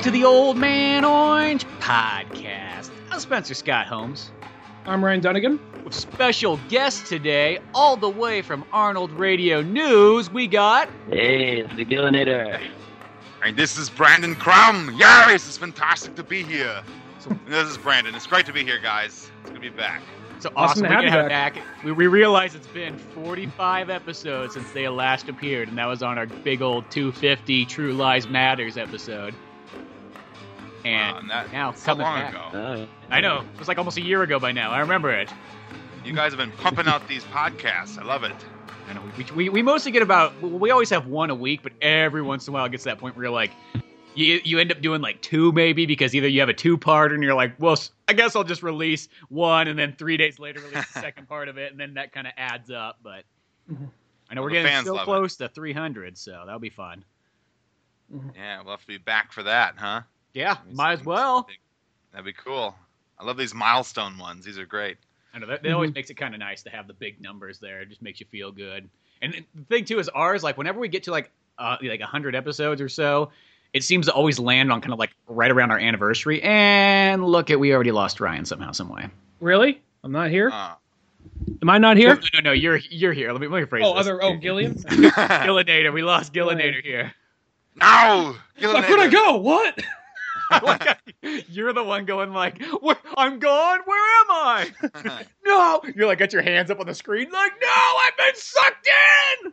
everyone. Welcome to the Old Man Orange podcast. I'm Spencer Scott Holmes. I'm Ryan Dunigan. With special guest today, all the way from Arnold Radio News, we got. Hey, it's the Gillinator. And this is Brandon Krum. Yes, it's fantastic to be here. So, this is Brandon. It's great to be here, guys. It's good to be back. So Awesome awesome. to we have you have back. We, we realize it's been 45 episodes since they last appeared, and that was on our big old 250 True Lies Matters episode. And, Wow, and that- now So coming long back. ago. Oh, I know it was like almost a year ago by now. I remember it. You guys have been pumping out these podcasts. I love it. I know we, we, we mostly get about we always have one a week, but every once in a while it gets to that point where you're like you you end up doing like two maybe because either you have a two part and you're like, well, I guess I'll just release one and then three days later release the second part of it, and then that kind of adds up. But. I know we're Well, getting so love it. close to 300, so that'll be fun. Mm-hmm. Yeah, we'll have to be back for that, huh? Yeah, might as well. That'd be cool. I love these milestone ones. These are great. I know that, that always makes it kind of nice to have the big numbers there. It just makes you feel good. And the thing too is ours. Like whenever we get to like uh, like hundred episodes or so, it seems to always land on kind of like right around our anniversary. And look at we already lost Ryan somehow, some way. Really? I'm not here. Uh, Am I not here? No, no, no, you're you're here. Let me let me phrase Oh, this. other. Oh, Gillian. Gillinator. We lost Gillinator here. no! Where could I go? What? like, you're the one going like, I'm gone. Where am I? no. You're like got your hands up on the screen, like, no, I've been sucked in.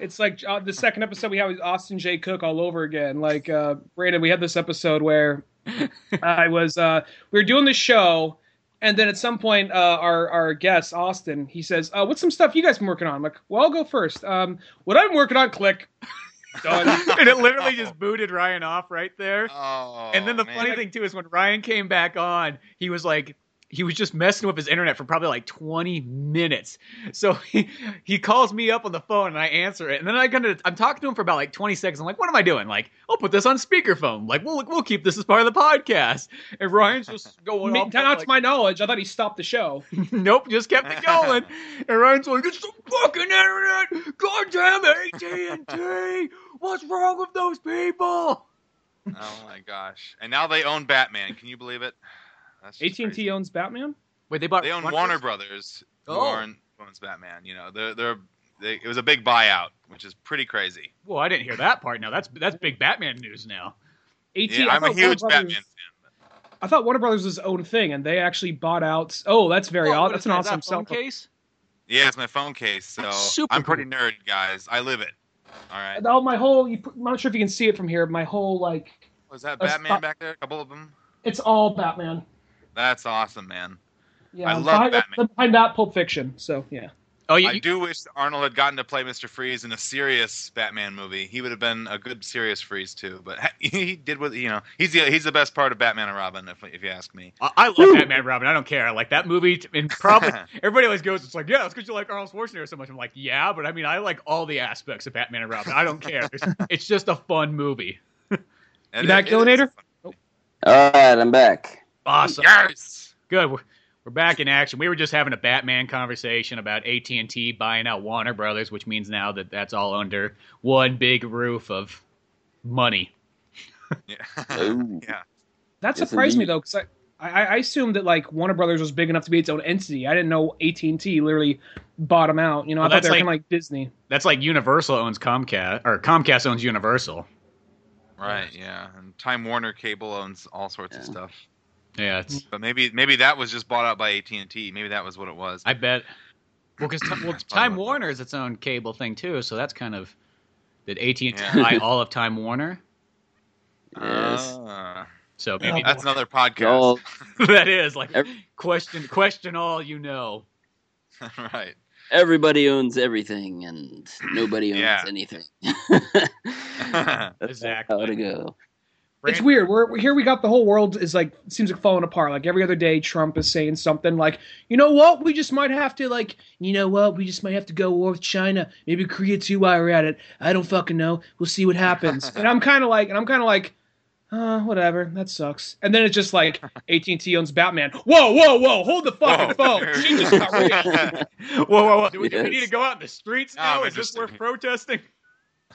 It's like uh, the second episode we had with Austin J. Cook all over again. Like uh, Brandon, we had this episode where I was uh, we were doing the show, and then at some point, uh, our our guest Austin he says, uh, "What's some stuff you guys been working on?" I'm like, "Well, I'll go first. Um, what I'm working on, click, done." and it literally just booted Ryan off right there. Oh, and then the man. funny thing too is when Ryan came back on, he was like he was just messing with his internet for probably like 20 minutes. So he, he calls me up on the phone and I answer it. And then I kind of I'm talking to him for about like 20 seconds. I'm like, what am I doing? Like, I'll put this on speakerphone. Like, we'll we'll keep this as part of the podcast. And Ryan's just going Me- off. not like, to my knowledge, I thought he stopped the show. nope, just kept it going. and Ryan's like, it's the fucking internet. God damn AT&T. What's wrong with those people? Oh my gosh! And now they own Batman. Can you believe it? That's just AT and T owns Batman. Wait, they bought They own Warner Brothers. Who Oh. own- owns Batman. You know, they're they're they, it was a big buyout, which is pretty crazy. Well, I didn't hear that part. Now that's that's big Batman news now. AT. Yeah, I I'm a thought huge Warner Batman Brothers- fan. I thought Warner Brothers was own thing, and they actually bought out. Oh, that's very Oh, odd. what That's an that? Is awesome that phone case. Yeah, it's my phone case, so Super I'm pretty cool. nerd, guys. I live it. All right. Oh, my whole. You, I'm not sure if you can see it from here. My whole like, Was that Batman not- back there? A couple of them. it's all Batman. That's awesome, man. Yeah, I love behind, Batman. Behind that, Pulp Fiction. So yeah. Oh, you, I do wish Arnold had gotten to play Mr. Freeze in a serious Batman movie. He would have been a good serious Freeze too. But he did what you know. He's the he's the best part of Batman and Robin, if if you ask me. I, I love Batman and Robin. I don't care. Like that movie, and probably everybody always goes, "It's like, yeah, it's because you like Arnold Schwarzenegger so much." I'm like, yeah, but I mean, I like all the aspects of Batman and Robin. I don't care. It's, it's just a fun movie. You back, it- it is Gillinator? fun. Oh. All right, I'm back. Awesome. Yes. Good. We're, we're back in action. We were just having a Batman conversation about AT and T buying out Warner Brothers, which means now that that's all under one big roof of money. Yeah. Ooh. yeah. That Yes, surprised me though, because I, I I assumed that like Warner Brothers was big enough to be its own entity. I didn't know AT and T literally bought them out. You know, Well, I thought that's they were like- kind of like Disney. That's like Universal owns Comcast, or Comcast owns Universal. Right. Yeah. And Time Warner Cable owns all sorts of stuff. Yeah, it's. But maybe maybe that was just bought out by AT and T. Maybe that was what it was. I bet. Well, because well, Time Warner is its own cable thing too, so that's kind of. Did AT and T buy all of Time Warner? Yes. Ah. So maybe Oh, that's another podcast. That is like Ev- question question all you know. right. everybody owns everything, and nobody owns Yeah. anything. Exactly. How to go? It's weird. We're, we're- here we got the whole world is like seems like falling apart. Like every other day, Trump is saying something like, "You know what? We just might have to like, you know what? We just might have to go war with China. Maybe Korea too while we're at it. I don't fucking know. We'll see what happens." and I'm kind of like, and I'm kind of like, uh, whatever. That sucks. And then it's just like AT&T owns Batman. Whoa, whoa, whoa! Hold the fucking Whoa. phone. She just got real. whoa, whoa, whoa! Do we, do we need to go out in the streets Oh, now? I'm Is this worth interested. protesting?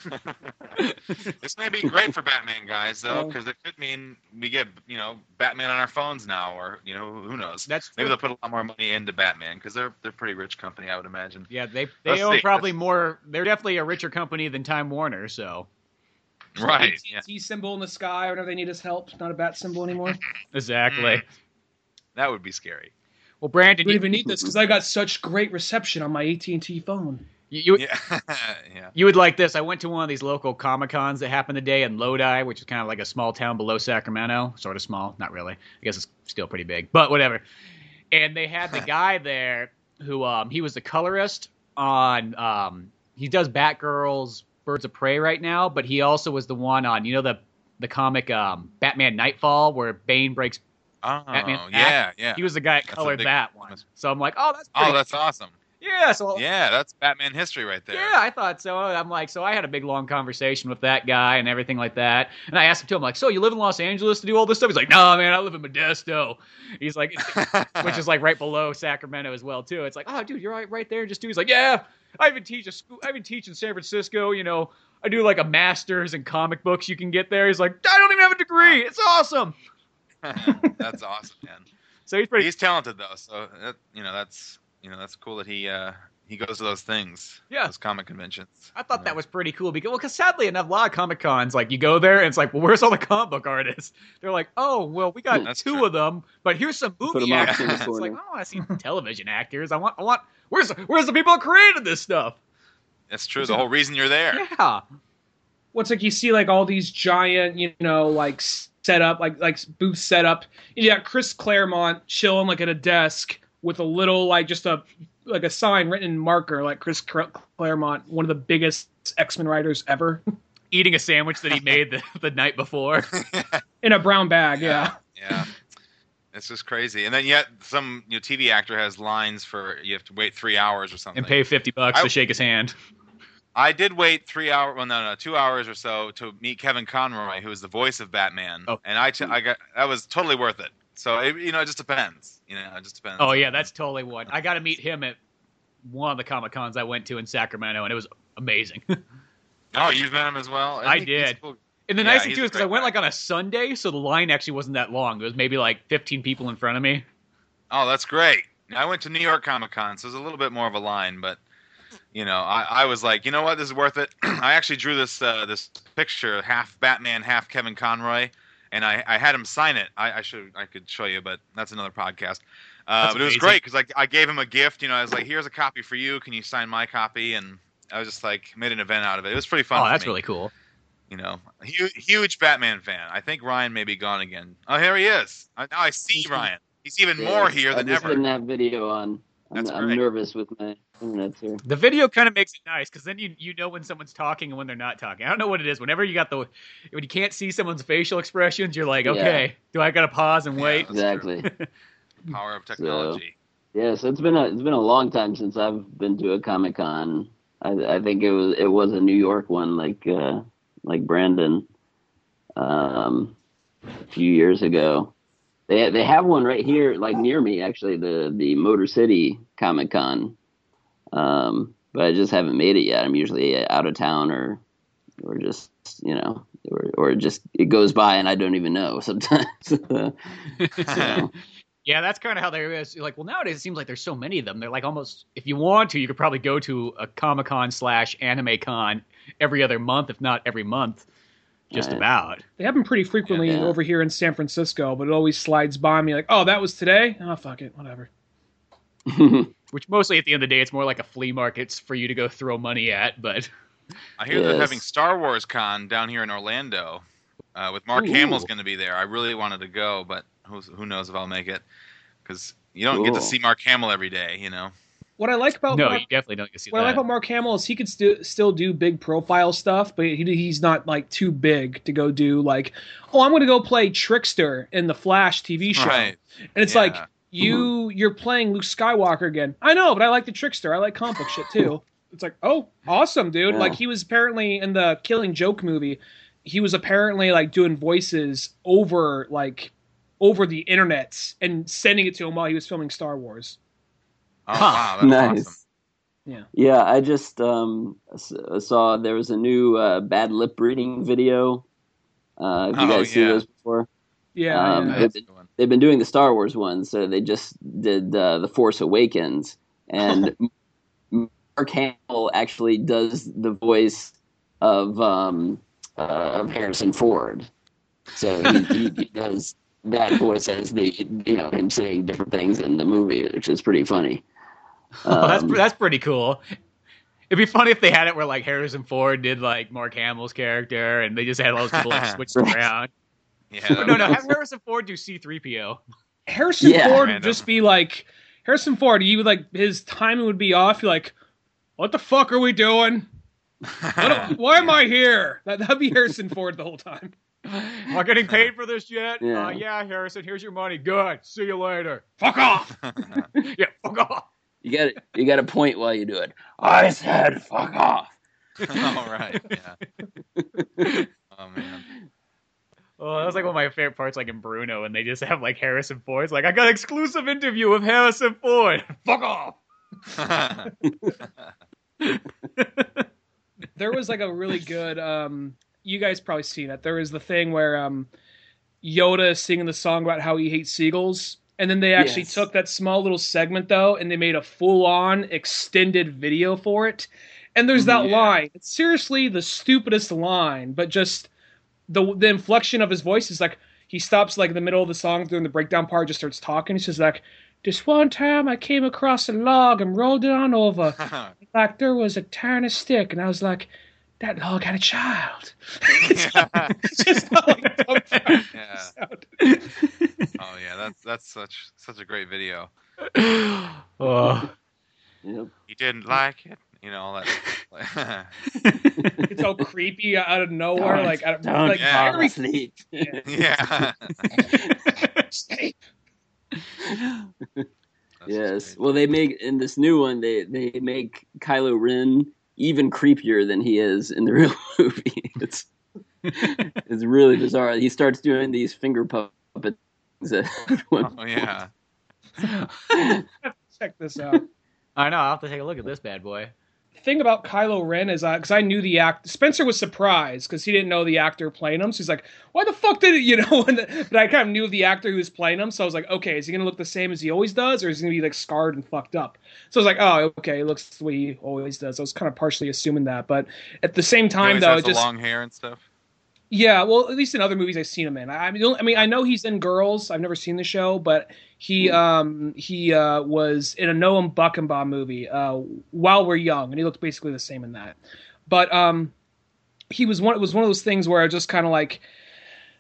this may be great for Batman guys though, because it could mean we get you know Batman on our phones now, or you know who knows. That's Maybe true. they'll put a lot more money into Batman because they're they're a pretty rich company, I would imagine. Yeah, they they Let's own see. probably more. They're definitely a richer company than Time Warner. So Right. AT&T Yeah. symbol in the sky whenever they need his help. Not a bat symbol anymore. exactly. Mm. That would be scary. Well, Brandon, you don't you, even need this because I got such great reception on my AT&T phone. You, you, Yeah. yeah. you would like this. I went to one of these local Comic Cons that happened today in Lodi, which is kind of like a small town below Sacramento. Sort of small, not really. I guess it's still pretty big, but whatever. And they had the guy there who um, he was the colorist on. Um, he does Batgirl's Birds of Prey right now, but he also was the one on you know the the comic um, Batman Nightfall where Bane breaks. Oh, Batman yeah, yeah. He was the guy that That's colored big- that one. So I'm like, oh, that's pretty Oh, that's awesome. Yeah. So Yeah, that's Batman history right there. yeah, I thought so. I'm like, so I had a big long conversation with that guy and everything like that. And I asked him too. I'm like, so you live in Los Angeles to do all this stuff? He's like, no, man, I live in Modesto. He's like, which is like right below Sacramento as well too. It's like, oh, dude, you're right, right there. Just do. He's like, yeah, I even teach a school. I even teach in San Francisco. You know, I do like a master's in comic books. You can get there. He's like, I don't even have a degree. It's awesome. that's awesome, man. So he's pretty. He's talented though, so that, you know that's you know that's cool that he uh he goes to those things, Yeah. those comic conventions. I thought you that was pretty cool because, well, because sadly enough, a lot of comic cons, like you go there and it's like, well, where's all the comic book artists? They're like, oh, well, we got That's two true. of them, but here's some Put movie 'em off actors. It's like, oh, I don't want to see television actors. I want, I want. Where's where's the people who created this stuff? That's true. The whole reason you're there. Yeah, What's like you see like all these giant, you know, like set up, like like booth set up. You got Chris Claremont chilling like at a desk with a little like just a like a sign written in marker, like Chris Claremont, one of the biggest X Men writers ever, eating a sandwich that he made the, the night before. in a brown bag. Yeah. yeah. It's just crazy. And then yet some you know, TV actor has lines for you have to wait three hours or something. and pay fifty bucks I- to shake his hand. I did wait three hours, well, no, no, two hours or so to meet Kevin Conroy, who is the voice of Batman. Oh. And I, t- I got that was totally worth it. So it, you know, it just depends. You know, it just depends. Oh yeah, that's totally what I got to meet him at one of the comic cons I went to in Sacramento, and it was amazing. Oh, you've met him as well. I think he's did. cool. And the Yeah, nice thing too is because I went like on a Sunday, so the line actually wasn't that long. There was maybe like 15 people in front of me. Oh, that's great. I went to New York Comic Con, so it was a little bit more of a line, but you know, I, I was like, you know what, this is worth it. I actually drew this uh, this picture, half Batman, half Kevin Conroy, and I, I had him sign it. I, I should I could show you, but that's another podcast. Uh, That's but it was great because I, I gave him a gift. You know, I was like, here's a copy for you. Can you sign my copy? And I was just like, made an event out of it. It was pretty fun. Oh, that's me. really cool. You know, huge, huge Batman fan. I think Ryan may be gone again. Oh, here he is. I, now I see Ryan. He's even more here I than just ever. didn't have video on. I'm, That's I'm nervous with my internet here. The video kind of makes it nice because then you you know when someone's talking and when they're not talking. I don't know what it is. Whenever you got the when you can't see someone's facial expressions, you're like, Yeah. okay, do I got to pause and wait? That's true. Exactly. Power of technology. Yeah, so it's been a it's been a long time since I've been to a Comic Con. I, I think it was it was a New York one, like uh, like Brandon, um, a few years ago. They they have one right here, like near me, actually, the the Motor City Comic Con. Um, but I just haven't made it yet. I'm usually out of town or or just you know or or just it goes by and I don't even know sometimes. so, yeah, that's kind of how there is. Like, well, nowadays it seems like there's so many of them. They're like almost, if you want to, you could probably go to a Comic Con slash Anime Con every other month, if not every month, just Right. about. They happen pretty frequently Yeah. over here in San Francisco, but it always slides by me like, oh, that was today? Oh, fuck it, whatever. Which mostly at the end of the day, it's more like a flea market for you to go throw money at. But I hear they're having Star Wars Con down here in Orlando, uh, with Mark Ooh. Hamill's going to be there. I really wanted to go, but who's, who knows if I'll make it? Because you don't get to see Mark Hamill every day, you know. What I like about no, Mark, you definitely don't get to see what I like about Mark Hamill is he could sti- still do big profile stuff, but he, he's not like too big to go do like, oh, I'm going to go play Trickster in the Flash TV show, Right. and it's Yeah. like you you're playing Luke Skywalker again. I know, but I like the Trickster. I like comic book shit too. It's like, oh, awesome, dude! Yeah. Like he was apparently in the Killing Joke movie. He was apparently like doing voices over like over the internet and sending it to him while he was filming Star Wars. Oh, Huh. wow, that's nice. awesome. Yeah, I just um, saw there was a new uh, bad lip reading video. Uh, have you Oh, guys seen yeah. those before? Yeah, Um, yeah. they've, been, the they've been doing the Star Wars ones, so they just did uh, the Force Awakens, and Mark Hamill actually does the voice of um, uh, Harrison Ford. So he, he, he does that voice as the you know him saying different things in the movie, which is pretty funny. Oh, that's Um, that's pretty cool. It'd be funny if they had it where like Harrison Ford did like Mark Hamill's character, and they just had all those people like switched Right. around. Yeah, that No, no, have Harrison Ford do C three PO. Harrison Yeah. Ford would just be like Harrison Ford. He would like his timing would be off. You're like, what the fuck are we doing? What, why am I here? That, that'd be Harrison Ford the whole time. Am I getting paid for this yet? Yeah. Uh, yeah, Harrison. Here's your money. Good. See you later. Fuck off. Yeah, fuck off. You got you got to point while you do it. I said, "Fuck off." All right. Yeah. Oh man. Oh, that was like one of my favorite parts, like in Bruno, and they just have like Harrison Ford. It's like I got an exclusive interview with Harrison Ford. Fuck off. there was like a really good um you guys probably seen it there was the thing where um yoda is singing the song about how he hates seagulls and then they actually Yes. took that small little segment though and they made a full-on extended video for it. And there's that Yeah. line. It's seriously the stupidest line but just the the inflection of his voice is like he stops like in the middle of the song during the breakdown part just starts talking. He's just like this one time i came across a log and rolled it on over. Like there was a tiny stick, and I was like, that log had a child. It's just how, like, dumb it yeah. Oh yeah, that's that's such such a great video. oh. Yep. He didn't like it, you know all that. It's all creepy out of nowhere, Don't- like out of, Don't like Yeah. fall very asleep. yeah. yes. Well, they make in this new one they they make Kylo Ren even creepier than he is in the real movie. It's it's really bizarre. He starts doing these finger puppet things at one great. Oh yeah. Check this out. I know. I'll have to take a look at this bad boy. Thing about Kylo Ren is uh, because I knew the act. Spencer was surprised because he didn't know the actor playing him. So he's like, "Why the fuck did it?" You know. And the, but I kind of knew the actor who was playing him, so I was like, "Okay, is he gonna look the same as he always does, or is he gonna be like scarred and fucked up?" So I was like, "Oh, okay, he looks the way he always does." I was kind of partially assuming that, but at the same time, though, has it the just long hair and stuff. Yeah, well, at least in other movies I've seen him in. I mean, I mean, I know he's in Girls. I've never seen the show, but he um he uh was in a Noam Buckenbaum movie, uh, While We're Young, and he looked basically the same in that. But um, he was one. It was one of those things where I just kind of like,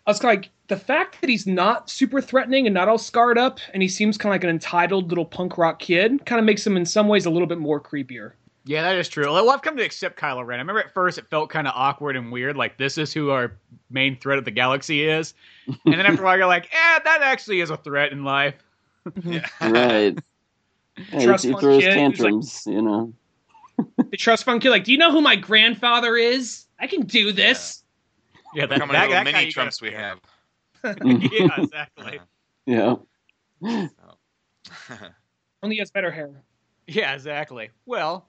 I was kind of like the fact that he's not super threatening and not all scarred up, and he seems kind of like an entitled little punk rock kid, kind of makes him in some ways a little bit more creepier. Yeah, that is true. Well, I've come to accept Kylo Ren. I remember at first it felt kind of awkward and weird, like this is who our main threat of the galaxy is. And then after a while, you're like, eh, that actually is a threat in life. Yeah. right. Yeah, Trust he, he throws kid who's like- tantrums, you know. The trust fund kid, like, do you know who my grandfather is? I can do this. Yeah, that, How that, many that little mini Trumps gotta we have. yeah, exactly. Yeah. Only he has better hair. Yeah, exactly. Well,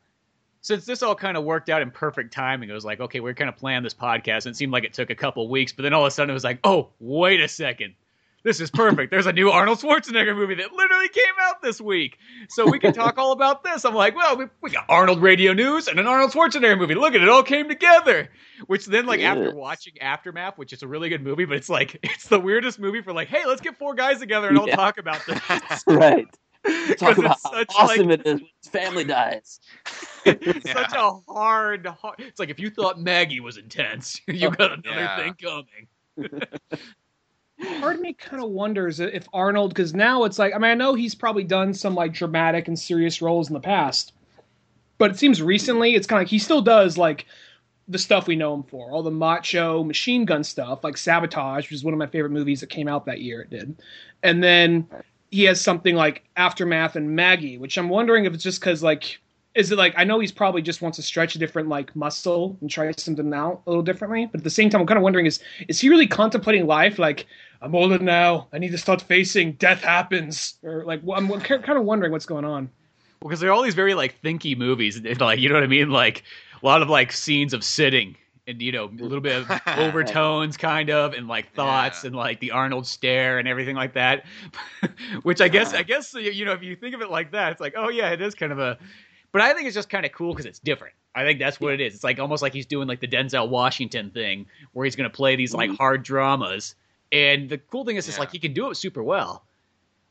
since this all kind of worked out in perfect timing, it was like, okay, we're kind of planning this podcast, and it seemed like it took a couple weeks, but then all of a sudden it was like, oh, wait a second. This is perfect. There's a new Arnold Schwarzenegger movie that literally came out this week. So we can talk all about this. I'm like, well, we, we got Arnold Radio News and an Arnold Schwarzenegger movie. Look at it, all came together. Which then, like, after watching Aftermath, which is a really good movie, but it's like, it's the weirdest movie for like, hey, let's get four guys together and all Yeah. talk about this. right. Because Talk about it's how such awesome like it is when his family dies. it's Yeah. such a hard, hard. It's like if you thought Maggie was intense, you oh, got another Yeah. thing coming. Part of me kind of wonders if Arnold, because now it's like, I mean, I know he's probably done some like dramatic and serious roles in the past, but it seems recently it's kind of like he still does like the stuff we know him for, all the macho machine gun stuff, like Sabotage, which is one of my favorite movies that came out that year. It did, and then he has something like Aftermath and Maggie, which I'm wondering if it's just because like. Is it like I know he's probably just wants to stretch a different like muscle and try something out a little differently, but at the same time I'm kind of wondering is is he really contemplating life like I'm older now. I need to start facing death happens, or like well, I'm kind of wondering what's going on. because there are all these very like thinky movies, like you know what I mean, like a lot of like scenes of sitting and you know a little bit of overtones, kind of, and like thoughts Yeah. and like the Arnold stare and everything like that. Which I guess, Yeah. I guess you know, if you think of it like that, it's like, oh yeah, it is kind of a. But I think it's just kind of cool because it's different. I think that's what it is. It's like almost like he's doing like the Denzel Washington thing, where he's going to play these like Mhm. hard dramas. And the cool thing is, it's like he can do it super well.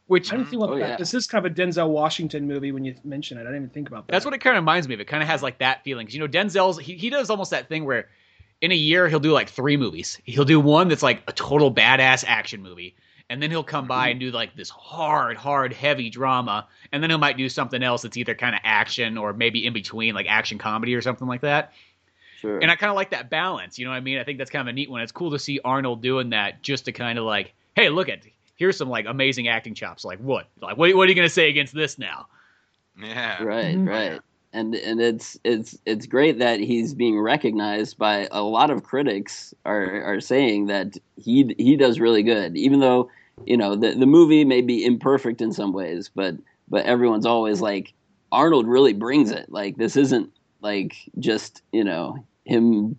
Which I didn't think about Oh, that. yeah. This is kind of a Denzel Washington movie when you mention it. I didn't even think about that. That's what it kind of reminds me of. It kind of has like that feeling. 'Cause, you know, Denzel's he, he does almost that thing where in a year he'll do like three movies. He'll do one that's like a total badass action movie, and then he'll come by and do like this hard, hard, heavy drama, and then he might do something else that's either kind of action or maybe in between, like action comedy or something like that. Sure. And I kind of like that balance. You know what I mean? I think that's kind of a neat one. It's cool to see Arnold doing that just to kind of like, hey, look at here's some like amazing acting chops. Like what? Like what? What are you gonna say against this now? Yeah. right Mhm. right and and it's it's it's great that he's being recognized by a lot of critics are are saying that he he does really good even though you know the the movie may be imperfect in some ways but but everyone's always like Arnold really brings it. Like this isn't like just you know him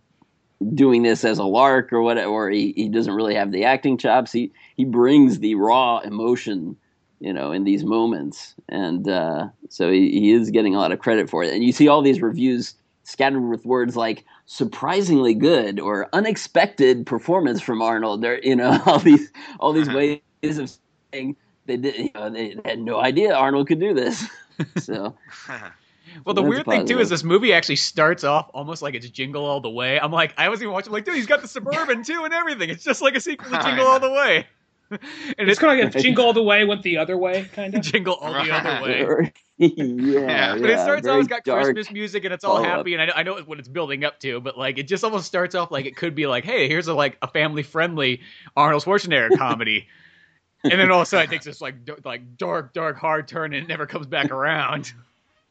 doing this as a lark or whatever or he, he doesn't really have the acting chops. He he brings the raw emotion you know, in these moments. And uh, so he, he is getting a lot of credit for it. And you see all these reviews scattered with words like surprisingly good or unexpected performance from Arnold. There, you know, all these all these ways of saying they did, you know, they had no idea Arnold could do this. so Well, the That's weird thing too is this movie actually starts off almost like it's Jingle All the Way. I'm like, I was even watching, like, dude, he's got the suburban too and everything. It's just like a sequel to Jingle All the Way, and It's it's kind of like if Jingle All the Way went the other way, kind of. Jingle All the Other Way. yeah, Yeah. But it starts very out, it's got. Christmas music and it's all follow-up. happy, and I know, I know what it's building up to, but like it just almost starts off like it could be like, hey, here's a like a family friendly Arnold Schwarzenegger comedy, and then all of a sudden it takes this like d- like dark, dark, hard turn and it never comes back around.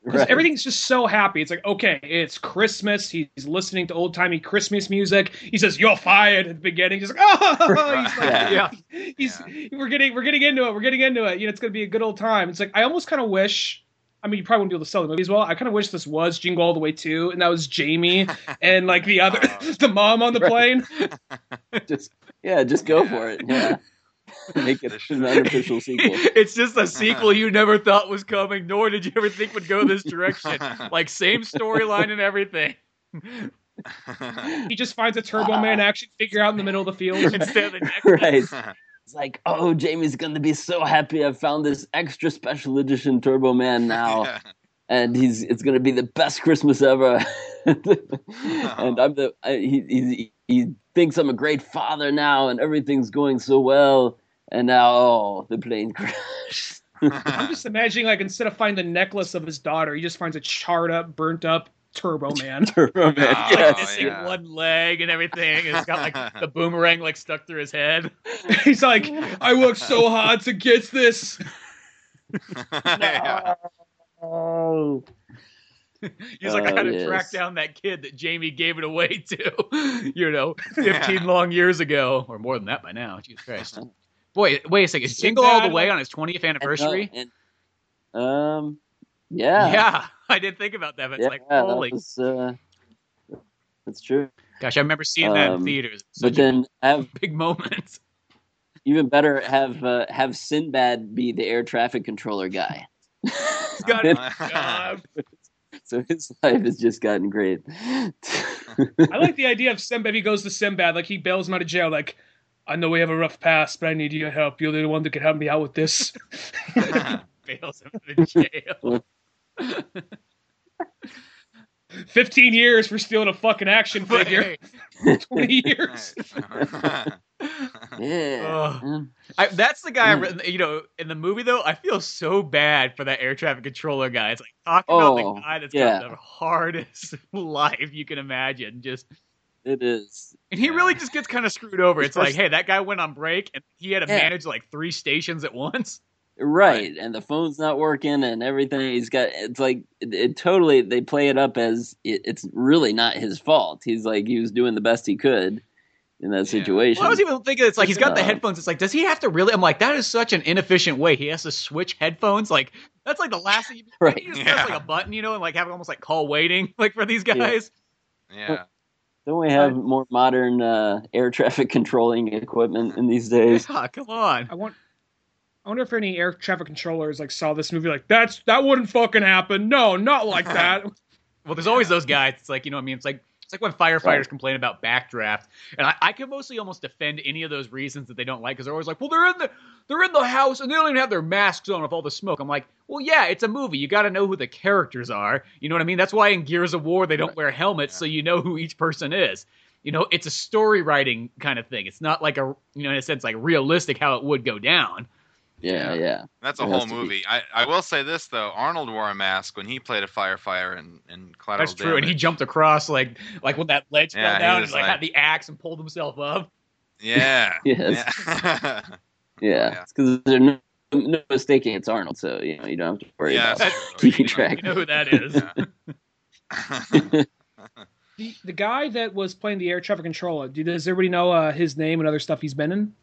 'Cause Right. Everything's just so happy. It's like, okay, it's Christmas. He's listening to old timey Christmas music. He says, "You're fired" at the beginning. He's like, "Oh!" He's like, Yeah. yeah. he's we're getting we're getting into it. We're getting into it. You know, it's gonna be a good old time. It's like I almost kind of wish. I mean, you probably wouldn't be able to sell the movie as well. I kind of wish this was Jingle All the Way too, and that was Jamie and like the other, oh. the mom on the Right. plane. just yeah, just go Yeah. for it. Yeah. Make it an unofficial sequel. it's just a sequel you never thought was coming, nor did you ever think would go this direction. Like same storyline and everything. He just finds a Turbo Man action figure out in the middle of the field. Instead of the next right. It's like, oh, Jamie's gonna be so happy. I found this extra special edition Turbo Man now, and he's it's gonna be the best Christmas ever. and I'm the I, he, he he thinks I'm a great father now, and everything's going so well. And now, oh, the plane crashed. I'm just imagining like instead of finding the necklace of his daughter, he just finds a charred up, burnt up Turbo Man. Turbo Man, Oh, like missing yeah. one leg and everything. It's got like the boomerang like stuck through his head. He's like, I worked so hard to get this. yeah. Oh. He's like, I Oh, had to yes. track down that kid that Jamie gave it away to, you know, 15 long years ago, or more than that by now. Jesus Christ. Boy, wait a second. Jingle All the Way on his 20th anniversary? And, and, um, yeah, Yeah, I did think about that. But it's yeah, like, that holy was, uh, that's true. gosh, I remember seeing that in Um, theaters. But then have big moments. even better have uh, have Sinbad be the air traffic controller guy. He's got so his life has just gotten great. I like the idea of Sinbad. He goes to Sinbad, like he bails him out of jail. Like, I know we have a rough past, but I need your help. You're the one that can help me out with this. Bails him to jail. Fifteen years for stealing a fucking action figure. Twenty years. yeah. Ugh. I, that's the guy. I Mm. You know, in the movie though, I feel so bad for that air traffic controller guy. It's like talking about Oh, the guy that's yeah. got the hardest life you can imagine. Just It is. and he Yeah. really just gets kind of screwed over. It's like, hey, that guy went on break and he had to Yeah. manage like three stations at once. Right, and the phone's not working, and everything. He's got. It's like it, it totally. They play it up as it, it's really not his fault. He's like he was doing the best he could, in that Yeah. situation. Well, I was even thinking it's like he's got the Uh, headphones. It's like, does he have to really? I'm like, that is such an inefficient way. He has to switch headphones. Like that's like the last thing. You, Right. You just Yeah. press like a button, you know, and like have almost like call waiting, like for these guys. Yeah. Don't we have more modern uh, air traffic controlling equipment in these days? Yeah, come on. I want. I wonder if any air traffic controllers like saw this movie like that's that wouldn't fucking happen. No, not like that. Well, there's always those guys. It's like you know, what I mean, it's like it's like when firefighters Right. complain about backdraft, and I, I can mostly almost defend any of those reasons that they don't like because they're always like, well, they're in the they're in the house and they don't even have their masks on with all the smoke. I'm like, well, yeah, it's a movie. You got to know who the characters are. You know what I mean? That's why in Gears of War they don't wear helmets, so you know who each person is. You know, it's a story writing kind of thing. It's not like a you know in a sense like realistic how it would go down. Yeah, yeah. That's a It whole has to be. movie. I, I will say this though: Arnold wore a mask when he played a firefighter in, in Collateral That's true, and he jumped across like like when that ledge Yeah, fell he down, was and like, like- had the axe and pulled himself up. Yeah. Yes. Yeah. Yeah, Yeah. because there's no, no mistaking it's Arnold, so you know you don't have to worry Yeah, about that's keeping track. You know who that is. The the guy that was playing the air traffic controller. Does everybody know uh, his name and other stuff he's been in?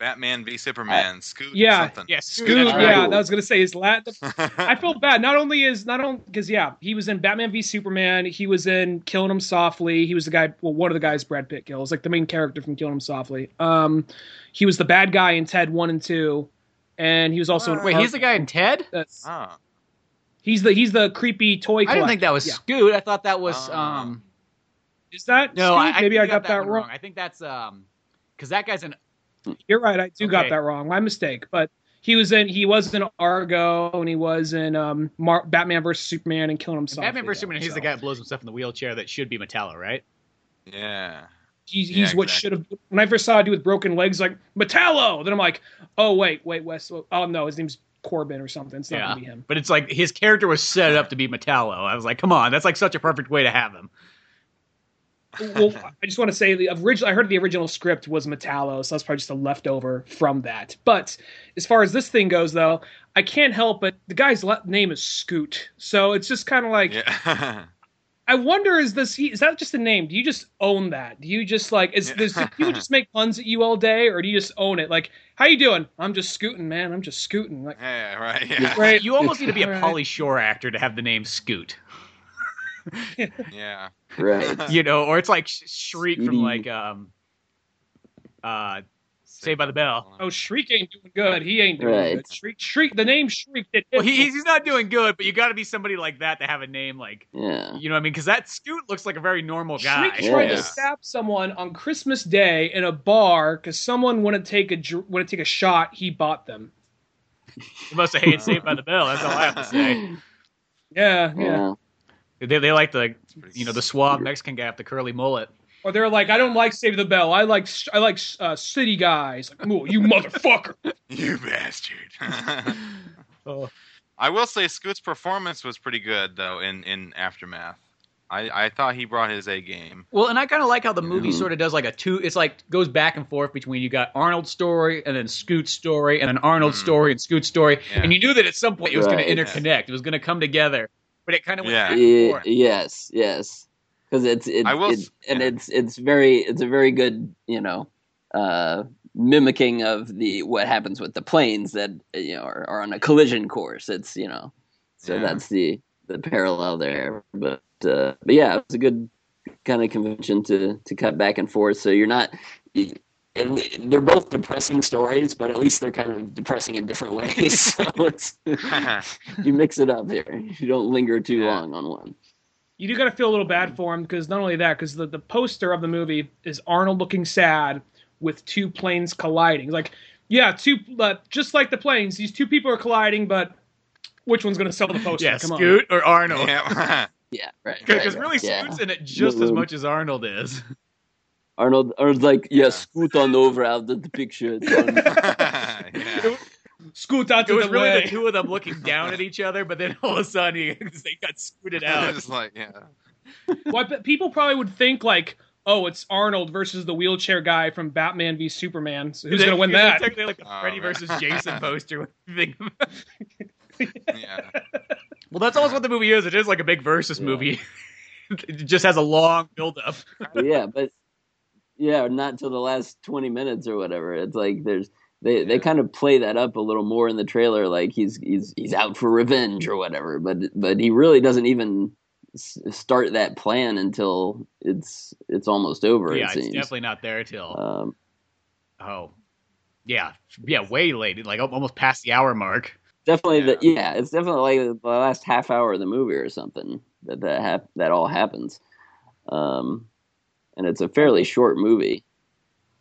Batman v Superman. Scoot. Yeah. Something. Yeah, Scoot. Scoot, Yeah, right. that was gonna say his lat. I feel bad. Not only is not only because yeah, he was in Batman v Superman. He was in Killing Him Softly. He was the guy. Well, one of the guys Brad Pitt kills, like the main character from Killing Him Softly. Um, he was the bad guy in Ted One and Two, and he was also in Wait, he's the guy in Ted? That's, Oh. he's the he's the creepy toy. I didn't think that was Yeah. Scoot. I thought that was Oh. um. Is that No, Scoot? I, I maybe I you got, that one wrong. I think that's um, because that guy's in. You're right. I do got that wrong. My mistake. But he was in he was in Argo and he was in um Mar- Batman versus Superman and Killing Himself. Softly. Batman vs Superman. He's so. the guy that blows himself in the wheelchair that should be Metallo, right? Yeah. He's, Yeah, he's what should have. When I first saw a dude with broken legs, like Metallo, then I'm like, oh wait, wait, Wes. Oh no, his name's Corbin or something. It's not Yeah. gonna be him. But it's like his character was set up to be Metallo. I was like, come on, that's like such a perfect way to have him. Well, I just want to say the original. I heard the original script was Metallo, so that's probably just a leftover from that. But as far as this thing goes, though, I can't help but the guy's le- name is Scoot, so it's just kind of like Yeah. I wonder is this is that just a name? Do you just own that? Do you just like is this do people just make puns at you all day, or do you just own it? Like, how you doing? I'm just scooting, man. I'm just scooting. Like, yeah. Right. Yeah. right? You almost need to be a Alright. Pauly Shore actor to have the name Scoot, Yeah. Right. you know, or it's like Sh- Shriek from like um, uh, Saved by the Bell. Oh, Shriek ain't doing good. He ain't doing Right. good. Shriek, Shriek. The name Shriek did. Well, he, he's not doing good, but you got to be somebody like that to have a name like Yeah. you know what I mean? Because that Scoot looks like a very normal guy. Shriek tried to stab someone on Christmas Day in a bar because someone wouldn't take a dr- wouldn't take a shot. He bought them. He must have hated Saved by the Bell. That's all I have to say. Yeah, yeah. Yeah. They, they like the you know the suave Mexican guy with the curly mullet. Or they're like, I don't like Save the Bell. I like I like uh, city guys. Like, "Ooh, you motherfucker. You bastard. Oh. I will say Scoot's performance was pretty good though in in Aftermath. I I thought he brought his A game. Well, and I kind of like how the movie sort of does like a two. It's like goes back and forth between you got Arnold's story and then Scoot's story and then Arnold's Mhm. story and Scoot's story, Yeah. and you knew that at some point it was going to interconnect. It was going to come together, but it kind of went Yeah. back and forth. yes, yes. Because it's it, will it- s- and it's it's very it's a very good you know uh, mimicking of the what happens with the planes that you know are, are on a collision course. It's you know so Yeah. that's the the parallel there. But uh, but yeah, it's a good kind of convention to to cut back and forth. So you're not. And they're both depressing stories, but at least they're kind of depressing in different ways. so it's you mix it up here. You don't linger too Yeah. long on one. You do got to feel a little bad for him because not only that, because the, the poster of the movie is Arnold looking sad with two planes colliding. Like, yeah, two uh, just like the planes, these two people are colliding, but which one's going to sell the poster? Yeah, Come Scoot or Arnold? yeah. Yeah, right. Because right, really, right, yeah. Scoot's in it just No, as much as Arnold is. Arnold, Arnold's like, yeah, Yeah. scoot on over out of the picture. It's on. yeah. on. Scoot out It was the really way. the two of them looking down at each other, but then all of a sudden he, they got scooted out. Just like yeah. Well, people probably would think like, oh, it's Arnold versus the wheelchair guy from Batman v Superman. So who's going to win that? Technically, like the Oh, Freddy right. versus Jason poster. think about. Yeah. well, that's almost what the movie is. It is like a big versus Yeah. movie. it just has a long build up. Yeah, but yeah, not till the last twenty minutes or whatever. It's like there's they they kind of play that up a little more in the trailer, like he's he's he's out for revenge or whatever. But but he really doesn't even s- start that plan until it's it's almost over. yeah, it it's definitely not there till Um, oh, yeah, yeah, way late, like almost past the hour mark. definitely the yeah it's definitely like the last half hour of the movie or something that that hap- that all happens um and it's a fairly short movie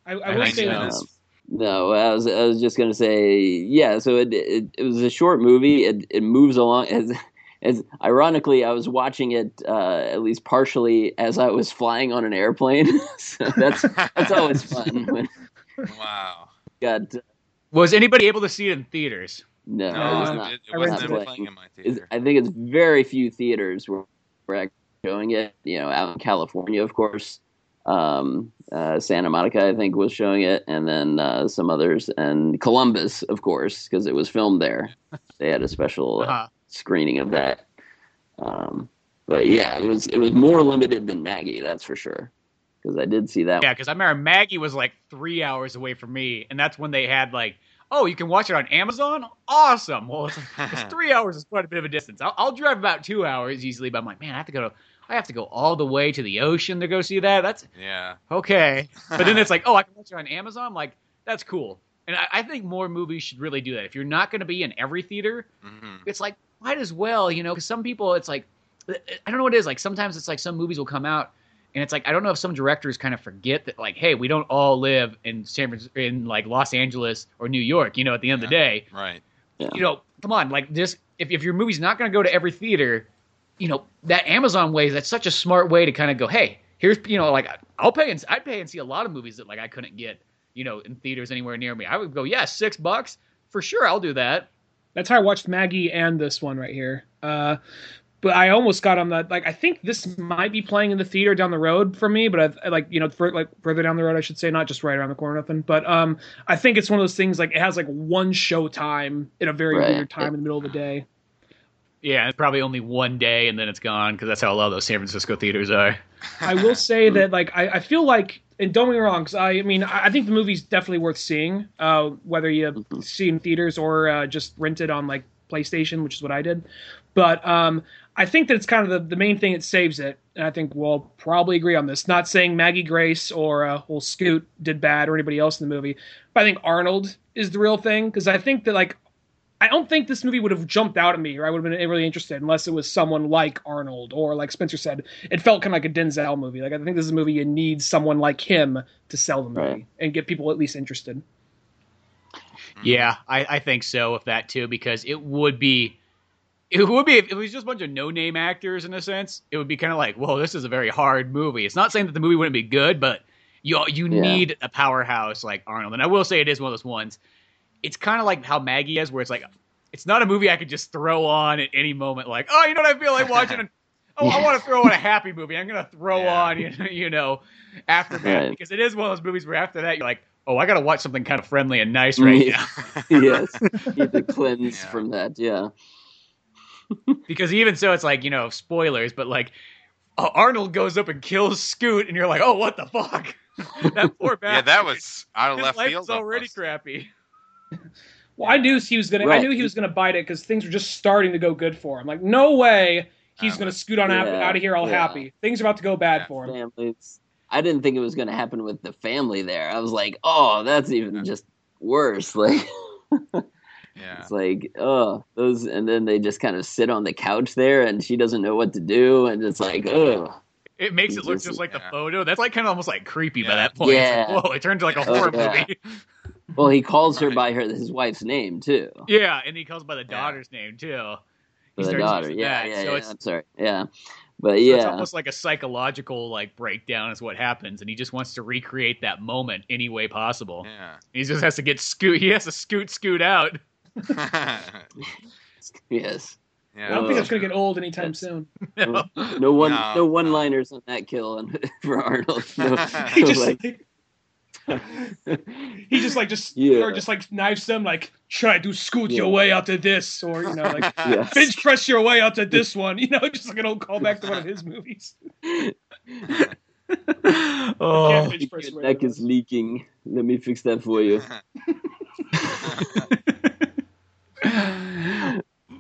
I, I I will say so. this. no i was i was just going to say yeah so it, it it was a short movie it it moves along as as ironically i was watching it uh at least partially as i was flying on an airplane so that's that's always fun when wow. you got Was anybody able to see it in theaters? no, No, it was not. it, I wasn't rented even it. playing in my It's- I think it's very few theaters were, were actually showing it. You know, out in California, of course. Um, uh, Santa Monica, I think, was showing it, and then uh, some others, and Columbus, of course, because it was filmed there. They had a special uh, Uh-huh. screening of that. Um, but yeah, it was it was more limited than Maggie, that's for sure. Because I did see that. Yeah, because I remember Maggie was like three hours away from me, and that's when they had like, oh, you can watch it on Amazon. Awesome. Well, it's, it's three hours is quite a bit of a distance. I'll, I'll drive about two hours easily, but I'm like, man, I have to go. To, I have to go all the way to the ocean to go see that. That's yeah. okay. But then it's like, oh, I can watch it on Amazon. I'm like, that's cool. And I, I think more movies should really do that. If you're not going to be in every theater, hmm it's like might as well, you know, because some people, it's like I don't know what it is. Like sometimes it's like some movies will come out, and it's like I don't know if some directors kind of forget that, like, hey, we don't all live in San Francisco, in like Los Angeles or New York. You know, at the end of the day, Right. you know, come on, like this. If if your movie's not going to go to every theater, you know, that Amazon way, that's such a smart way to kind of go, hey, here's you know, like I'll pay and I'd pay and see a lot of movies that like I couldn't get, you know, in theaters anywhere near me. I would go, yeah, six bucks for sure, I'll do that. That's how I watched Maggie and this one right here. Uh, but I almost got on the like. I think this might be playing in the theater down the road for me, but I, I like you know for, like further down the road, I should say, not just right around the corner, or nothing. But um, I think it's one of those things like it has like one show time in a very Right. weird time in the middle of the day. Yeah, probably only one day and then it's gone because that's how a lot of those San Francisco theaters are. I will say that like I, I feel like and don't get me wrong because I, I mean I I think the movie's definitely worth seeing uh, whether you see it in theaters or uh, just rent it on like PlayStation which is what I did. But um, I think that it's kind of the, the main thing that saves it and I think we'll probably agree on this. Not saying Maggie Grace or uh, well Scoot did bad or anybody else in the movie but I think Arnold is the real thing because I think that like I don't think this movie would have jumped out at me, or I would have been really interested unless it was someone like Arnold, or like Spencer said, it felt kind of like a Denzel movie. Like I think this is a movie you need someone like him to sell the movie Right. and get people at least interested. Hmm. Yeah, I, I think so with that too because it would be, it would be if it was just a bunch of no name actors in a sense. It would be kind of like, well, this is a very hard movie. It's not saying that the movie wouldn't be good, but you you Yeah. need a powerhouse like Arnold. And I will say it is one of those ones. It's kind of like how Maggie is, where it's like, it's not a movie I could just throw on at any moment. Like, oh, you know what I feel like watching. Oh, I want to throw on a happy movie. I'm gonna throw Yeah. on, you know, you know, after that Right. because it is one of those movies where after that you're like, oh, I gotta watch something kind of friendly and nice right Yeah. now. yes, you have to cleanse Yeah. from that. Yeah, because even so, it's like you know spoilers, but like uh, Arnold goes up and kills Scoot, and you're like, oh, what the fuck? that poor bastard. Yeah, that was out of his left life field. is already almost. crappy. Well, I knew he was gonna. I knew he was gonna bite it because things were just starting to go good for him. Like, no way he's gonna scoot on out, yeah, out of here all yeah. happy. Things are about to go bad Yeah. for him. families. I didn't think it was going to happen with the family there. I was like, oh, that's even just worse. Like, Yeah. it's like, oh, those, and then they just kind of sit on the couch there, and she doesn't know what to do, and it's like, oh, It makes it look Jesus. just like the photo. That's like kind of almost like creepy by that point. It's like, Yeah. whoa, it turned to like a Oh, horror yeah. movie. Well, he calls her by her his wife's name too, yeah, and he calls by the Yeah. daughter's name too. He the daughter. Yeah, that, yeah, so yeah. it's- I'm sorry. Yeah, but So yeah, it's almost like a psychological like breakdown is what happens, and he just wants to recreate that moment any way possible. Yeah. He just has to get scoot. He has to scoot, scoot out. yes. yeah. I don't think Oh. that's gonna get oh, old anytime soon. No, no one, No, no, one-liners on that kill for Arnold. No, He just like, like, he just like just Yeah. or just like knives them like try to scoot Yeah. your way out to this or you know like yes. bench press your way out to this one you know just like an old callback to one of his movies Oh, Catfish person Your right neck is leaking. Let me fix that for you.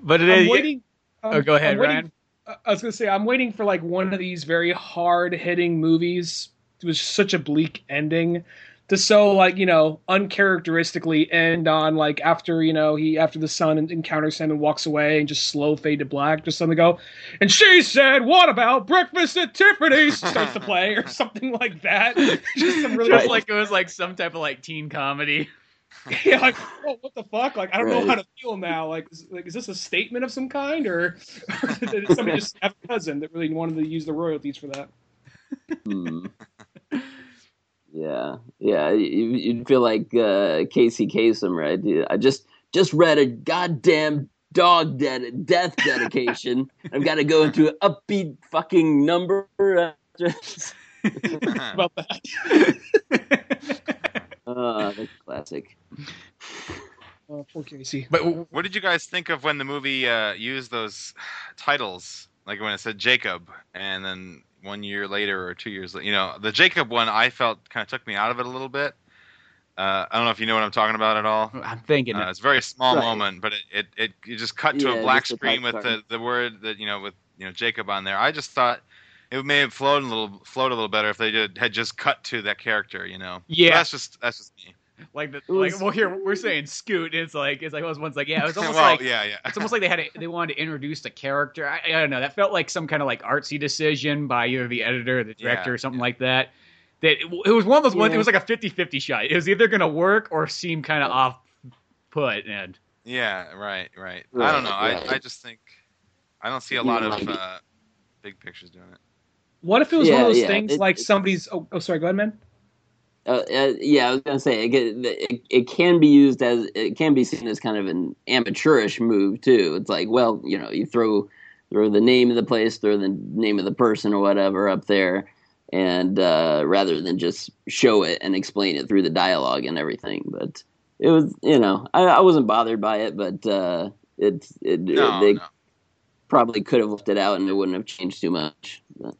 but it I'm is. waiting. Oh, um, go ahead, I'm waiting- Ryan. I was gonna say I'm waiting for like one of these very hard hitting movies It was such a bleak ending to so like you know uncharacteristically end on like after you know he after the son encounters him and walks away and just slow fade to black just suddenly go and she said what about breakfast at Tiffany's starts to play or something like that just some really Just like it was like some type of like teen comedy. yeah, like, oh, what the fuck? Like, I don't know how to feel now. Like, is, like, is this a statement of some kind, or, or did somebody just have a cousin that really wanted to use the royalties for that? Hmm. Yeah, yeah. You, you'd feel like uh, Casey Kasem, right? I just just read a goddamn dog dead death dedication. I've got to go into an upbeat fucking number. Uh, About that. uh, that's classic. Oh, poor Casey. but w- What did you guys think of when the movie uh, used those titles? Like when it said Jacob, and then one year later or two years later, you know, the Jacob one I felt kind of took me out of it a little bit. Uh, I don't know if you know what I'm talking about at all. I'm thinking. Uh, it's a very small Right. moment, but it, it, it you just cut to Yeah, a black screen with the, the word that you know with you know Jacob on there. I just thought it may have flowed a little flowed a little better if they did had just cut to that character. You know. Yeah. But that's just that's just me. like the was- like well here we're saying Scoot. It's like it's like it was once like yeah it was almost well, like yeah, yeah. it's almost like they had a, they wanted to introduce the character. I, I don't know. That felt like some kind of like artsy decision by either the editor or the director Yeah, or something like that. That it, it was one of those ones. It was like a 50-50 shot. It was either going to work or seem kind of off put. And Yeah, right, right. I don't know. right. I, I just think I don't see a lot of uh, big pictures doing it. What if it was one of those yeah, things it- like it- somebody's? Oh, oh, sorry. Go ahead, man. Uh, uh, yeah, I was gonna say it, it, it can be used as it can be seen as kind of an amateurish move too. It's like, well, you know, you throw throw the name of the place, throw the name of the person or whatever up there, and uh, rather than just show it and explain it through the dialogue and everything. But it was, you know, I, I wasn't bothered by it, but uh, it it No, they no. probably could have left it out and it wouldn't have changed too much. But,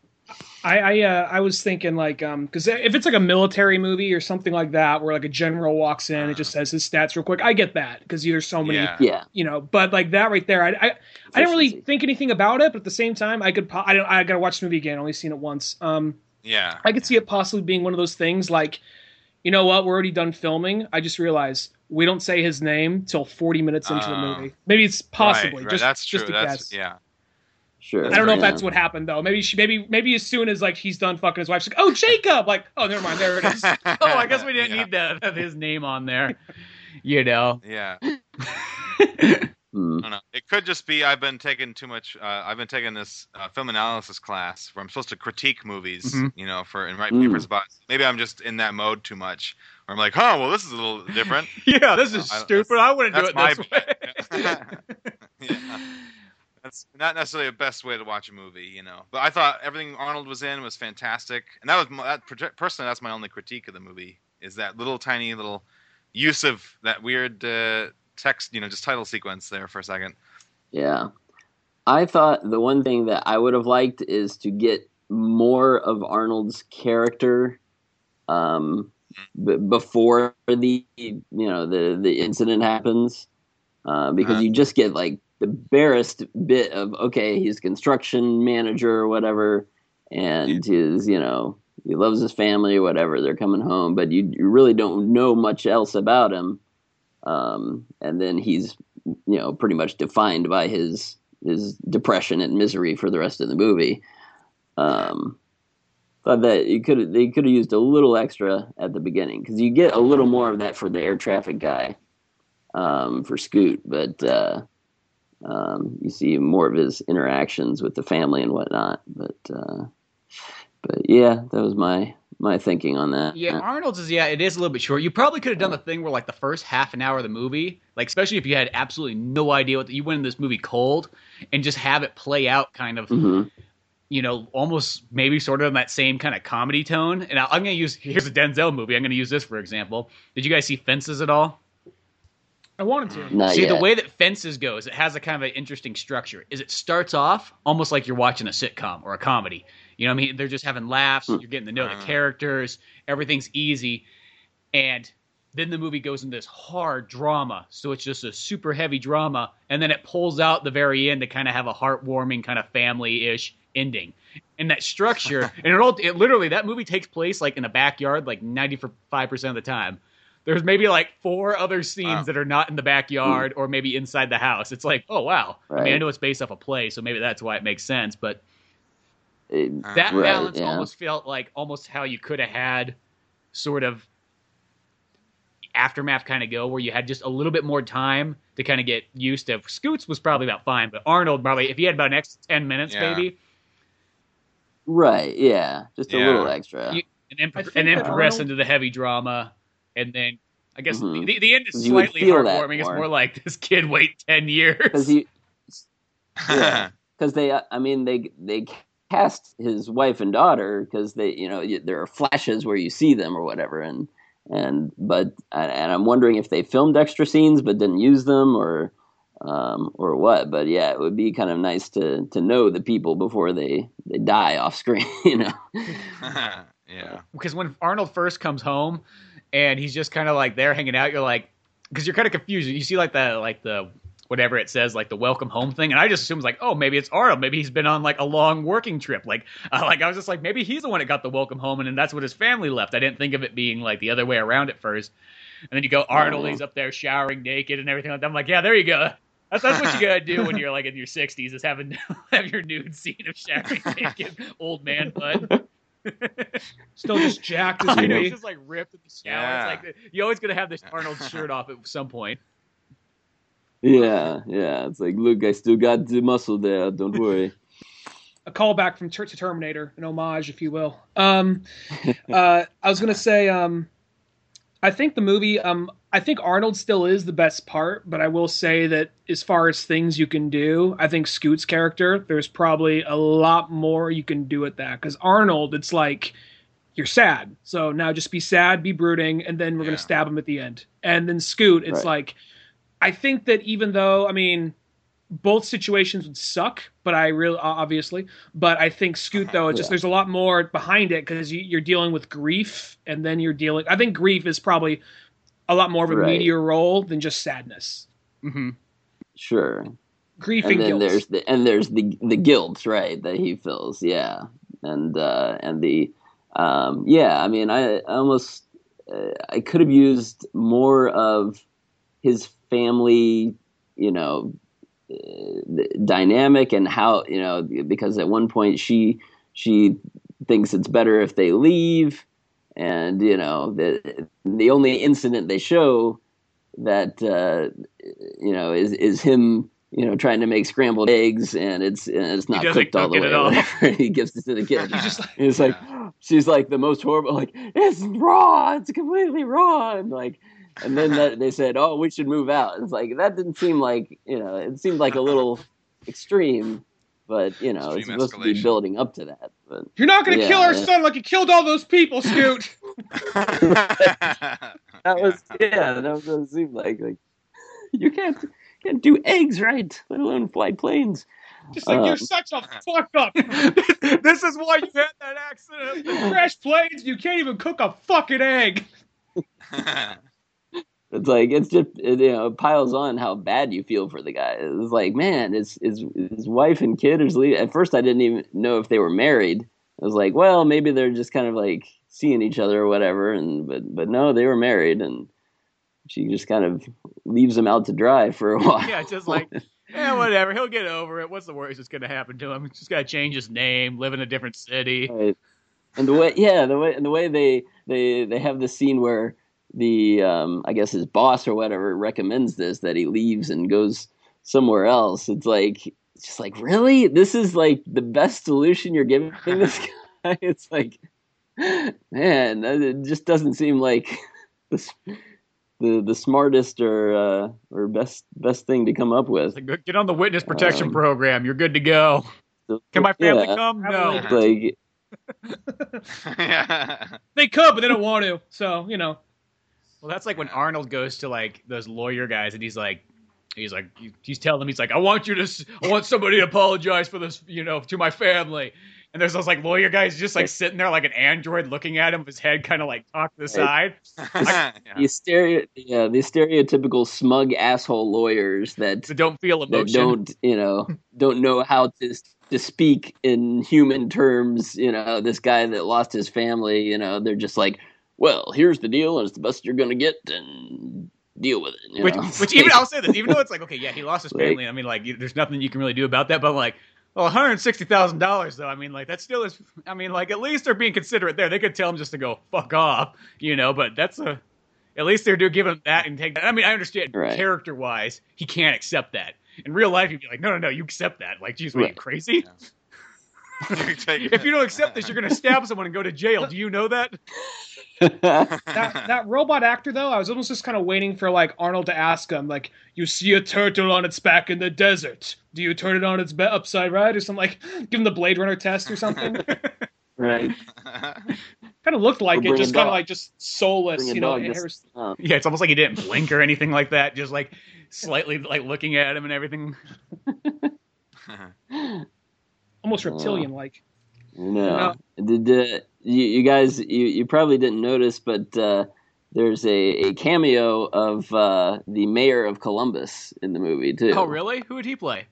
I I, uh, I was thinking like um because if it's like a military movie or something like that where like a general walks in and just says his stats real quick, I get that because there's so many Yeah. yeah, you know. But like that right there, I I, I didn't really think anything about it, but at the same time, I could po- I don't I gotta watch the movie again. Only seen it once. Um, Yeah. I could see it possibly being one of those things like, you know what, we're already done filming. I just realized we don't say his name till 40 minutes into the Oh. movie. Maybe it's possibly Right, right. just that's true. just a that's guess. yeah. Sure. I don't know if that's what happened though. Maybe she, maybe maybe as soon as like he's done fucking his wife, she's like, "Oh, Jacob!" Like, "Oh, never mind, there it is." oh, I guess we didn't yeah. need to have his name on there. You know. Yeah. Hmm. I don't know. It could just be I've been taking too much. Uh, I've been taking this uh, film analysis class where I'm supposed to critique movies, Mhm. you know, for and write Mm. papers about. Maybe I'm just in that mode too much. Where I'm like, oh, well, this is a little different. yeah, this is I- stupid. I wouldn't do it this bad. way. yeah. That's not necessarily the best way to watch a movie, you know. But I thought everything Arnold was in was fantastic, and that was my, that personally that's my only critique of the movie is that little tiny little use of that weird uh, text, you know, just title sequence there for a second. Yeah. I thought the one thing that I would have liked is to get more of Arnold's character um, b- before the you know the the incident happens uh, because Uh-huh. you just get like the barest bit of okay he's construction manager or whatever and his you know he loves his family or whatever they're coming home but you, you really don't know much else about him um, and then he's you know pretty much defined by his his depression and misery for the rest of the movie. Um, thought that you could they could have used a little extra at the beginning because you get a little more of that for the air traffic guy um, for Scoot, but uh, um, you see more of his interactions with the family and whatnot. But uh, but yeah, that was my my thinking on that. Yeah, Arnold's is yeah, it is a little bit short. You probably could have done the thing where like the first half an hour of the movie, like especially if you had absolutely no idea what the, you went in this movie cold, and just have it play out kind of, hmm you know, almost maybe sort of in that same kind of comedy tone. And I, I'm gonna use here's a Denzel movie. I'm gonna use this for example. Did you guys see Fences at all? I wanted to. Not See, yet. the way that Fences goes, it has a kind of an interesting structure. Is it starts off almost like you're watching a sitcom or a comedy. You know what I mean? They're just having laughs. Hmm. You're getting to know the Uh. characters. Everything's easy. And then the movie goes into this hard drama. So it's just a super heavy drama. And then it pulls out the very end to kind of have a heartwarming, kind of family ish ending. And that structure, and it all, it literally, that movie takes place like in a backyard, like 95% of the time. There's maybe like four other scenes Wow. that are not in the backyard or maybe inside the house. It's like, oh wow. I mean, I know it's based off a play, so maybe that's why it makes sense. But It- that Right, balance yeah. almost felt like almost how you could have had sort of aftermath kind of go, where you had just a little bit more time to kind of get used to. Scoots was probably about fine, but Arnold probably if he had about an extra ten minutes, Yeah. maybe, right, yeah, just a little extra. You- and then I think and then progress into the heavy drama, and then. I guess Mhm. the, the end is slightly feel that heartwarming. It's more. more like this kid wait ten years. Because Yeah. they, uh, I mean, they they cast his wife and daughter because they, you know, y- there are flashes where you see them or whatever, and and but and and I'm wondering if they filmed extra scenes but didn't use them or um, or what. But yeah, it would be kind of nice to to know the people before they they die off screen, you know. yeah. because when Arnold first comes home and he's just kind of like there hanging out, you're like, because you're kind of confused. You see like the like the whatever it says, like the welcome home thing, and I just assumed like, oh, maybe it's Arnold. Maybe he's been on like a long working trip. Like, uh, like I was just like, maybe he's the one that got the welcome home, and then that's what his family left. I didn't think of it being like the other way around at first. And then you go Arnold, he's up there showering naked and everything like that. I'm like, yeah, there you go. That's, that's what you gotta do when you're like in your 60s is having have your nude scene of showering naked old man butt. Still just jacked as I know, he's just like ripped in the shower. Yeah. It's like you always gonna have this Arnold shirt off at some point. Yeah, yeah. It's like, look, I still got the muscle there. Don't worry. a callback from Ter- to Terminator, an homage, if you will. Um, uh, I was gonna say, um, I think the movie, um, I think Arnold still is the best part, but I will say that as far as things you can do, I think Scoot's character, there's probably a lot more you can do with that. Because Arnold, it's like you're sad, so now just be sad, be brooding, and then we're Yeah. gonna stab him at the end. And then Scoot, it's Right. like, I think that even though, I mean, both situations would suck, but I really obviously, but I think Scoot though, it's just Yeah. there's a lot more behind it because you, you're dealing with grief, and then you're dealing. I think grief is probably a lot more of a Right. meatier role than just sadness. Mm-hmm. Sure. Grief and and, then guilt. there's the and there's the the guilt right that he feels yeah and uh and the um yeah i mean i, I almost uh, i could have used more of his family you know uh, dynamic and how you know because at one point she she thinks it's better if they leave and you know the the only incident they show that uh, you know is is him you know trying to make scrambled eggs and it's and it's not cooked all the way. all. he gives it to the kid. He's just and it's like she's like the most horrible like it's raw. It's completely raw. And like and then that, they said oh we should move out. It's like that didn't seem like you know it seemed like a little extreme but you know it's Extreme supposed to be building up to that but you're not gonna Yeah, kill our yeah. son like you killed all those people, Scoot. that was yeah that was what it seemed like like you can't can't do eggs right let alone fly planes just like Uh, you're such a fuck up. this is why you had that accident. You Crash planes, you can't even cook a fucking egg. It's like it's just it, you know it piles on how bad you feel for the guy. It's like man, his his his wife and kid is leaving. At first, I didn't even know if they were married. I was like, well, maybe they're just kind of like seeing each other or whatever. And but but no, they were married, and she just kind of leaves him out to dry for a while. Yeah, just like, yeah, whatever. He'll get over it. What's the worst that's gonna happen to him? He's just gotta change his name, live in a different city. Right. And the way, yeah, the way, and the way they they they have this scene where the um, I guess his boss or whatever recommends this that he leaves and goes somewhere else. It's like it's just like really, this is like the best solution you're giving this guy. It's like, man, it just doesn't seem like the the, the smartest or uh, or best best thing to come up with. Get on the witness protection Um, program. You're good to go. Can my family Yeah. come? No. Like yeah. They could, but they don't want to. So you know, Well, that's like when Arnold goes to like those lawyer guys, and he's like, he's like, he's telling them, he's like, I want you to, I want somebody to apologize for this, you know, to my family. And there's those like lawyer guys just like sitting there like an android looking at him, with his head kind of like cocked to the side. Yeah. These stereo, yeah, these stereotypical smug asshole lawyers that So don't feel that emotion. don't, you know, don't know how to to speak in human terms. You know, this guy that lost his family. You know, they're just like, well, here's the deal, and it's the best you're gonna get, and deal with it. you which, know? which even I'll say this, even though it's like, okay, yeah, he lost his Like- family. I mean, like, you, there's nothing you can really do about that. But like, well, one hundred sixty thousand dollars, though. I mean, like, that still is. I mean, like, at least they're being considerate there. They could tell him just to go fuck off, you know. But that's a. At least they're do giving him that and take that. I mean, I understand Right. character wise, he can't accept that. In real life, you'd be like, no, no, no, you accept that. Like, geez, what, are you crazy? You take- if you don't accept this, you're going to stab someone and go to jail. Do you know that? That that robot actor though, I was almost just kind of waiting for like Arnold to ask him, like, "You see a turtle on its back in the desert? Do you turn it on its back upside right or something like give him the Blade Runner test or something?" right. kind of looked like Or it, just kind of like just soulless, Bring you know. dog and to- Harris- oh. Yeah, it's almost like he didn't blink or anything like that. Just like slightly like looking at him and everything. almost reptilian like. No. Did uh, you, you guys? You, you probably didn't notice, but uh, there's a, a cameo of uh, the mayor of Columbus in the movie too. Oh, really? Who would he play?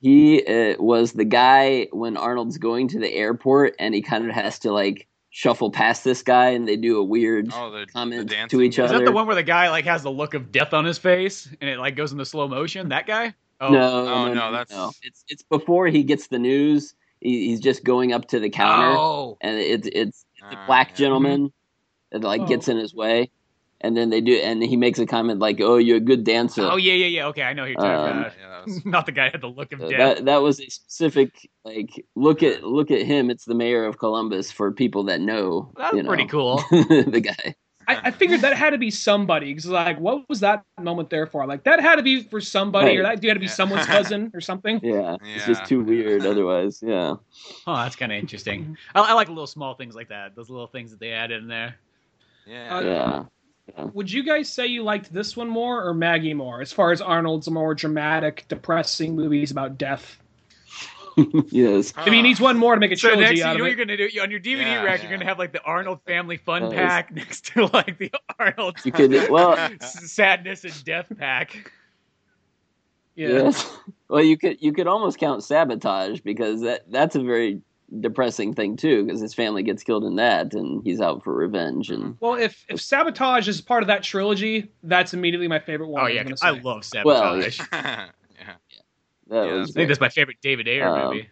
He uh, was the guy when Arnold's going to the airport, and he kind of has to like shuffle past this guy, and they do a weird Oh, the, the comment dancing. to each Is other. Is that the one where the guy like has the look of death on his face and it like goes into slow motion? That guy? Oh, no, Oh, no, no, no, that's- no. It's it's before he gets the news. He, he's just going up to the counter, Oh, and it's it's the Ah, black yeah. gentleman that like Oh. gets in his way, and then they do, and he makes a comment like, "Oh, you're a good dancer." oh yeah, yeah, yeah. Okay, I know who you're talking Um, about. Yeah, was- Not the guy that had the look of death. that that was a specific like look at look at him. It's the mayor of Columbus for people that know. That's you know, pretty cool. the guy. I, I figured that had to be somebody because like, what was that moment there for? Like, that had to be for somebody, or Right. that had to be Yeah. someoe's cousin or something. Yeah, it's just too weird otherwise. Yeah. Oh, that's kind of interesting. Mm-hmm. I, I like little small things like that. Those little things that they add in there. Uh, yeah. Yeah. Would you guys say you liked this one more or Maggie more, as far as Arnold's more dramatic, depressing movies about death? yes. I mean, he needs one more to make a So trilogy next, you know out what of you're gonna do on your DVD Yeah, rack. yeah. You're gonna have like the Arnold Family Fun Nice. Pack next to like the Arnold You could well. Sadness and Death Pack. Yeah. Yes. Well, you could you could almost count sabotage because that that's a very depressing thing too because his family gets killed in that and he's out for revenge and Well, if if Sabotage is part of that trilogy, that's immediately my favorite one. Oh I'm yeah, I love Sabotage. yeah. That Yeah, was I think that's my favorite David Ayer Um, movie.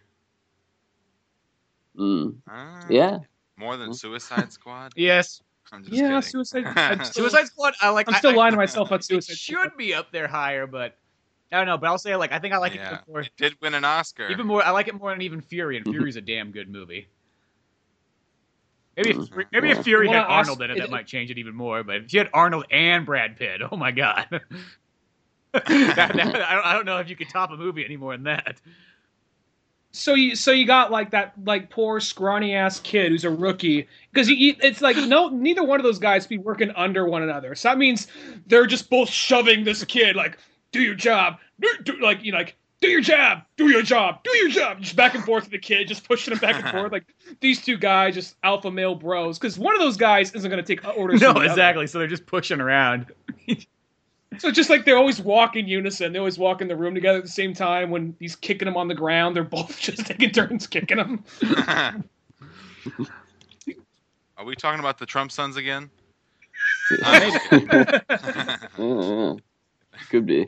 mm, Ah, yeah. More than Suicide Squad. Yes, I'm just Yeah, kidding. Suicide. I'm still, Suicide Squad. I like. I'm still I, lying to myself on It Suicide. Squad. should be up there higher, but I don't know. But I'll say like I think I like yeah. it more. It did win an Oscar. Even more, I like it more than even Fury, and Fury's a damn good movie. Maybe if, Mhm. maybe if Fury had Arnold in it, it- that might change it even more. But if you had Arnold and Brad Pitt, oh my god, that, that- I, don't, I don't know if you could top a movie any more than that. So you so you got like that like poor scrawny ass kid who's a rookie because it's like no neither one of those guys be working under one another. So that means they're just both shoving this kid like do your job, do, do, like you know, like do your job, do your job, do your job, just back and forth with the kid, just pushing him back and forth like these two guys just alpha male bros because one of those guys isn't going to take orders. No, from the other. exactly. So they're just pushing around. So just like they always walk in unison, they always walk in the room together at the same time. When he's kicking him on the ground, they're both just taking turns kicking him. Are we talking about the Trump sons again? Could be.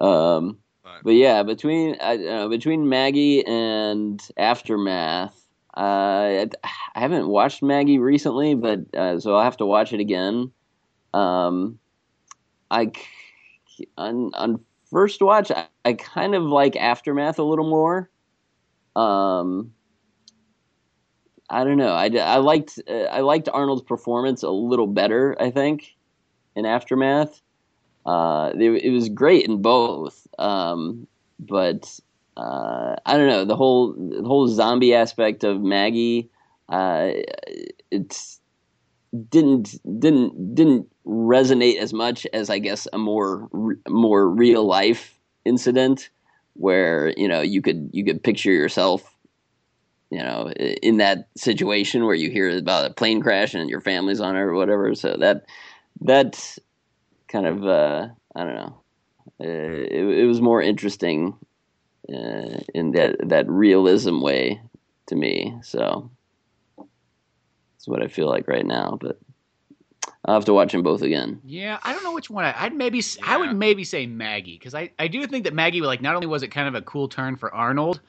Um, But- but yeah, between I, uh, between Maggie and Aftermath, uh, I, I haven't watched Maggie recently, but uh, so I'll have to watch it again. Um, I on on first watch, I, I kind of like Aftermath a little more. Um, I don't know. I, I liked uh, I liked Arnold's performance a little better. I think in Aftermath. Uh, it, it was great in both, um, but uh, I don't know the whole the whole zombie aspect of Maggie. Uh, it's didn't didn't didn't resonate as much as I guess a more more real life incident where you know you could you could picture yourself you know in that situation where you hear about a plane crash and your family's on it or whatever. So that that kind of uh, I don't know. Uh, it, it was more interesting uh, in that that realism way to me. So that's what I feel like right now but I'll have to watch them both again. Yeah, I don't know which one. I, would maybe yeah. I would maybe say Maggie because I, I do think that Maggie like not only was it kind of a cool turn for Arnold,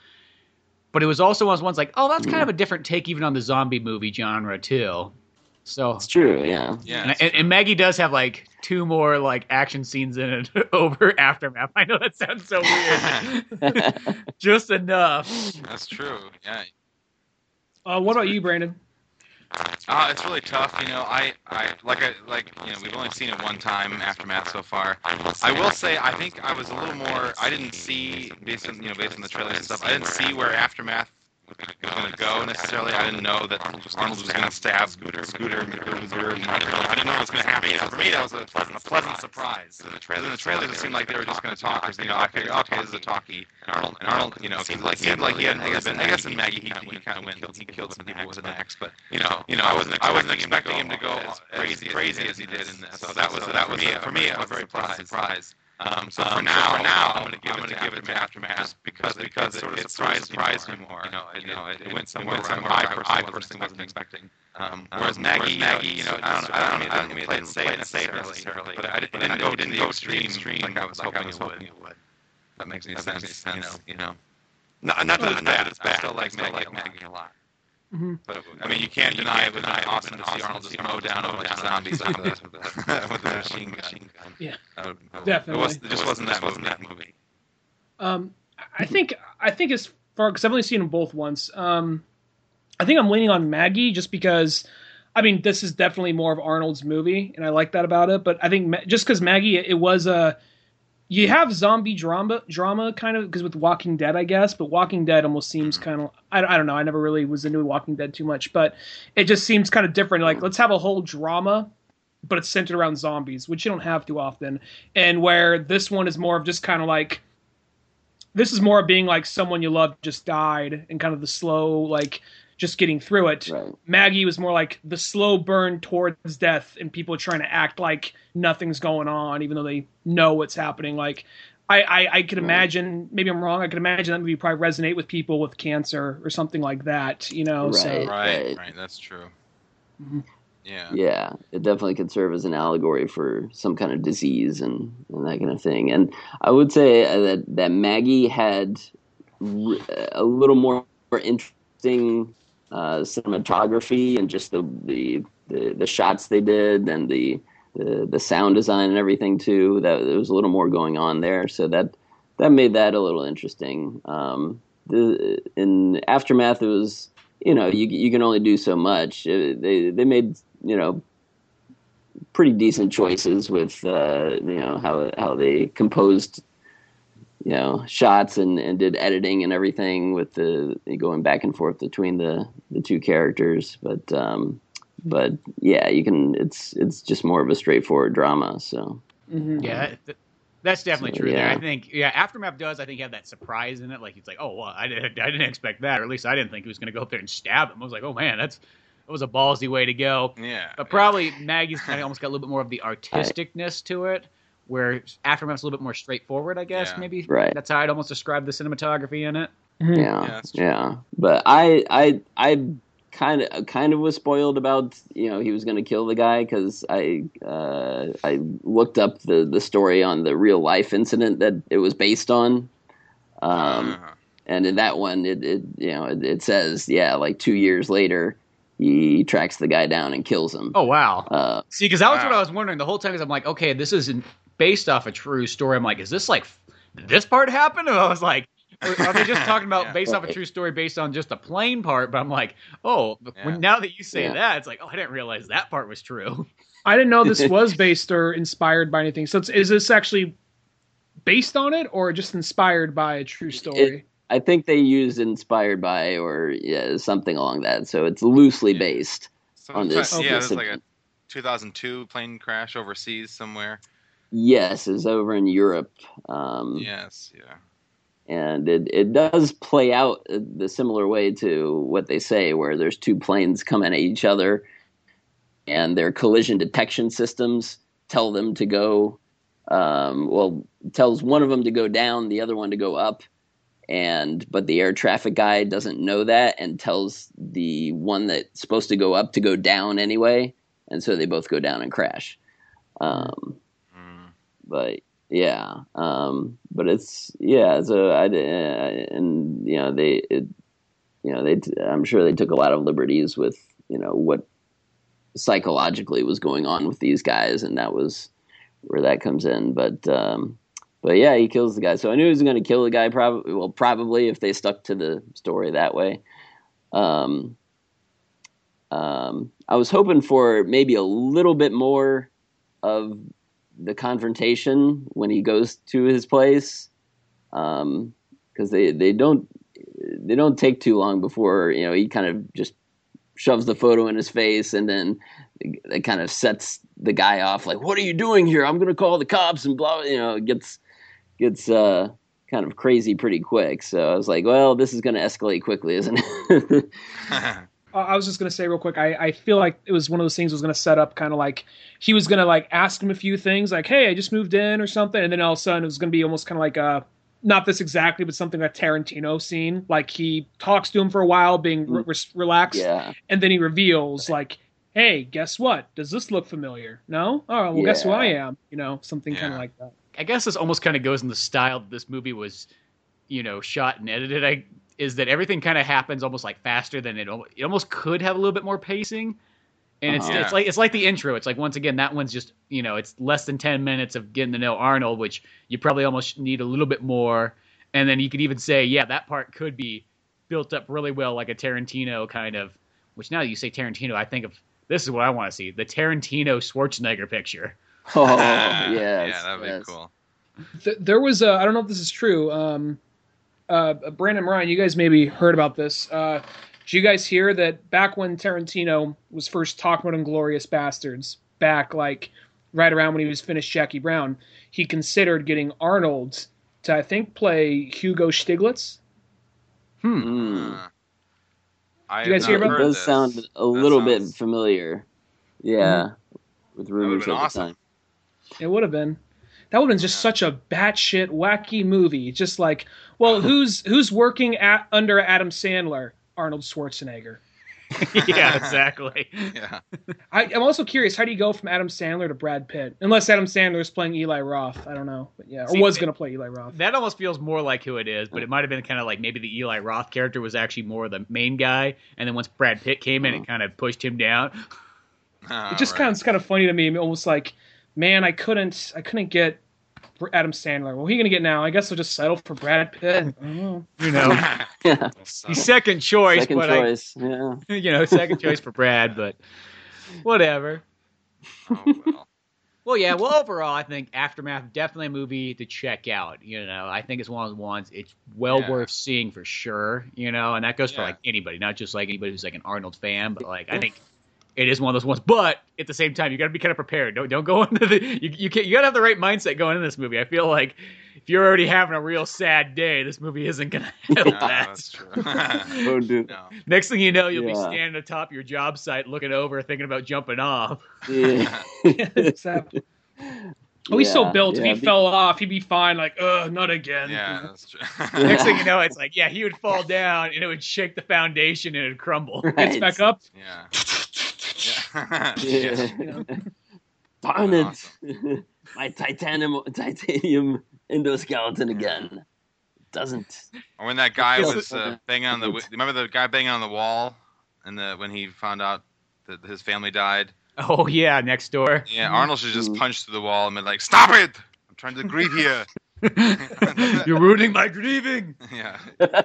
but it was also one of ones like oh that's kind of a different take even on the zombie movie genre too. So it's true, yeah, yeah. And, and, Maggie does have like two more like action scenes in it over aftermath. I know that sounds so weird, just enough. That's true. Yeah. Uh, what about you, Brandon? Uh, it's really tough, you know. I, I like I like you know we've only seen it one time aftermath so far. I will say I think I was a little more. I didn't see based on you know based on the trailers and stuff. I didn't see where aftermath going to go necessarily. I didn't know that Arnold was going to stab Scooter, Scooter, I didn't know it was going to happen. So for me, that was a pleasant, a pleasant surprise. In the trailer, in the trailer, it seemed like they were just going to talk. Because you know, okay, okay, this is a talkie. And Arnold, and Arnold, you know, seemed like he had like he hadn't really been. I guess in Maggie, he, he kind of went. He killed some people with an axe, but you know, you know, I wasn't, I wasn't expecting him to go as crazy, crazy as he did in this. So that was, that was for me, a very pleasant surprise. Um, so um, for now, for now, I'm going to give, it, to give it to Aftermath because because it, sort of it surprised, surprised me more. You know, it, you know, it, it went somewhere, went somewhere I, personally, wasn't expecting. Um, whereas Maggie, Maggie, you know, I don't, I don't, I don't mean it didn't say it necessarily, but I didn't, didn't go to the extreme, like I was hoping it would. That makes any sense. You know. Not, not that. It's bad. I still like Maggie a lot. Mm-hmm. But I mean, you can't deny it was awesome to see Arnold just mow down a bunch of zombies with, the, with the machine gun. Yeah, uh, definitely. It, was, it just wasn't that wasn't that movie. Um, I think I think as far because I've only seen them both once. Um, I think I'm leaning on Maggie just because. I mean, this is definitely more of Arnold's movie, and I like that about it. But I think just because Maggie, it was a you have zombie drama drama kind of because with Walking Dead, I guess, but Walking Dead almost seems mm-hmm. kind of I, I don't know. I never really was into Walking Dead too much, but it just seems kind of different. Like let's have a whole drama, but it's centered around zombies, which you don't have too often, and where this one is more of just kind of like this is more of being like someone you love just died and kind of the slow like just getting through it. Right. Maggie was more like the slow burn towards death, and people trying to act like nothing's going on, even though they know what's happening. Like, I, I, I could imagine, maybe I'm wrong. I could imagine that movie probably resonate with people with cancer or something like that. You know, right, so right, right, right. That's true. Mm-hmm. Yeah. Yeah, it definitely could serve as an allegory for some kind of disease and, and that kind of thing. And I would say that that Maggie had a little more interesting uh, cinematography and just the, the, the the shots they did and the, the the sound design and everything too. That there was a little more going on there, so that that made that a little interesting. Um, the in aftermath, it was you know you you can only do so much. It, they they made you know pretty decent choices with uh, you know how how they composed you know shots and, and did editing and everything with the going back and forth between the the two characters. But um but yeah you can it's it's just more of a straightforward drama so. Mm-hmm. yeah that's definitely so, true yeah. there i think yeah aftermath does i think have that surprise in it. Like it's like oh well i didn't i didn't expect that or at least i didn't think he was going to go up there and stab him. I was like oh man that's that was a ballsy way to go. Yeah but probably maggie's kind of almost got a little bit more of the artisticness to it where Aftermath's a little bit more straightforward, I guess. Yeah. Maybe right. That's how I'd almost describe the cinematography in it. Mm-hmm. Yeah, yeah, yeah, But I, I, I kind of, kind of was spoiled about you know he was going to kill the guy because I, uh, I looked up the the story on the real life incident that it was based on. Um, uh-huh. and in that one, it, it you know it, it says yeah, like two years later he tracks the guy down and kills him. Oh wow! Uh, See, because that was wow. what I was wondering the whole time. Is I'm like, okay, this isn't based off a true story. I'm like, is this like this part happened? And I was like, are they just talking about yeah, based off a true story based on just a plane part? But I'm like, oh, yeah. when, now that you say yeah. that, it's like, oh, I didn't realize that part was true. I didn't know this was based or inspired by anything. So is this actually based on it or just inspired by a true story? It, I think they used inspired by or yeah, something along that. So it's loosely based on this. Yeah, there's like a 2002 plane crash overseas somewhere. Yes, is over in Europe. Um, Yes, yeah. and it, it does play out the similar way to what they say, where there's two planes coming at each other, and their collision detection systems tell them to go. Um, well, tells one of them to go down, the other one to go up, and but the air traffic guy doesn't know that and tells the one that's supposed to go up to go down anyway, and so they both go down and crash. Um, But yeah um but it's yeah so i uh, and you know they it, you know they i'm sure they took a lot of liberties with you know what psychologically was going on with these guys and that was where that comes in but um but yeah he kills the guy. So i knew he was going to kill the guy probably well probably if they stuck to the story that way. Um um i was hoping for maybe a little bit more of the confrontation when he goes to his place because they, they don't they don't take too long before you know he kind of just shoves the photo in his face and then it kind of sets the guy off like what are you doing here? I'm gonna call the cops and blah you know it gets gets uh kind of crazy pretty quick. So i was like well this is gonna escalate quickly isn't it I was just gonna say real quick. I, I feel like it was one of those things. Was gonna set up kind of like he was gonna like ask him a few things, like, "Hey, I just moved in" or something, and then all of a sudden it was gonna be almost kind of like a not this exactly, but something like Tarantino scene. Like he talks to him for a while, being re- mm. re- relaxed, yeah and then he reveals like, "Hey, guess what? Does this look familiar? No? Oh, well, guess who I am? You know, something kind of like that." I guess this almost kind of goes in the style that this movie was, you know, shot and edited. I is that everything kind of happens almost like faster than it. It almost could have a little bit more pacing, and it's Uh-huh. it's like it's like the intro. It's like once again that one's just you know it's less than ten minutes of getting to know Arnold, which you probably almost need a little bit more. And then you could even say, yeah, that part could be built up really well, like a Tarantino kind of. Which now that you say Tarantino, I think of this is what I want to see: the Tarantino Schwarzenegger picture. oh yeah, yes that'd be yes. cool. Th- there was a, I don't know if this is true. Um, uh, Brandon Ryan, you guys maybe heard about this. Uh, did you guys hear that back when Tarantino was first talking about Inglourious Basterds, back like right around when he was finished Jackie Brown, he considered getting Arnold to I think play Hugo Stiglitz. Hmm. Mm. Uh, I You guys hear not about it does this. sound a That little bit familiar. Yeah, with rumors been at the time. It would have been. That would have been just such a batshit wacky movie. Just like, well, who's who's working at under Adam Sandler? Arnold Schwarzenegger. yeah, exactly. Yeah. I, I'm also curious, how do you go from Adam Sandler to Brad Pitt? Unless Adam Sandler is playing Eli Roth, I don't know, but yeah, or See, was going to play Eli Roth. That almost feels more like who it is, but it might have been kind of like maybe the Eli Roth character was actually more the main guy, and then once Brad Pitt came in, it uh-huh. kind of pushed him down. it just kind of it's kind of funny to me, almost like, man, I couldn't, I couldn't get Adam Sandler. What are you going to get now? I guess I'll just settle for Brad Pitt. Know. You know, Yeah, he's second choice, second but choice. yeah. You know, second choice for Brad, but whatever. Oh, well. Well, yeah. Well, overall, I think Aftermath definitely a movie to check out. You know, I think it's one of the ones it's well Yeah. worth seeing for sure. You know, and that goes for like anybody, not just like anybody who's like an Arnold fan, but like I think it is one of those ones. But at the same time, you got to be kind of prepared. Don't don't go into the you you can you got to have the right mindset going into this movie. I feel like if you're already having a real sad day, this movie isn't gonna help No, that. that's true. Oh, dude. no. Next thing you know, you'll be standing atop your job site, looking over, thinking about jumping off. Yeah. Exactly. Oh, he's so built. yeah, if he be- fell off, he'd be fine. Like, ugh, not again. Yeah, that's true. Next thing you know, it's like, yeah, he would fall down and it would shake the foundation and it'd crumble. Gets back up. Yeah. Yeah. Yeah. You know? Darn it! My titanium titanium endoskeleton again. Doesn't. Or when that guy was uh, banging on the. Remember the guy banging on the wall, and the when he found out that his family died. Oh yeah, next door. Yeah, Arnold should just Mhm. punch through the wall and be like, "Stop it! I'm trying to grieve here." You're ruining my grieving. yeah.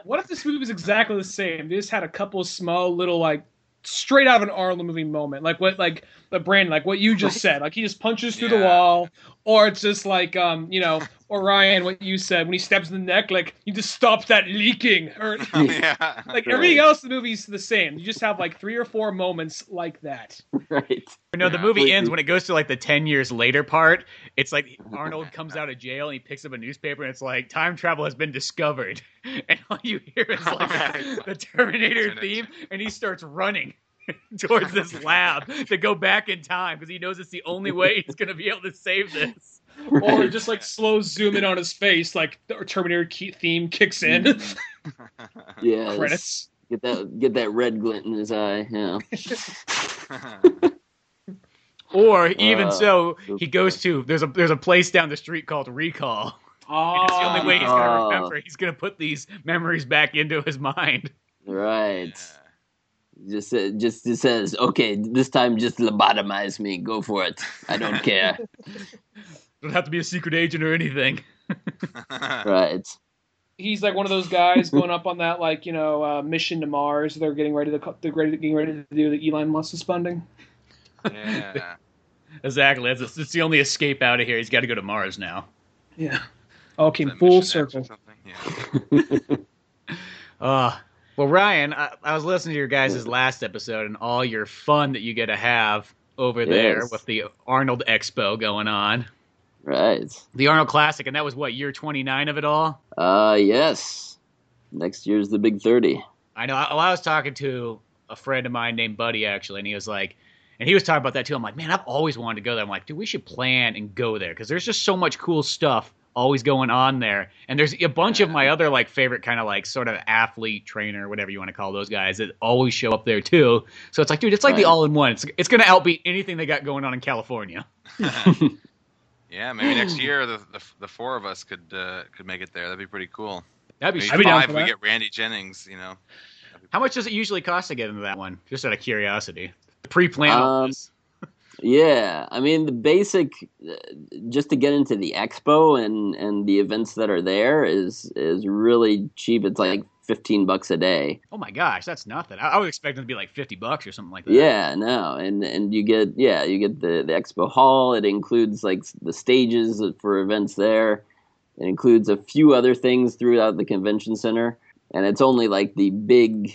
What if this movie was exactly the same? They just had a couple small little like straight out of an Arnold movie moment, like what like the brand, like what you just said. Like he just punches through the wall, or it's just like um you know Orion, what you said when he stabs in the neck, like you just stop that leaking, or yeah. like everything else in the movie's the same. You just have like three or four moments like that. right. No, the movie Wait, ends when it goes to like the ten years later part. It's like Arnold comes out of jail and he picks up a newspaper and it's like time travel has been discovered, and all you hear is like the Terminator theme, and he starts running towards this lab to go back in time because he knows it's the only way he's gonna be able to save this. Or just like slow zoom in on his face, like the Terminator key theme kicks in. Mm-hmm. Yeah. Credits. Get that get that red glint in his eye. Yeah. Or even Uh, so, he goes to there's a there's a place down the street called Recall. And it's the only ah. way he's gonna Oh. remember. He's gonna put these memories back into his mind. Right. Just uh, just it says, okay, this time just lobotomize me. Go for it. I don't care. Don't have to be a secret agent or anything. right. He's like one of those guys going up on that like you know uh, mission to Mars. They're getting ready to they're getting ready to do the Elon Musk is funding. yeah. Exactly. It's, it's the only escape out of here. He's got to go to Mars now. Yeah. Okay, came full Mission X or circle. something, Yeah. Uh, well, Ryan, I, I was listening to your guys' last episode and all your fun that you get to have over there with the Arnold Expo going on. Right. The Arnold Classic, and that was what, year 29 of it all? Uh yes. Next year's the big thirty. I know. I, I was talking to a friend of mine named Buddy actually, and he was like, and he was talking about that too. I'm like, man, I've always wanted to go there. I'm like, dude, we should plan and go there because there's just so much cool stuff always going on there. And there's a bunch of my other like favorite kind of like sort of athlete trainer, whatever you want to call those guys, that always show up there too. So it's like, dude, it's like the all in one. It's it's gonna outbeat anything they got going on in California. Yeah, maybe next year the, the the four of us could uh, could make it there. That'd be pretty cool. That'd be. Maybe I'd be five. We get Randy Jennings. You know. How much does it usually cost to get into that one? Just out of curiosity. Pre-plan all Um, this. Yeah, I mean the basic, uh, just to get into the expo and and the events that are there is is really cheap. It's like fifteen bucks a day. Oh my gosh, that's nothing. I, I was expecting it to be like fifty bucks or something like that. Yeah, no, and and you get yeah you get the the expo hall. It includes like the stages for events there. It includes a few other things throughout the convention center, and it's only like the big,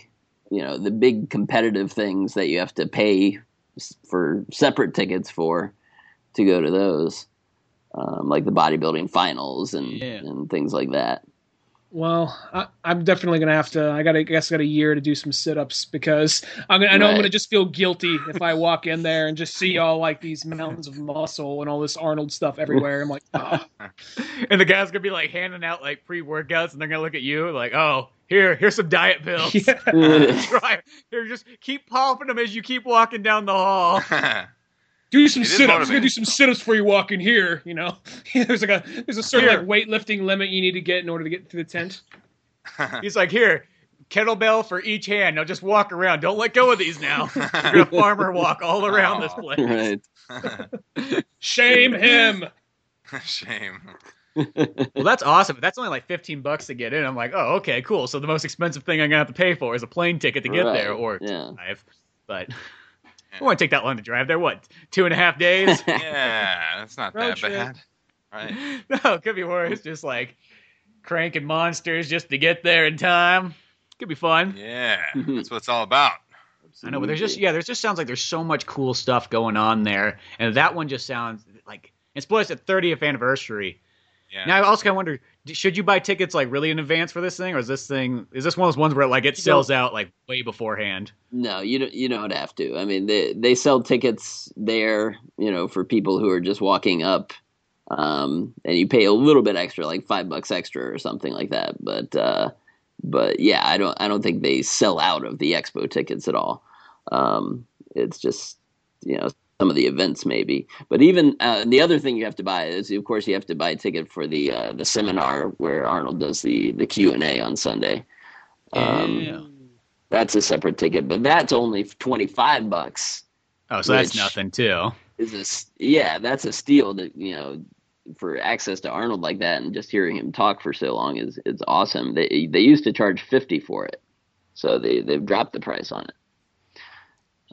you know, the big competitive things that you have to pay for separate tickets for to go to those, um, like the bodybuilding finals and Yeah. and things like that. Well, I, I'm definitely gonna have to. I got, I guess, I got a year to do some sit-ups because I'm gonna. I know I'm gonna just feel guilty if I walk in there and just see all like these mountains of muscle and all this Arnold stuff everywhere. I'm like, oh, And the guy's gonna be like handing out like pre-workouts, and they're gonna look at you like, "Oh, here, here's some diet pills. yeah. Try it. Here, just keep popping them as you keep walking down the hall." Do some sit-ups. I'm gonna do some sit-ups before you walk in here. You know, there's like a there's a certain Here. like weightlifting limit you need to get in order to get to the tent. He's like, "Here, kettlebell for each hand. Now just walk around. Don't let go of these now. You're gonna farmer walk all around this place." right. Shame him. Shame. Well, that's awesome. That's only like 15 bucks to get in. I'm like, "Oh, okay, cool." So the most expensive thing I'm gonna have to pay for is a plane ticket to get Right, there, or yeah. drive. But it won't take that long to drive there. What, two and a half days? Yeah, that's not Road that trip. bad. Right. no, it could be worse. Just like cranking monsters just to get there in time. Could be fun. Yeah, that's what it's all about. I know, but there's just yeah, there's just sounds like there's so much cool stuff going on there, and that one just sounds like it's plus the 30th anniversary. Yeah. Now I also kind of wonder, should you buy tickets like really in advance for this thing, or is this thing is this one of those ones where like it sells out like way beforehand? No, you don't. You don't have to. I mean, they they sell tickets there, you know, for people who are just walking up, um, and you pay a little bit extra, like five bucks extra or something like that. But uh, but yeah, I don't I don't think they sell out of the expo tickets at all. Um, it's just you know some of the events maybe, but even uh, the other thing you have to buy is of course you have to buy a ticket for the uh, the seminar where Arnold does the the Q and A on Sunday. Um, Yeah. that's a separate ticket, but that's only twenty five bucks. Oh, so that's nothing too. Is a s- yeah, that's a steal to you know for access to Arnold like that, and just hearing him talk for so long is is awesome. They they used to charge fifty for it, so they they've dropped the price on it.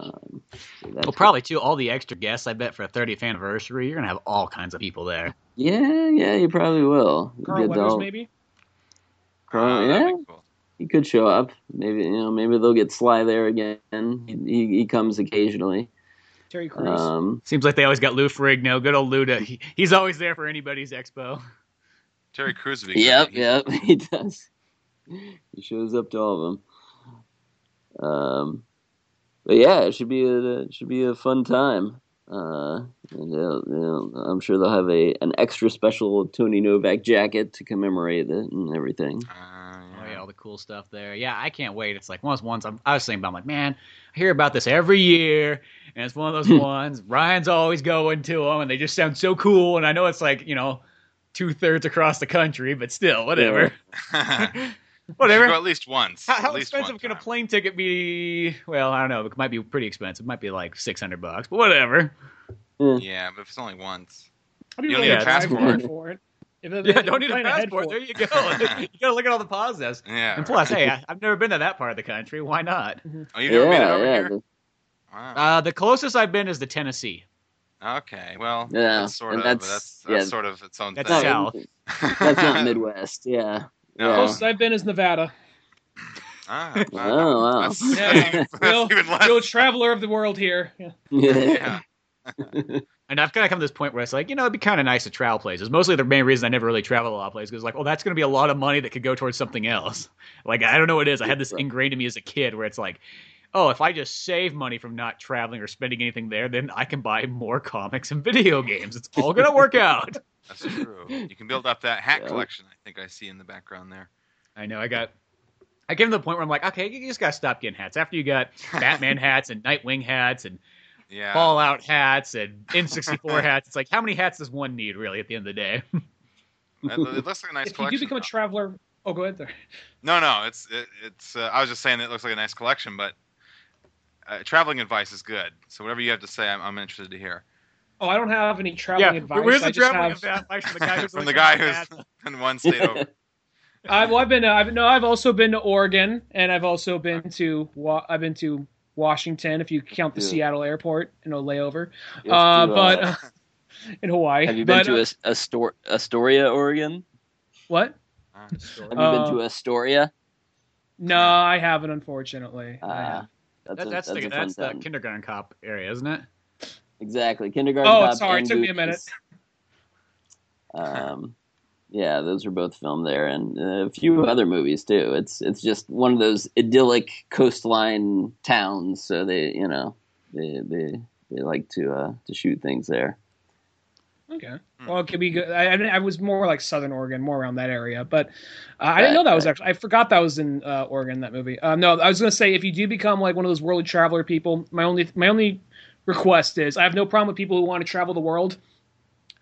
Um, so that's Well, probably too. All the extra guests, I bet, for a 30th anniversary, you're gonna have all kinds of people there. Yeah, yeah, you probably will. Carl Weathers, all- maybe. Carl, yeah, be cool. he could show up. Maybe you know, maybe they'll get Sly there again. He he, he comes occasionally. Terry Crews. Um, Seems like they always got Lou Ferrigno, good old Luda. He, he's always there for anybody's expo. Terry Crews would be yep, yep, he does. He shows up to all of them. Um, but yeah, it should be a it should be a fun time. Uh, and they'll, they'll, I'm sure they'll have a an extra special Tony Novak jacket to commemorate it and everything. Uh, Oh yeah. yeah, all the cool stuff there. Yeah, I can't wait. It's like once once I'm, I was thinking about. I'm like, man, I hear about this every year, and it's one of those ones. Ryan's always going to them, and they just sound so cool. And I know it's like you know, two thirds across the country, but still, whatever, whatever. Go at least once. How, At how least expensive one can a plane ticket be? Well, I don't know. It might be pretty expensive. It might be like six hundred bucks, but whatever. Yeah, but if it's only once. I'd you don't need a passport. for it. If it- Yeah, if don't need a passport. There you go. you gotta look at all the positives. Yeah. And plus, hey, I, I've never been to that part of the country. Why not? Oh, you've never been yeah, over yeah, here? the- Wow. Uh, the closest I've been is the Tennessee. Okay. Well, Yeah, that's sort of that's- that's yeah. that's sort of its own That's thing. south. That's not Midwest. Yeah. No. Closest I've been is Nevada. Ah, Oh, wow. That's, Yeah. that's even, that's Real, even less. real traveler of the world here. Yeah. Yeah. And I've kind of come to this point where it's like, you know, it'd be kind of nice to travel places. Mostly the main reason I never really travel a lot of places because, like, well, that's going to be a lot of money that could go towards something else. Like, I don't know what it is. I had this ingrained in me as a kid where it's like, oh, if I just save money from not traveling or spending anything there, then I can buy more comics and video games. It's all going to work out. That's true. You can build up that hat Yeah. collection. I think I see in the background there. I know. I got. I came to the point where I'm like, okay, you just got to stop getting hats. After you got Batman hats and Nightwing hats and Yeah. Fallout hats and N64 hats, it's like, how many hats does one need, really, at the end of the day? It, it looks like a nice if you do become a traveler, oh, go ahead there. no, no, it's it, it's. Uh, I was just saying it looks like a nice collection, but uh, traveling advice is good. So whatever you have to say, I'm, I'm interested to hear Oh, I don't have any traveling yeah, advice. where's I the just traveling have, advice from the guy who's from the guy who's hats? in one state over. I, well, I've been. Uh, I've no. I've also been to Oregon, and I've also been to. Wa- I've been to Washington, if you count the Yeah. Seattle airport, you know, layover. Yes, Uh, to, but uh, in Hawaii. have you been but, to uh, Astor- Astoria, Oregon? what? Uh, Have you Uh, been to Astoria? No, I haven't, unfortunately. I Ah, haven't. That's That, a, that's that's the, a that's the time. kindergarten cop area, isn't it? Exactly. Kindergarten. Oh, Cop sorry, it and took me a minute. Um, yeah, those were both filmed there, and uh, a few other movies too. It's it's just one of those idyllic coastline towns, so they you know they they, they like to uh, to shoot things there. Okay. Hmm. Well, it could be good. I, I was more like Southern Oregon, more around that area. But uh, I didn't know that was actually. I forgot that was in uh, Oregon. That movie. Uh, no, I was going to say if you do become like one of those world traveler people, my only my only request is I have no problem with people who want to travel the world.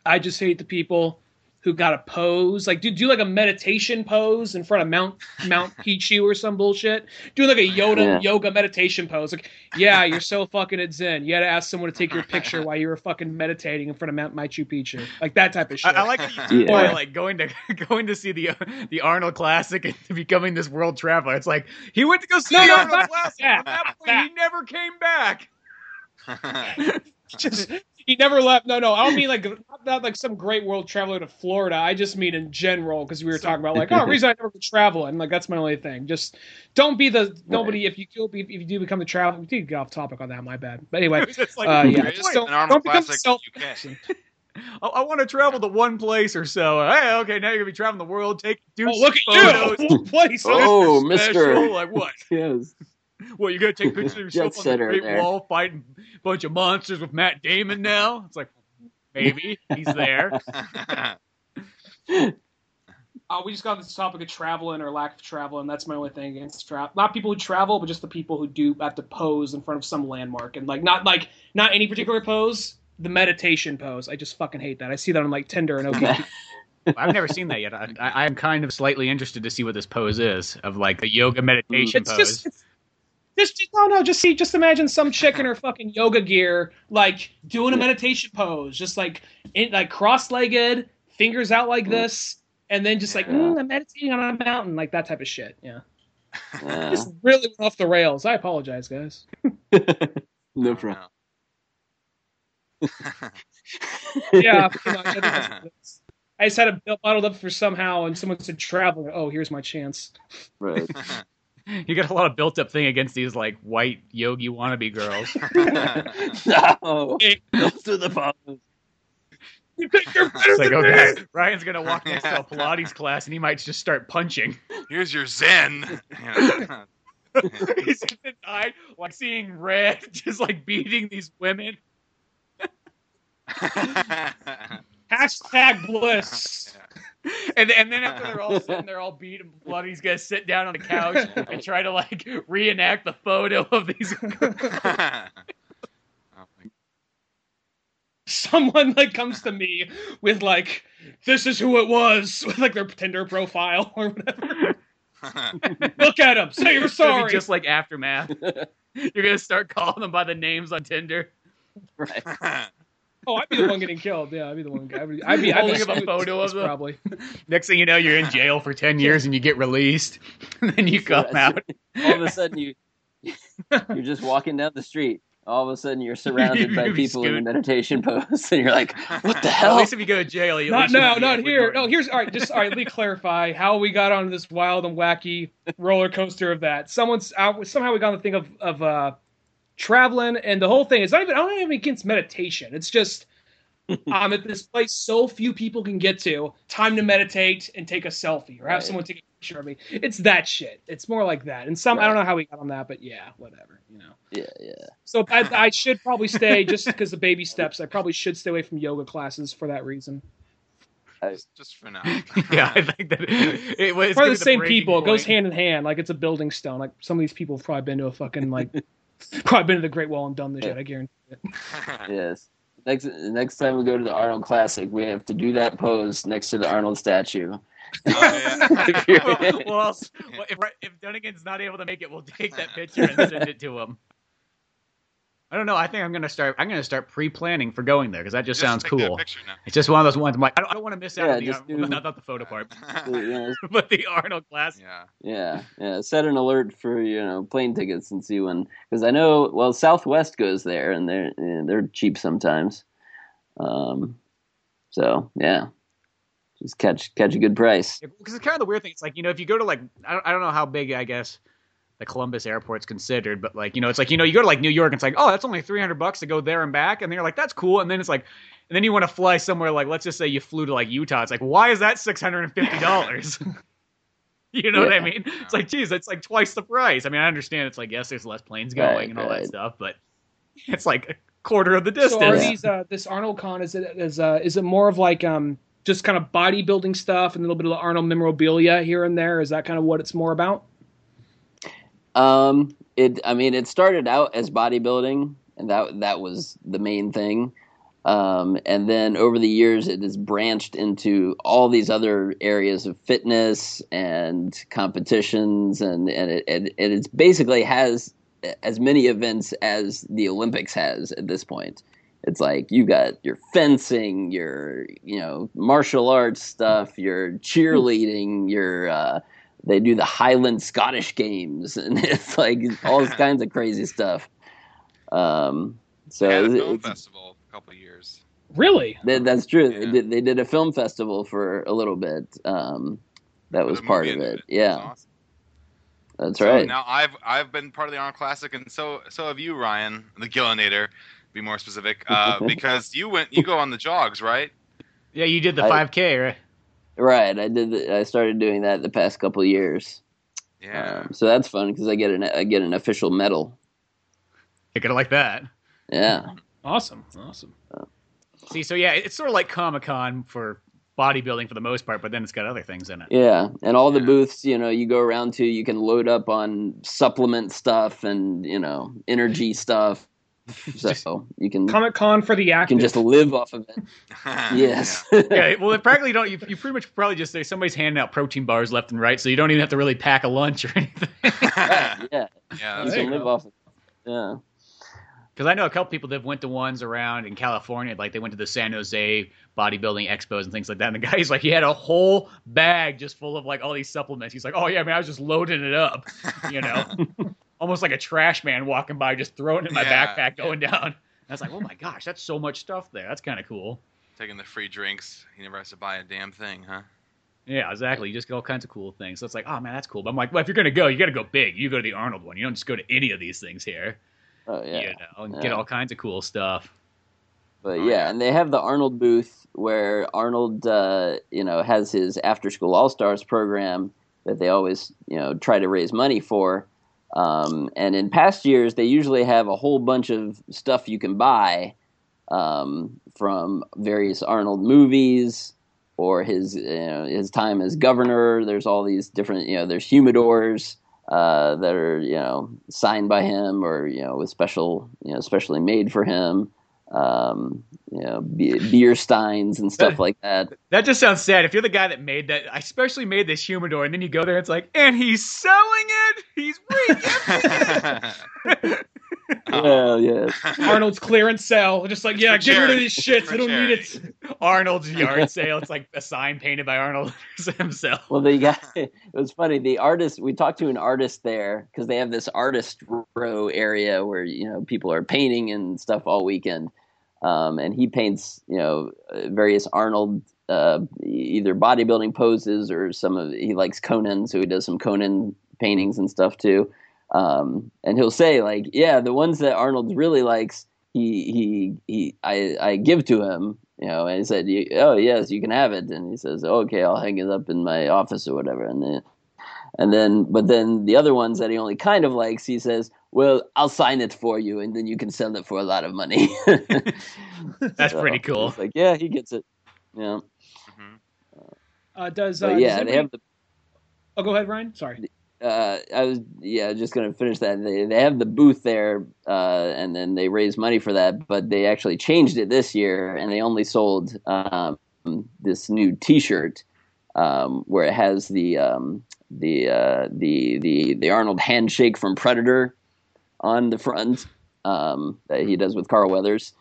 I just hate the people who got a pose like do do like a meditation pose in front of Mount Mount Picchu or some bullshit. Do like a Yoda Yeah. yoga meditation pose. Like, yeah, you're so fucking at Zen. You had to ask someone to take your picture while you were fucking meditating in front of Mount Machu Picchu. Like that type of shit. I like that you Yeah. yeah. like going to going to see the uh, the Arnold Classic and becoming this world traveler. It's like he went to go see No, the no, Arnold Classic. that. From that point, That. he never came back. just he never left. No, no, I don't mean like not, not like some great world traveler to Florida. I just mean in general because we were talking about like oh, reason I never go travel and like that's my only thing. Just don't be the nobody if you do if you do become the travel. We did get off topic on that. My bad. But anyway, like, uh, yeah, There is just don't, an Arnold don't become Classic self. I, I want to travel to one place or so. Hey, okay, now you're gonna be traveling the world, take do Oh, some look at photos. you! One place. Oh, Mr. Like what? Yes. What you're gonna take pictures of yourself on the setter Great there. Wall fighting a bunch of monsters with Matt Damon now? It's like maybe he's there. Uh, we just got this topic of traveling or lack of travel, and that's my only thing against travel. Not people who travel, but just the people who do have to pose in front of some landmark, and like not like not any particular pose. The meditation pose, I just fucking hate that. I see that on like Tinder and OK. I've never seen that yet. I, I, I'm kind of slightly interested to see what this pose is of like the yoga meditation it's pose. just, it's, just, just no, no. Just see, just imagine some chick in her fucking yoga gear, like doing a meditation pose, just like in like cross-legged, fingers out like this, and then just like mm, I'm meditating on a mountain, like that type of shit. Yeah, Yeah. just really went off the rails. I apologize, guys. No problem. Yeah. I, think that's what it is. I just had it bottled up for somehow, and someone said travel. Oh, here's my chance. right. You got a lot of built up thing against these like white yogi wannabe girls. no, those are the problems. You think you're better It's like, than oh me? god, Ryan's gonna walk next to a Pilates class and he might just start punching. Here's your Zen. Yeah. He's inside, like seeing red, just like beating these women. Hashtag bliss. And and then after they're all sitting there all beat and bloody, he's gonna sit down on the couch and try to like reenact the photo of these. Oh Someone like comes to me with like, "This is who it was," with like their Tinder profile or whatever. Look at him. Say you're It's be sorry. just like aftermath. You're gonna start calling them by the names on Tinder. Right. Oh, I'd be the one getting killed. Yeah, I'd be the one. I'd be. I'd be. I'd be Holding up a photo of them. probably. Next thing you know, you're in jail for ten years and you get released. And then you come out. All of a sudden, you you're just walking down the street. All of a sudden, you're surrounded by You people in a meditation pose, and you're like, "What the hell? At least if you go to jail, you at Not least you now. Not here. with No, here's all right. Just all right. Let me clarify how we got on this wild and wacky roller coaster of that. Someone's out. Somehow we got on the thing of of uh, traveling, and the whole thing is not even. I don't even against meditation. It's just I'm at this place so few people can get to. Time to meditate and take a selfie, or have Right. someone take a picture of me. It's that shit. It's more like that. And some I don't know how we got on that, but yeah, whatever. You know. Yeah, yeah. So I, I should probably stay just because the baby steps. I probably should stay away from yoga classes for that reason. Just- Just for now. yeah, I think that it was For the same breaking people, it goes hand in hand. Like it's a building stone. Like some of these people have probably been to a fucking like, probably been to the Great Wall and done this yet? I guarantee it. Yes. Next next time we go to the Arnold Classic, we have to do that pose next to the Arnold statue. Oh, yeah. well, well, well, if, if Dunigan's not able to make it, we'll take that picture and send it to him. I don't know. I think I'm gonna start. I'm gonna start pre-planning for going there because that just, sounds take that cool. It's just one of those ones. I'm like, I don't, don't want to miss out Yeah, on the just do- not, not the photo part, yeah, but the Arnold class. yeah. yeah, yeah. Set an alert for you know plane tickets and see when because I know well Southwest goes there and they're eh, they're cheap sometimes. Um, so yeah, just catch catch a good price. Because it's kind of the weird thing. It's like you know, if you go to like, I don't, I don't know how big I guess the Columbus airport's considered, but like you know, it's like you know, you go to like New York, and it's like, oh, that's only three hundred bucks to go there and back, and then you're like, that's cool, and then it's like, and then you want to fly somewhere like, let's just say you flew to like Utah, it's like, why is that six hundred and fifty dollars? You know what I mean? It's like, geez, it's like twice the price. I mean, I understand it's like, yes, there's less planes going Right, and all right. that stuff, but it's like a quarter of the So are distance. these uh, this Arnold Con? Is it is uh, is it more of like um just kind of bodybuilding stuff and a little bit of the Arnold memorabilia here and there? Is that kind of what it's more about? Um, it. I mean, it started out as bodybuilding, and that that was the main thing. Um, and then over the years, it has branched into all these other areas of fitness and competitions, and and it, and it it's basically has as many events as the Olympics has at this point. It's like you got your fencing, your you know martial arts stuff, your cheerleading, your uh, they do the Highland Scottish games, and it's like all kinds of crazy stuff. Um, so They had a it's- film it's- festival a couple of years. Really? that, that's true. They did they did a film festival for a little bit. Um, that was part of it. It Yeah, awesome. that's So right. Now I've I've been part of the Arnold Classic, and so so have you, Ryan, the Gillinator, be more specific, uh, because you went you go on the jogs, right? yeah, you did the 5K, right? Right. I did. The, I started doing that the past couple of years. Yeah. Um, so that's fun because I get an I get an official medal. You're gonna like that. Yeah. Awesome. Awesome. See, so yeah, it's sort of like Comic Con for bodybuilding for the most part, but then it's got other things in it. Yeah, and all the booths, you know, you go around to, you can load up on supplement stuff and you know energy stuff. So you can Comic Con for the active. You can just live off of it. Yes. yeah, well, it practically don't. You, you pretty much probably just say somebody's handing out protein bars left and right, so you don't even have to really pack a lunch or anything. yeah. yeah, yeah. you can you live go. off. Of it. Yeah. Because I know a couple people that went to ones around in California, like they went to the San Jose bodybuilding expos and things like that. And the guy's like, he had a whole bag just full of like all these supplements. He's like, oh yeah, I man, I was just loading it up, you know. Almost like a trash man walking by, just throwing it in my Yeah. backpack, going down. And I was like, oh my gosh, that's so much stuff there. That's kind of cool. Taking the free drinks. He never has to buy a damn thing, huh? Yeah, exactly. You just get all kinds of cool things. So it's like, oh man, that's cool. But I'm like, well, if you're gonna go, you got to go big. You go to the Arnold one. You don't just go to any of these things here. Oh yeah. You know, and Yeah. get all kinds of cool stuff. But Oh, yeah, yeah. and they have the Arnold booth where Arnold, uh, you know, has his after school All Stars program that they always, you know, try to raise money for. Um, and in past years, they usually have a whole bunch of stuff you can buy um, from various Arnold movies or his, you know, his time as governor. There's all these different, you know, there's humidors uh, that are, you know, signed by him or you know, with special, you know, specially made for him um, you know, beer steins and stuff like that. That just sounds sad. If you're the guy that made that, I especially made this humidor, and then you go there, it's like, and he's selling it. He's re Well, yeah, Arnold's clearance sale. Just like, yeah, get rid of these shits. For I don't need it. Arnold's yard sale. It's like a sign painted by Arnold himself. Well, the guy, it was funny. The artist, we talked to an artist there because they have this artist row area where, you know, people are painting and stuff all weekend. Um, and he paints, you know, uh, various Arnold, uh, either bodybuilding poses or some of, he likes Conan, so he does some Conan paintings and stuff too. Um, and he'll say like, yeah, the ones that Arnold really likes, he, he, he, I, I give to him, you know, and he said, "Oh yes, you can have it." And he says, oh, "Okay, I'll hang it up in my office or whatever." And then, and then, but then the other ones that he only kind of likes, he says, "Well, I'll sign it for you, and then you can sell it for a lot of money." That's pretty cool. Like, yeah, he gets it. Yeah, Mhm. Uh, does uh, but does yeah, they have the. Oh, go ahead, Ryan. Sorry. Uh, I was yeah, just gonna finish that. They they have the booth there, uh, and then they raise money for that. But they actually changed it this year, and they only sold um, this new T-shirt um, where it has the um, the uh, the the the Arnold handshake from Predator on the front um, that he does with Carl Weathers,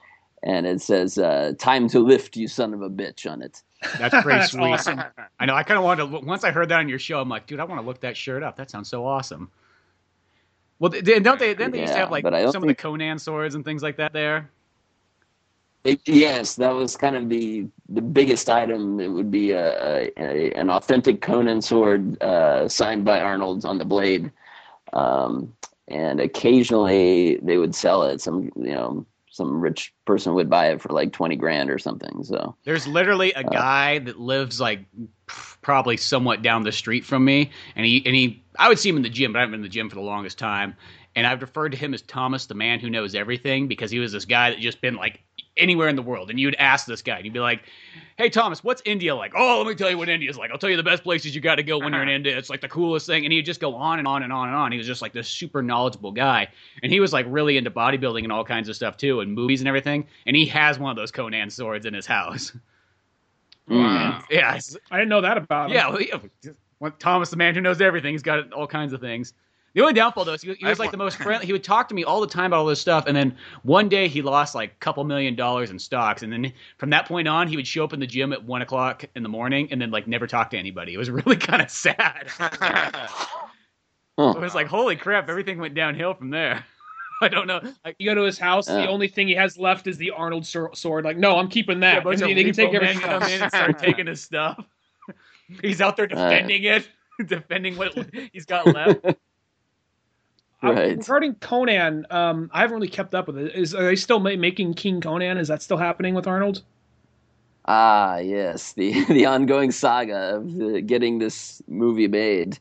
and it says uh, "Time to lift, you son of a bitch" on it. That's pretty That's sweet. awesome. I know. I kind of wanted to. look- Once I heard that on your show, I'm like, dude, I want to look that shirt up. That sounds so awesome. Well, th- th- don't they? Then they used to have like but I some of the Conan swords and things like that there. It, yes, that was kind of the the biggest item. It would be a, a an authentic Conan sword uh, signed by Arnold on the blade, um, and occasionally they would sell it. Some you know some rich person would buy it for like twenty grand or something. So There's literally a uh, guy that lives like probably somewhat down the street from me, and he and he I would see him in the gym, but I haven't been in the gym for the longest time. And I've referred to him as Thomas, the man who knows everything, because he was this guy that just been like anywhere in the world. And you'd ask this guy, and you'd be like, "Hey, Thomas, what's India like?" Oh, let me tell you what India's like. I'll tell you the best places you got to go when you're in India. It's like the coolest thing. And he'd just go on and on and on and on. He was just like this super knowledgeable guy, and he was like really into bodybuilding and all kinds of stuff too, and movies and everything. And he has one of those Conan swords in his house. Mm. Yeah, I didn't know that about him. yeah. Well, yeah. Thomas, the man who knows everything, he's got all kinds of things. The only downfall though is he, he was like the most friendly. He would talk to me all the time about all this stuff, and then one day he lost like a couple million dollars in stocks, and then from that point on, he would show up in the gym at one o'clock in the morning, and then like never talk to anybody. It was really kind of sad. Huh. It was like, holy crap, everything went downhill from there. I don't know. Like, You go to his house. The only thing he has left is the Arnold sor- sword. Like, no, I'm keeping that. bunch And of they can take everything come in and start taking his stuff. He's out there defending it, defending what he's got left. Uh, Right. regarding Conan, um, I haven't really kept up with it. Is are they still ma- making King Conan? Is that still happening with Arnold? Ah, yes, the the ongoing saga of uh, getting this movie made.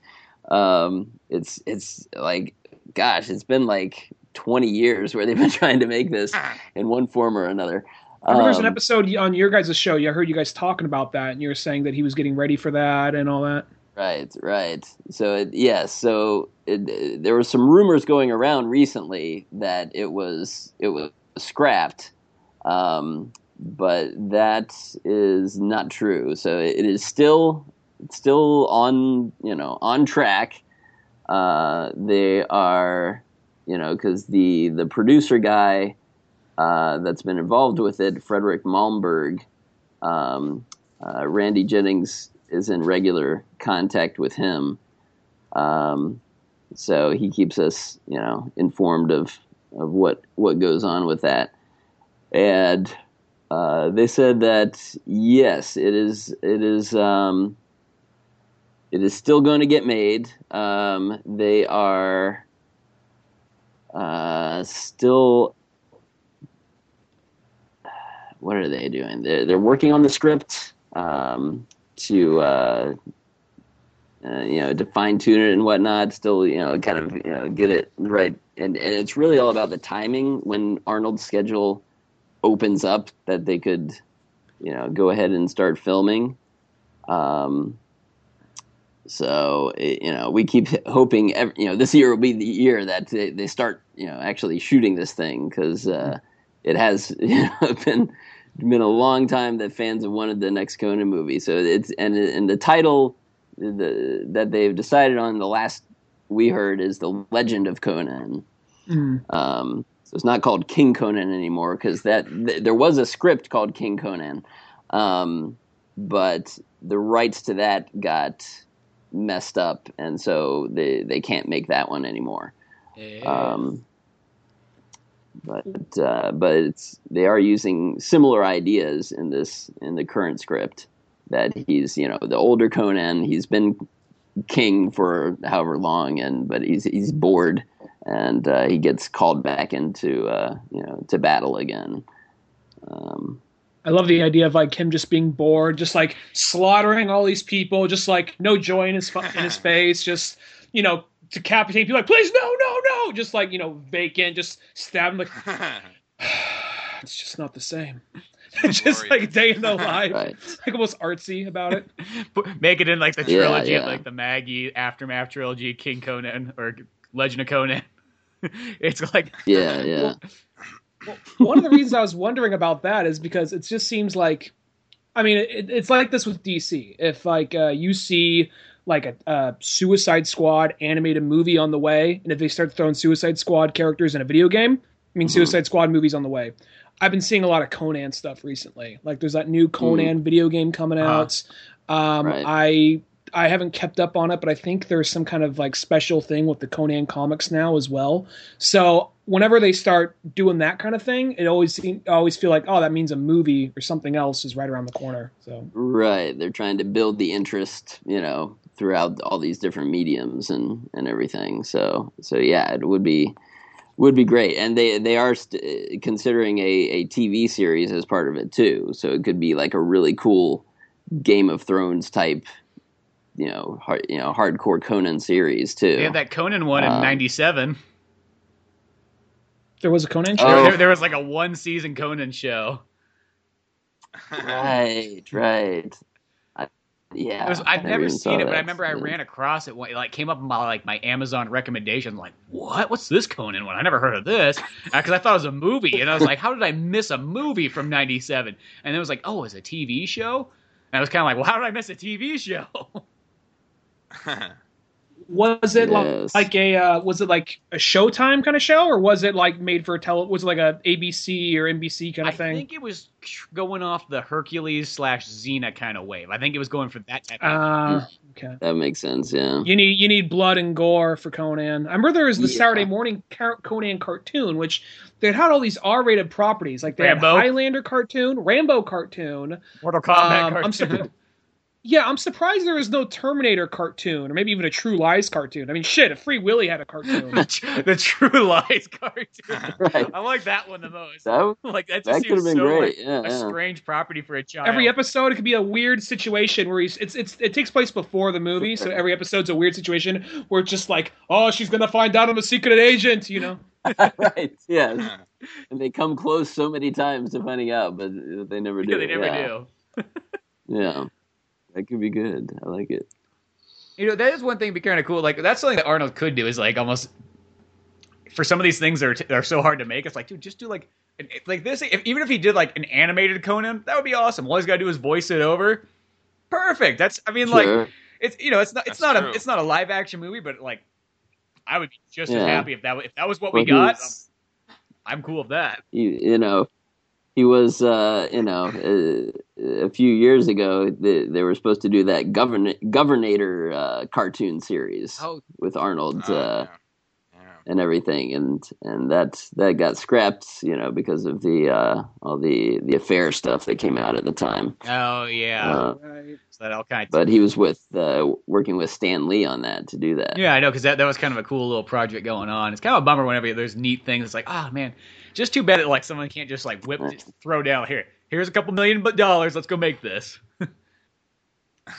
Um, it's it's like, gosh, it's been like twenty years where they've been trying to make this in one form or another. I remember there's an Um, episode on your guys' show. Yeah, I heard you guys talking about that, and you were saying that he was getting ready for that and all that. Right, right. So it, yes, so there were some rumors going around recently that it was it was scrapped, um, but that is not true. So it is still still on you know on track. Uh, they are you know because the the producer guy uh, that's been involved with it, Fredrik Malmberg, um, uh, Randy Jennings is in regular contact with him. Um, so he keeps us, you know, informed of of what what goes on with that. And uh, they said that yes, it is it is um, it is still going to get made. Um, they are uh, still. What are they doing? They're, they're working on the script um, to uh, uh, you know to fine tune it and whatnot. Still, you know, kind of you know get it right. And, and it's really all about the timing when Arnold's schedule opens up that they could, you know, go ahead and start filming. Um, so it, you know, we keep hoping. Every, you know, this year will be the year that they, they start, you know, actually shooting this thing because uh, it has you know, been been a long time that fans have wanted the next Conan movie. So it's and and the title the, that they've decided on the last we heard is the Legend of Conan. Mm. Um, so it's not called King Conan anymore because that th- there was a script called King Conan, um, but the rights to that got messed up, and so they they can't make that one anymore. Um, but uh, but it's they are using similar ideas in this in the current script that he's you know the older Conan he's been king for however long and but he's he's bored and uh, he gets called back into uh, you know to battle again. Um, I love the idea of like him just being bored, just like slaughtering all these people, just like no joy in his fu- in his face, just you know decapitating people. Like please no no no, just like you know vacant, just stab him like it's just not the same. just like day in the life, right. like almost artsy about it. Make it in like the trilogy, yeah. like the Maggie aftermath trilogy, King Conan or Legend of Conan. it's like Yeah, yeah. One of the reasons I was wondering about that is because it just seems like, I mean, it, it's like this with DC. If like uh, you see like a, a Suicide Squad animated movie on the way, and if they start throwing Suicide Squad characters in a video game, I mean, Mhm. Suicide Squad movies on the way. I've been seeing a lot of Conan stuff recently. Like there's that new Conan video game coming Uh-huh. out. Um, Right. I I haven't kept up on it, but I think there's some kind of like special thing with the Conan comics now as well. So whenever they start doing that kind of thing, it always seem, I always feel like oh that means a movie or something else is right around the corner. So Right. They're trying to build the interest, you know, throughout all these different mediums and and everything. So so yeah, it would be would be great. And they they are st- considering a a TV series as part of it too. So it could be like a really cool Game of Thrones type, you know, hard, you know, hardcore Conan series too. they had that Conan one in Um, '97. there was a Conan show. Oh. There, there was like a one season Conan show. Right, right. Yeah, was, I've never never even saw seen it, but I remember I Yeah. ran across it. When, it like came up in my like my Amazon recommendation. Like, what? What's this Conan one? I never heard of this uh, because I thought it was a movie, and I was like, how did I miss a movie from '97? And then it was like, oh, it's a TV show. And I was kind of like, well, how did I miss a TV show? Was it like- Yes. like a uh, was it like a Showtime kind of show, or was it like made for a tele? Was it like a ABC or NBC kind I of thing? I think it was going off the Hercules slash Xena kind of wave. I think it was going for that type. of Uh, okay. That makes sense. Yeah. You need you need blood and gore for Conan. I remember there was the Yeah. Saturday morning Car- Conan cartoon, which they had all these R-rated properties. Like they Rambo. had Highlander cartoon, Rambo cartoon. Mortal Kombat Um, I'm cartoon. surprised. Yeah, I'm surprised there was no Terminator cartoon, or maybe even a True Lies cartoon. I mean, shit, if Free Willy had a cartoon. the, tr- the True Lies cartoon. Right. I like that one the most. That was- like that that just could have seems been so great. like, Yeah, a yeah. strange property for a child. every episode it could be a weird situation where he's it's it's it takes place before the movie, so every episode's a weird situation where it's just like, oh, she's gonna find out I'm a secret agent, you know. right. Yes. And they come close so many times to finding out, but they never do. Yeah, they never yeah. do. Yeah. That could be good. I like it. You know, that is one thing to be kind of cool. Like that's something that Arnold could do is like almost for some of these things that are, that are so hard to make. It's like, dude, just do like an- like this. If, even if he did like an animated Conan, that would be awesome. All he's got to do is voice it over. Perfect. That's I mean, like it's you know, it's not it's That's not true. a it's not a live action movie, but like I would be just as happy if that if that was what we Well, got. he's- I'm cool with that. you, you know, he was, uh, you know, uh, a few years ago, they, they were supposed to do that govern Governator uh, cartoon series Oh, with Arnold Oh, uh, yeah. Yeah. and everything, and and that that got scrapped, you know, because of the uh, all the the affair stuff that came out at the time. oh yeah. Uh, Right. so that all kind of. but he was with uh, working with Stan Lee on that to do that. Yeah, I know because that, that was kind of a cool little project going on. It's kind of a bummer whenever there's neat things. It's like, oh man, just too bad that like someone can't just like whip, just throw down here. Here's a couple million dollars. Let's go make this.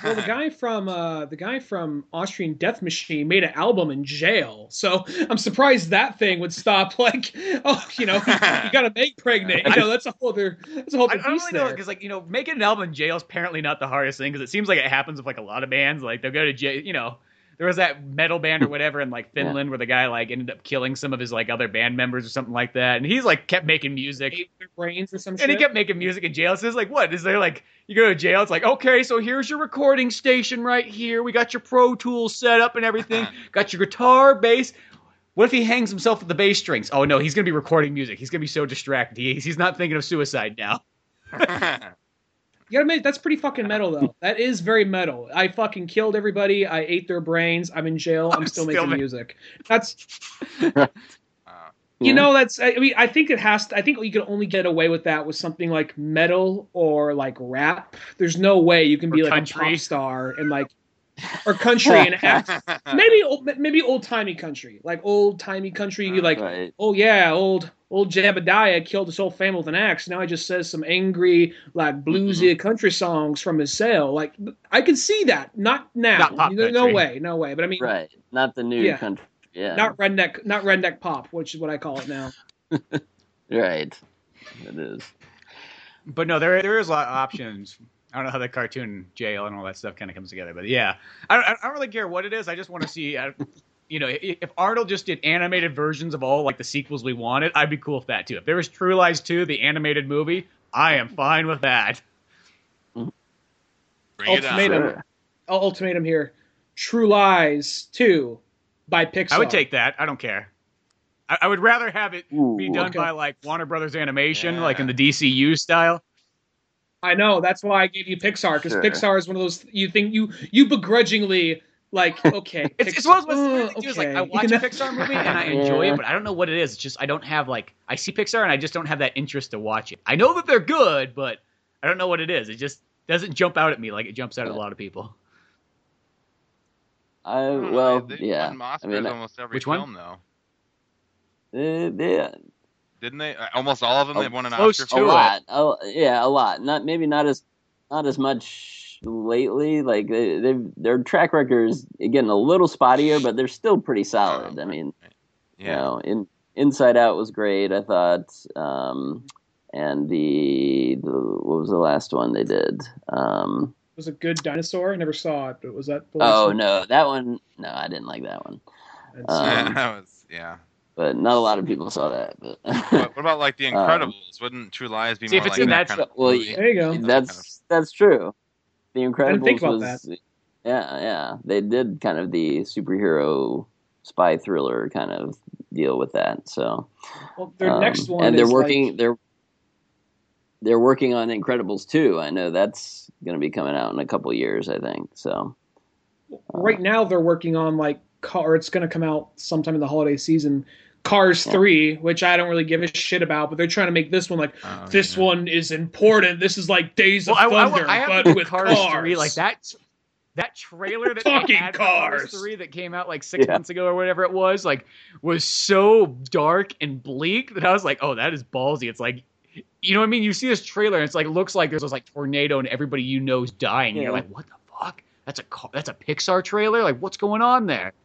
Well, the guy from uh, the guy from Austrian Death Machine made an album in jail, so I'm surprised that thing would stop. Like, oh, you know, you got to make pregnant. You know, that's a whole other that's a whole I, I other don't really know there. because like you know making an album in jail is apparently not the hardest thing because it seems like it happens with like a lot of bands. Like they'll go to jail. You know, there was that metal band or whatever in like Finland where the guy like ended up killing some of his like other band members or something like that, and he's like kept making music. Their brains or some And shit. he kept making music in jail. So it's like, what? Is there like, you go to jail, it's like, okay, so here's your recording station right here. We got your Pro Tools set up and everything. got your guitar, bass. What if he hangs himself with the bass strings? Oh no, he's going to be recording music. He's going to be so distracted. He, he's not thinking of suicide now. You gotta admit, that's pretty fucking metal, though. That is very metal. I fucking killed everybody. I ate their brains. I'm in jail. I'm, I'm still, still making ma- music. That's Uh, you know that's. I mean, I think it has. To, I think you can only get away with that with something like metal or like rap. There's no way you can be Or like country. a pop star and like or country and act. maybe old- maybe old timey country, like old timey country. You like right. oh yeah, old old Jebediah killed his whole family with an axe. Now he just says some angry, like bluesy Mm-hmm. country songs from his cell. Like I can see that. Not now. Not pop no, no way, no way. But I mean, Right. Not the new Yeah. country. Yeah. not redneck, not redneck pop, which is what I call it now. right. It is. But no, there there is a lot of options. I don't know how the cartoon jail and all that stuff kind of comes together, but yeah, I don't, I don't really care what it is. I just want to see, uh, you know, if Arnold just did animated versions of all like the sequels we wanted, I'd be cool with that too. If there was True Lies 2, the animated movie, I am fine with that. Bring it on. Ultimatum. Sure. Ultimatum here. True Lies Two by Pixar. I would take that. I don't care. I, I would rather have it be done okay. by like Warner Brothers Animation, Yeah. like in the DCU style. I know. That's why I gave you Pixar because Sure. Pixar is one of those you think you you begrudgingly like. Okay, It's, it's one of those things too. Is like okay. I You watch a Pixar movie and I enjoy Yeah. it, but I don't know what it is. It's just I don't have like I see Pixar and I just don't have that interest to watch it. I know that they're good, but I don't know what it is. It just doesn't jump out at me like it jumps out at a lot of people. I, I don't well, they, yeah. Won I mean, almost every Which one? film though. uh, yeah, Didn't they? Uh, Almost all of them. Oh, They've won an close Oscar. to a it. lot. A, yeah, a lot. Not maybe not as not as much lately. Like they, they've their track record is getting a little spottier, but they're still pretty solid. Oh, I mean, you Yeah. know, in Inside Out was great. I thought, um, and the, the what was the last one they did? Um, was a good dinosaur. I never saw it, but was that? the oh no, that one. No, I didn't like that one. one? Um, that was yeah. But not a lot of people saw that. But What, what about like The Um, Incredibles? Wouldn't True Lies be See, if it's like in that that- kind of well, movie? there you go. that's that's true. The Incredibles think about was yeah, yeah. They did kind of the superhero spy thriller kind of deal with that. So Well, their um, next one and they're is working like- they're they're working on Incredibles too. I know that's going to be coming out in a couple years. I think so. right now they're working on like car. It's going to come out sometime in the holiday season. Cars Yeah. three, which I don't really give a shit about, but they're trying to make this one like Oh, this yeah. one is important. This is like Days Well, of I, I, Thunder, I have but with Cars, cars. three like that. That trailer that they Fucking had for Cars cars. three that came out like six Yeah. months ago or whatever it was, like was so dark and bleak that I was like, oh, that is ballsy. It's like, you know what I mean? You see this trailer and it's like looks like there's this like tornado and everybody you know is dying. And you're like, what the fuck? That's a car- that's a Pixar trailer. Like, what's going on there?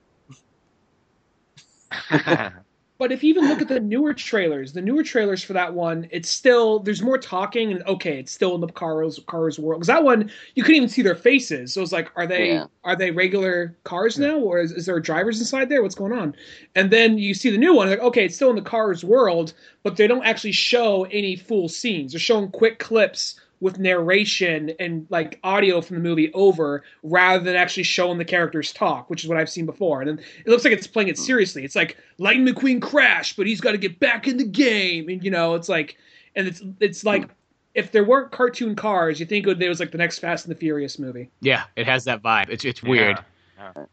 But if you even look at the newer trailers, the newer trailers for that one, it's still there's more talking and okay, it's still in the cars cars world. Because that one you couldn't even see their faces, so it's like, are they Yeah. are they regular cars now, or is, is there drivers inside there? What's going on? And then you see the new one, like okay, it's still in the cars world, but they don't actually show any full scenes. They're showing quick clips with narration and like audio from the movie over rather than actually showing the characters talk, which is what I've seen before. And then it looks like it's playing it hmm. seriously. It's like Lightning McQueen crashed, but he's got to get back in the game. And you know, it's like and it's it's hmm. like if there weren't cartoon cars, you think it was like the next Fast and the Furious movie. Yeah, it has that vibe. It's it's weird. Yeah. Yeah.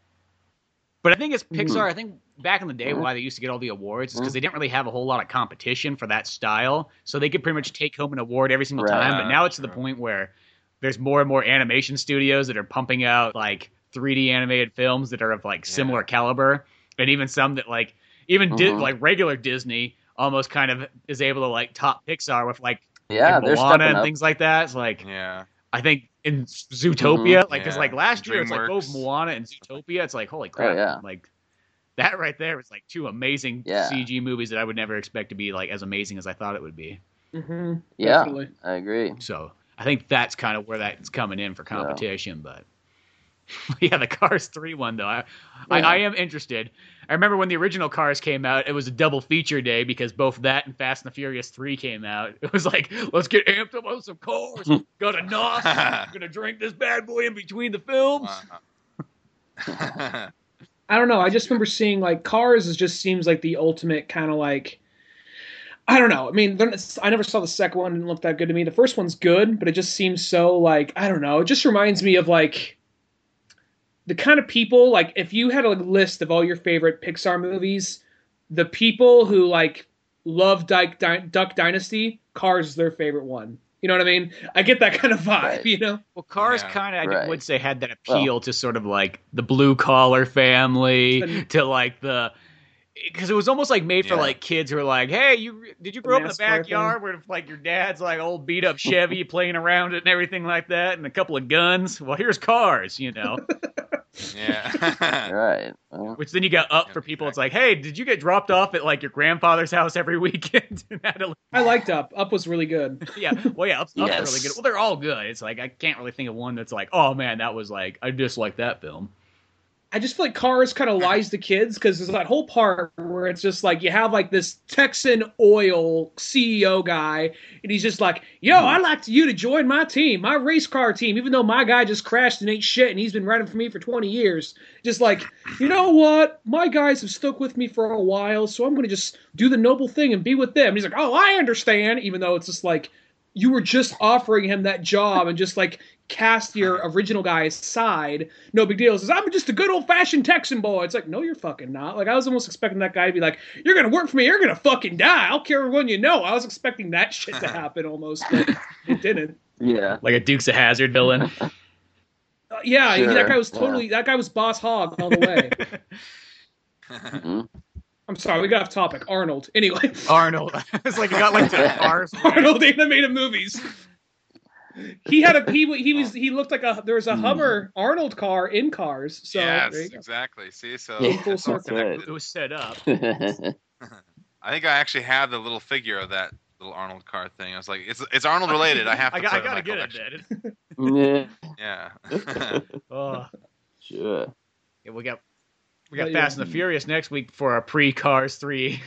But I think it's. Pixar. I think back in the day, why they used to get all the awards is because they didn't really have a whole lot of competition for that style, so they could pretty much take home an award every single Right. time. But now it's to the point where there's more and more animation studios that are pumping out like 3D animated films that are of like similar caliber, and even some that like even Di- Mhm. like regular Disney almost kind of is able to like top Pixar with like, Yeah, like Moana and up. things like that. It's like Yeah. I think in Zootopia, like because Yeah. like last year it's like both Moana and Zootopia. It's like holy crap, Oh, yeah. like that right there was like two amazing Yeah. CG movies that I would never expect to be like as amazing as I thought it would be. Mm-hmm. Yeah, Definitely. I agree. So I think that's kind of where that's coming in for competition. But yeah, the Cars three one though, I, I Yeah. I am interested. I remember when the original Cars came out, it was a double feature day because both that and Fast and the Furious three came out. It was like let's get amped up on some cars. Hmm. Got a nos. Gonna drink this bad boy in between the films. Wow. I don't know. I just remember seeing like Cars. Is just seems like the ultimate kind of like. I don't know. I mean, I never saw the second one. It didn't look that good to me. The first one's good, but it just seems so like I don't know. It just reminds me of like the kind of people like if you had a list of all your favorite Pixar movies, the people who like love Duck, Duck Dynasty, Cars is their favorite one. You know what I mean? I get that kind of vibe. Right. You know? Well, Cars Yeah. kind of, I Right. would say, had that appeal to sort of like the blue collar family, to like the. Because it was almost like made for Yeah. like kids who are like, "Hey, you did you grow up in the NASCAR backyard where like your dad's like old beat up Chevy playing around it and everything like that, and a couple of guns? Well, here's cars, you know. yeah. Right. Well, Which then you got up for people. It's like, hey, did you get dropped off at like your grandfather's house every weekend? and had I liked Up. Up was really good. yeah. Well, yeah, Up's, Up's Yes. really good. Well, they're all good. It's like I can't really think of one that's like, oh man, that was like I dislike that film. I just feel like Cars kind of uh-huh. lies to kids because there's that whole part where it's just like you have like this Texan oil CEO guy, and he's just like, "Yo, mm-hmm. I'd like you to join my team, my race car team, even though my guy just crashed and ain't shit, and he's been running for me for 20 years." Just like, you know what? My guys have stuck with me for a while, so I'm gonna just do the noble thing and be with them. And he's like, "Oh, I understand," even though it's just like you were just offering him that job and just like cast your original guy aside. No big deal. He says, I'm just a good old fashioned Texan boy. It's like, no, you're fucking not. Like I was almost expecting that guy to be like, You're gonna work for me, you're gonna fucking die. I'll kill everyone you know. I was expecting that shit to happen almost, but it didn't. yeah. Like a Dukes of Hazzard villain. Uh, yeah, Sure, that guy was yeah. totally that guy was Boss Hogg all the way. Mhm. I'm sorry, we got off topic. Arnold. Anyway. Arnold. it's like you got like the cars. Arnold animated movies. He had a he he was he looked like a there was a hmm. Hummer Arnold car in Cars. So yes, there you go. exactly. See, so Yeah, full it's all circle. connected. It was set up. I think I actually have the little figure of that little Arnold car thing. I was like, it's it's Arnold related. I have to I, got, put I it in my gotta get it, collection. Dad. Yeah. Oh, sure. yeah, we got we got But, yeah. Fast and the Furious next week for our pre Cars three.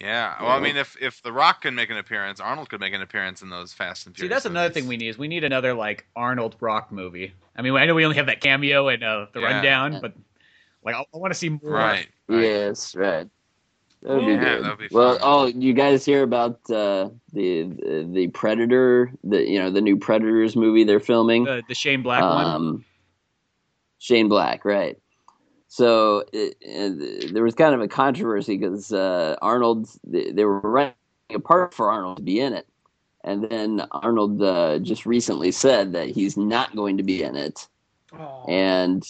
Yeah. Well, I mean, if if The Rock can make an appearance, Arnold could make an appearance in those Fast and Furious. See, Furious. that's another thing we need is we need another like Arnold Rock movie. I mean, I know we only have that cameo in uh, the Yeah. rundown, but like I, I want to see more. Right. right. Yes, right. That would be Yeah, good. that'd be well, fun. oh, you guys hear about uh, the, the the Predator? The you know the new Predators movie they're filming. The the Shane Black one. um, Shane Black, right? So it, there was kind of a controversy because uh, Arnold they, they were writing a part for Arnold to be in it, and then Arnold uh, just recently said that he's not going to be in it, Oh. and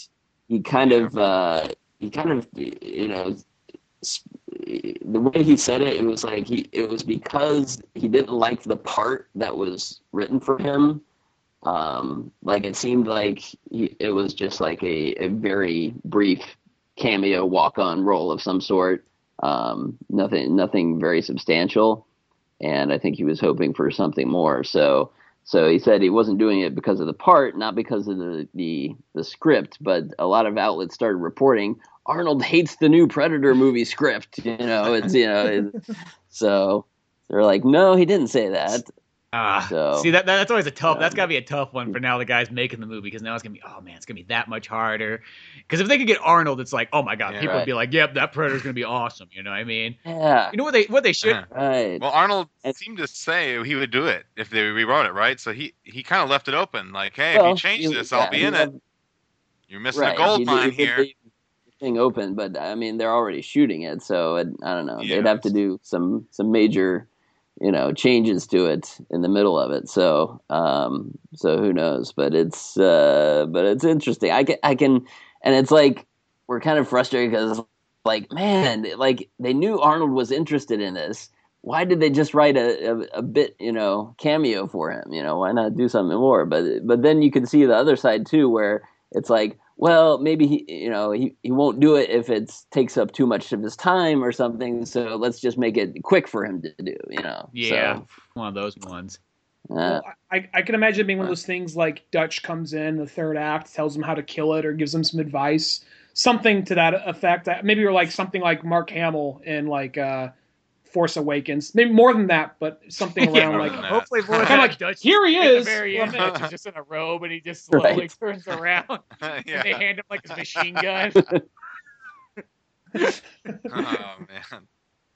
he kind of uh, he kind of you know the way he said it, it was like he it was because he didn't like the part that was written for him. Um, like it seemed like he, it was just like a, a very brief cameo walk on role of some sort. Um, nothing nothing very substantial, and I think he was hoping for something more. So so he said he wasn't doing it because of the part, not because of the the, the script, but a lot of outlets started reporting Arnold hates the new Predator movie script. You know, it's you know, it, so they're like, no, he didn't say that. Ah, So, see that, that that's always a tough. That's got to be a tough one for now the guys making the movie because now it's gonna be oh man, it's gonna be that much harder. Because if they could get Arnold, it's like oh my god, Yeah. people would be like, yep, that Predator's gonna be awesome. You know what I mean? Yeah. You know what they what they should Uh-huh. Right. Well, Arnold And- seemed to say he would do it if they rewrote it, right? So he he kind of left it open, like, hey, Well, if you change he- this, yeah, I'll be he in it. left- You're missing right. a gold he mine he here. leave Thing open, but I mean they're already shooting it, so it, I don't know. Yeah. They'd have to do some some major, you know, changes to it in the middle of it. So um, so who knows? But it's uh, but it's interesting. I can I can, and it's like we're kind of frustrated because like man, like they knew Arnold was interested in this. Why did they just write a, a, a bit, you know, cameo for him? You know, why not do something more? But but then you can see the other side too, where it's like, well, maybe he, you know, he, he won't do it if it takes up too much of his time or something. So let's just make it quick for him to do. You know? yeah one of those ones. So, uh, I, I can imagine being one of those things like Dutch comes in the third act, tells him how to kill it, or gives him some advice, something to that effect. Maybe you're like something like Mark Hamill in like uh, Force Awakens. Maybe more than that, but something around more like that. Hopefully, more Kinda like, Dutch. here he at the is. very end, Dutch is just in a robe, and he just slowly Right. turns around. and They hand him like his machine gun. Oh man.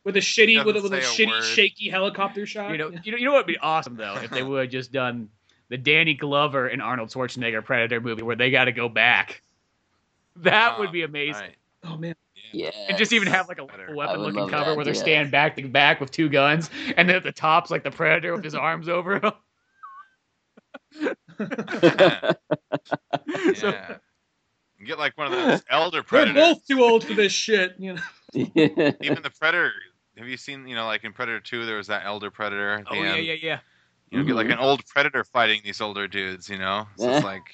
with a shitty with a, with a a shitty word. shaky helicopter shot. You know, you know, you know what would be awesome though if they would have just done the Danny Glover and Arnold Schwarzenegger Predator movie where they got to go back. That oh, would be amazing. Right. Oh man, yeah. And just even have like a, Better. weapon looking cover that, where they're yeah. standing back to back with two guns, and then at the top's like the Predator with his arms over him. So- yeah. Get like one of those elder predators. we're both too old for this shit. You know, Even the predator. Have you seen? You know, like in Predator Two, there was that elder predator. Oh yeah, end. yeah, yeah. You know, get like Mhm. an old predator fighting these older dudes. You know, so it's like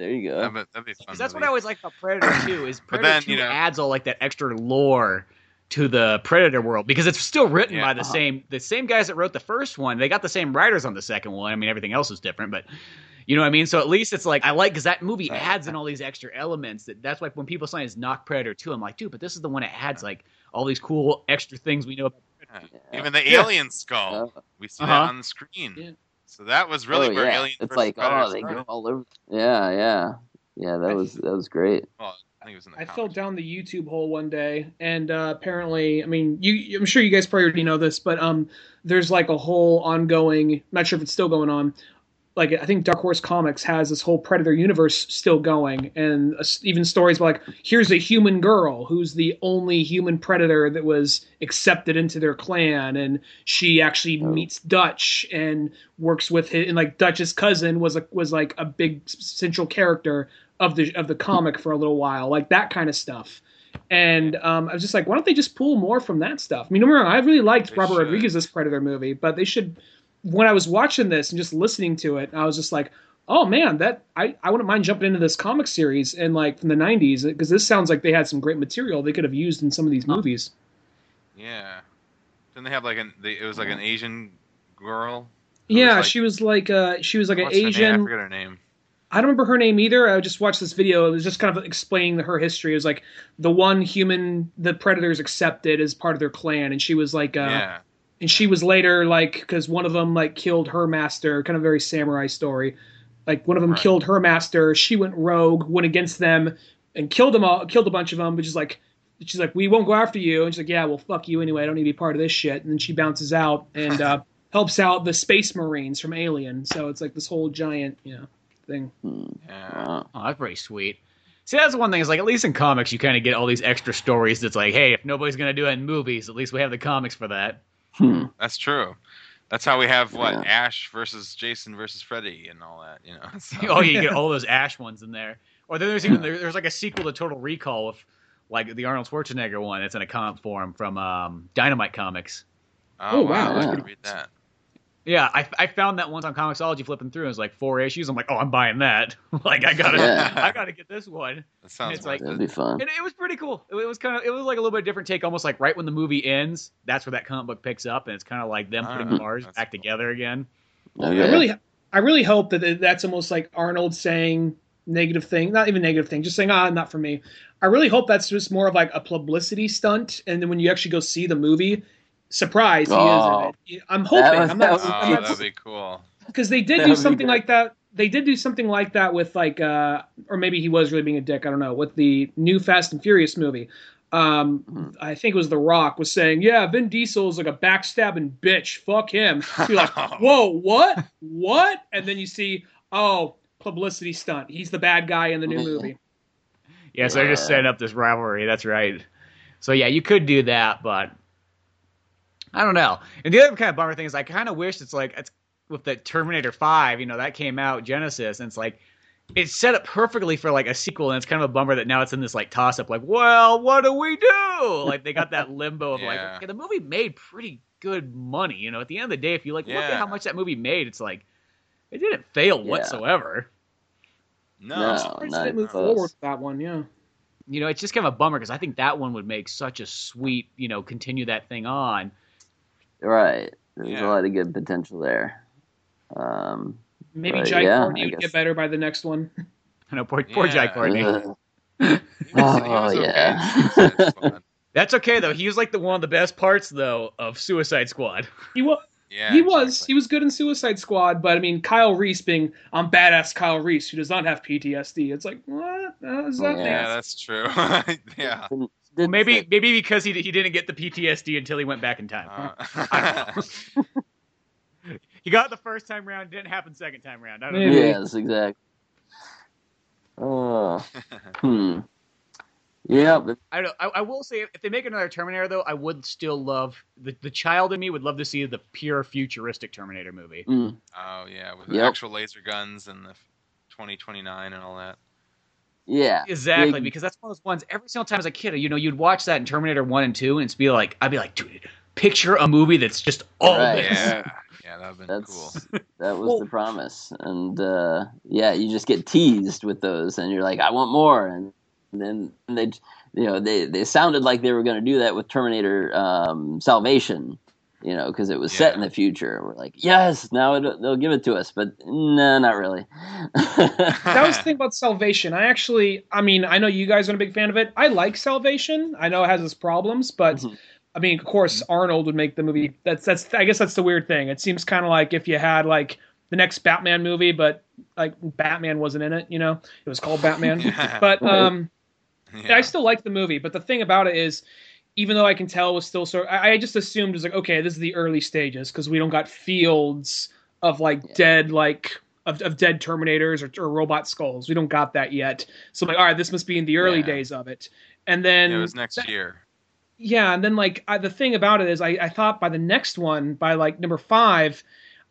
there you that'd go. be, that'd be fun. Because that's what. I always like about Predator 2 is Predator then, 2 you know- adds all like that extra lore to the Predator world because it's still written Yeah. by the Uh-huh. same the same guys that wrote the first one. They got the same writers on the second one. I mean, everything else is different, but you know what I mean. So at least it's like I like because that movie adds in all these extra elements. That that's like when people say it's knock Predator 2, I'm like, dude, but this is the one that adds like all these cool extra things we know about. Yeah. Even the Yeah. alien skull, Uh, we see Uh-huh. that on the screen. Yeah. So that was really oh, where yeah. Alien It's like Predator oh they started. go all over. Yeah, yeah, yeah. That was that was great. Well, I think it was in the I fell down the YouTube hole one day, and uh, apparently, I mean, you, I'm sure you guys probably already know this, but um, there's like a whole ongoing. Not sure if it's still going on. Like I think Dark Horse Comics has this whole Predator universe still going, and uh, even stories like here's a human girl who's the only human predator that was accepted into their clan, and she actually Oh. meets Dutch and works with him. And like Dutch's cousin was a, was like a big central character of the of the comic for a little while, like that kind of stuff. And um, I was just like, why don't they just pull more from that stuff? I mean, don't get me wrong, I really liked Robert. Rodriguez's Predator movie, but they should. When I was watching this and just listening to it, I was just like, oh man, that I, I wouldn't mind jumping into this comic series and like from the '90s because this sounds like they had some great material they could have used in some of these Huh. movies. Yeah. Didn't they have like an? They, it was like an Asian girl. Yeah, was, like- she was like uh, she was like an what's her name? I Asian. forget her name. I don't remember her name either. I just watched this video. It was just kind of explaining her history. It was like the one human the predators accepted as part of their clan, and she was like, uh, yeah. And she was later like because one of them like killed her master. Kind of very samurai story. Like one of them Right. killed her master. She went rogue, went against them, and killed them all. Killed a bunch of them, but just like. She's like, we won't go after you, and she's like, yeah, well, fuck you anyway. I don't need to be part of this shit. And then she bounces out and uh, helps out the space marines from Alien. So it's like this whole giant, you know, thing. Yeah. Oh, that's pretty sweet. See, that's one thing is like at least in comics you kind of get all these extra stories. That's like, hey, if nobody's gonna do it in movies, at least we have the comics for that. Hmm. That's true. That's how we have what Yeah. Ash versus Jason versus Freddy and all that. You know. So- oh, you get all those Ash ones in there. Or then there's even there's like a sequel to Total Recall with like the Arnold Schwarzenegger one. It's in a comic form from um, Dynamite Comics. Oh, wow. I Yeah. should read that. Yeah, I, I found that once on Comixology flipping through. It was like four issues. I'm like, oh, I'm buying that. like I gotta Yeah. I gotta get this one. That sounds It's like- That'd it. be fun. And it was pretty cool. It was kind of it was like a little bit different take, almost like right when the movie ends, that's where that comic book picks up, and it's kind of like them putting Ah, cars back cool. together again. Okay. I really, I really hope that that's almost like Arnold saying negative thing, not even negative thing, just saying ah, not for me. I really hope that's just more of like a publicity stunt, and then when you actually go see the movie, surprise he Oh. is in it. I'm hoping. That was- I'm that not was Oh, I'm not- that'd be cool. because they did That do would be something like that. They did do something like that with like, uh, or maybe he was really being a dick. I don't know. With the new Fast and Furious movie, um, Mhm. I think it was The Rock was saying, "Yeah, Vin Diesel is like a backstabbing bitch. Fuck him." You're like, "Whoa, what? What?" And then you see, oh, publicity stunt. He's the bad guy in the new Mhm. movie. Yeah, so they're just setting up this rivalry. That's right. So yeah, you could do that, but I don't know. And the other kind of bummer thing is, I kind of wish it's like it's with the Terminator Five. You know, that came out Genisys, and it's like it's set up perfectly for like a sequel, and it's kind of a bummer that now it's in this like toss up. Like, well, what do we do? Like they got that limbo of Yeah. like, okay, the movie made pretty good money. You know, at the end of the day, if you like look at how much that movie made, it's like it didn't fail Yeah. whatsoever. No, No. Surprised not didn't move forward with that one. Yeah. you know, it's just kind of a bummer because I think that one would make such a sweet, you know, continue that thing on. Right. There's Yeah. a lot of good potential there. Um, Maybe But, Jai yeah, Courtney I would guess. get better by the next one. I know, poor, poor Jai Courtney. ugh. He was- he Oh, was okay yeah. in Suicide Squad. That's okay though. He was like the one of the best parts though of Suicide Squad. He was. Yeah, he was. exactly. He was good in Suicide Squad, but I mean, Kyle Reese being I'm badass Kyle Reese who does not have PTSD. It's like what? Uh, is that Yeah, Yeah, nice? that's true. yeah. Didn't- Well, maybe fit. maybe because he he didn't get the PTSD until he went back in time. Uh, He got the first time round, didn't happen second time round. I don't know. Yes, exactly. Oh. hmm. Yeah, but I don't. I, I will say if they make another Terminator though, I would still love the the child in me would love to see the pure futuristic Terminator movie. mm, oh yeah, with Yep. actual laser guns and the 2029 and all that. Yeah. Exactly, Big- because that's one of those ones. Every single time as a kid, you know, you'd watch that in Terminator One and Two, and it's be like, I'd be like, dude, picture a movie that's just all Right. this. Yeah, yeah, that'd been That's cool. that was Well- the promise, and uh, yeah, you just get teased with those, and you're like, I want more, and, then they, you know, they they sounded like they were going to do that with Terminator um, Salvation, you know, because it was set in the future. We're like, yes, now it, they'll give it to us, but no, not really. That was the thing about Salvation. I actually, I mean, I know you guys aren't a big fan of it. I like Salvation. I know it has its problems, but Mhm. I mean, of course, Arnold would make the movie. That's that's. I guess that's the weird thing. It seems kind of like if you had like the next Batman movie, but like Batman wasn't in it. You know, it was called Batman. Yeah. But um, Yeah. I still like the movie, but the thing about it is, even though I can tell it was still sort, I, I just assumed it was like, okay, this is the early stages because we don't got fields of like Yeah. dead like of, of dead Terminators or, or robot skulls. We don't got that yet. So I'm like, all right, this must be in the early Yeah. days of it. And then Yeah, it was next that- year. yeah, and then like I, the thing about it is, I, I thought by the next one, by like number five,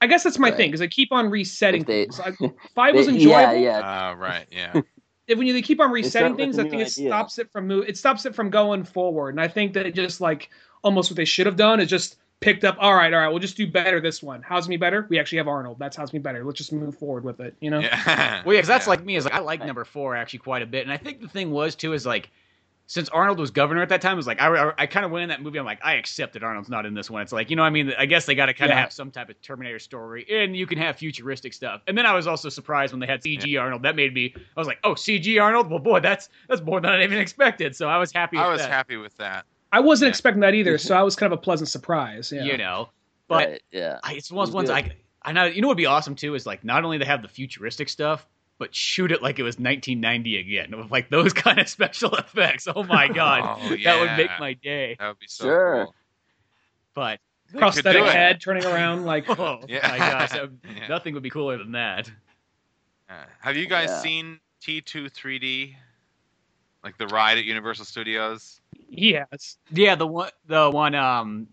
I guess that's my Right. thing because I keep on resetting If they- things. I, five was They- enjoyable. Yeah, yeah. Uh, right. Yeah. If when you they keep on resetting things, a I new think it idea. stops it from move. It stops it from going forward, and I think that it just like almost what they should have done is just picked up. All right, all right, we'll just do better this one. How's me better? We actually have Arnold. That's how's me better. Let's just move forward with it. You know? Yeah. Well, yeah, 'cause that's Yeah. like me. Is like I like number four actually quite a bit, and I think the thing was too is like since Arnold was governor at that time, it was like I, I, I kind of went in that movie. I'm like, I accept that Arnold's not in this one. It's like you know, what I mean, I guess they got to kind of Yeah. have some type of Terminator story, and you can have futuristic stuff. And then I was also surprised when they had CG Arnold. That made me. I was like, oh, CG Arnold. Well, boy, that's that's more than I even expected. So I was happy. With I was that, happy with that. I wasn't Yeah. expecting that either, so I was kind of a pleasant surprise. Yeah. You know, but right, yeah. I, it's one of those ones was I I know you know what'd be awesome too is like not only they have the futuristic stuff, but shoot it like it was 1990 again with like those kind of special effects. Oh my god, Oh, that would make my day. That would be so Sure. cool. But prosthetic head turning around like oh Yeah. my gosh, would- Yeah. nothing would be cooler than that. Uh, have you guys Yeah. seen T2 3D? Like the ride at Universal Studios? Yes. Yeah, the one the one um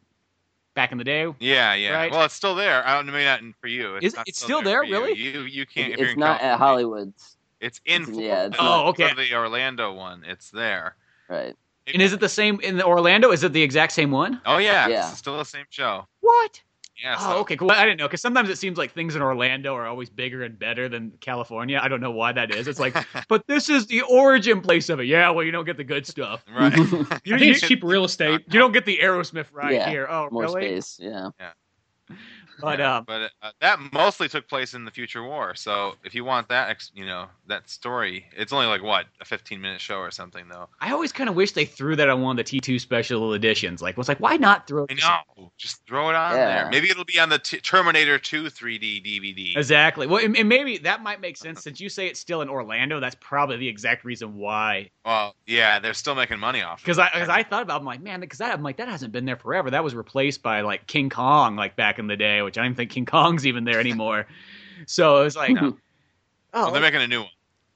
back in the day. Yeah, yeah. Right. Well, it's still there. I don't maybe not for you. Is it's still there, for you. really? You you can't. if It- you're it's not at Hollywood's, It's in. It's- yeah, it's Florida. not- Oh, okay. The Orlando one, it's there. right? And is it the same in the Orlando? Is it the exact same one? Oh yeah, Yeah. it's still the same show. What? Yeah. Oh, okay, cool. I didn't know because sometimes it seems like things in Orlando are always bigger and better than California. I don't know why that is. It's like, but this is the origin place of it. Yeah, well, you don't get the good stuff. right. I You, think you- it's cheap real estate. you don't get the Aerosmith right Yeah, here. Oh, More really? space, yeah. But um, But uh, that mostly took place in the future war. So if you want that, ex- you know, that story, it's only like what a 15 minute show or something, though. I always kind of wish they threw that on one of the T2 special editions. Like, was like, why not throw? I this- know. Just throw it on Yeah. there. Maybe it'll be on the t- Terminator 2 3D DVD. Exactly. Well, and, and maybe that might make sense since you say it's still in Orlando. That's probably the exact reason why. Well, yeah, they're still making money off. Because I, cause I thought about, it, I'm like, man, because I'm like that hasn't been there forever. That was replaced by like King Kong, like back in the day, which I don't even think King Kong's even there anymore. so it was like, No. oh, Well, they're making a new one.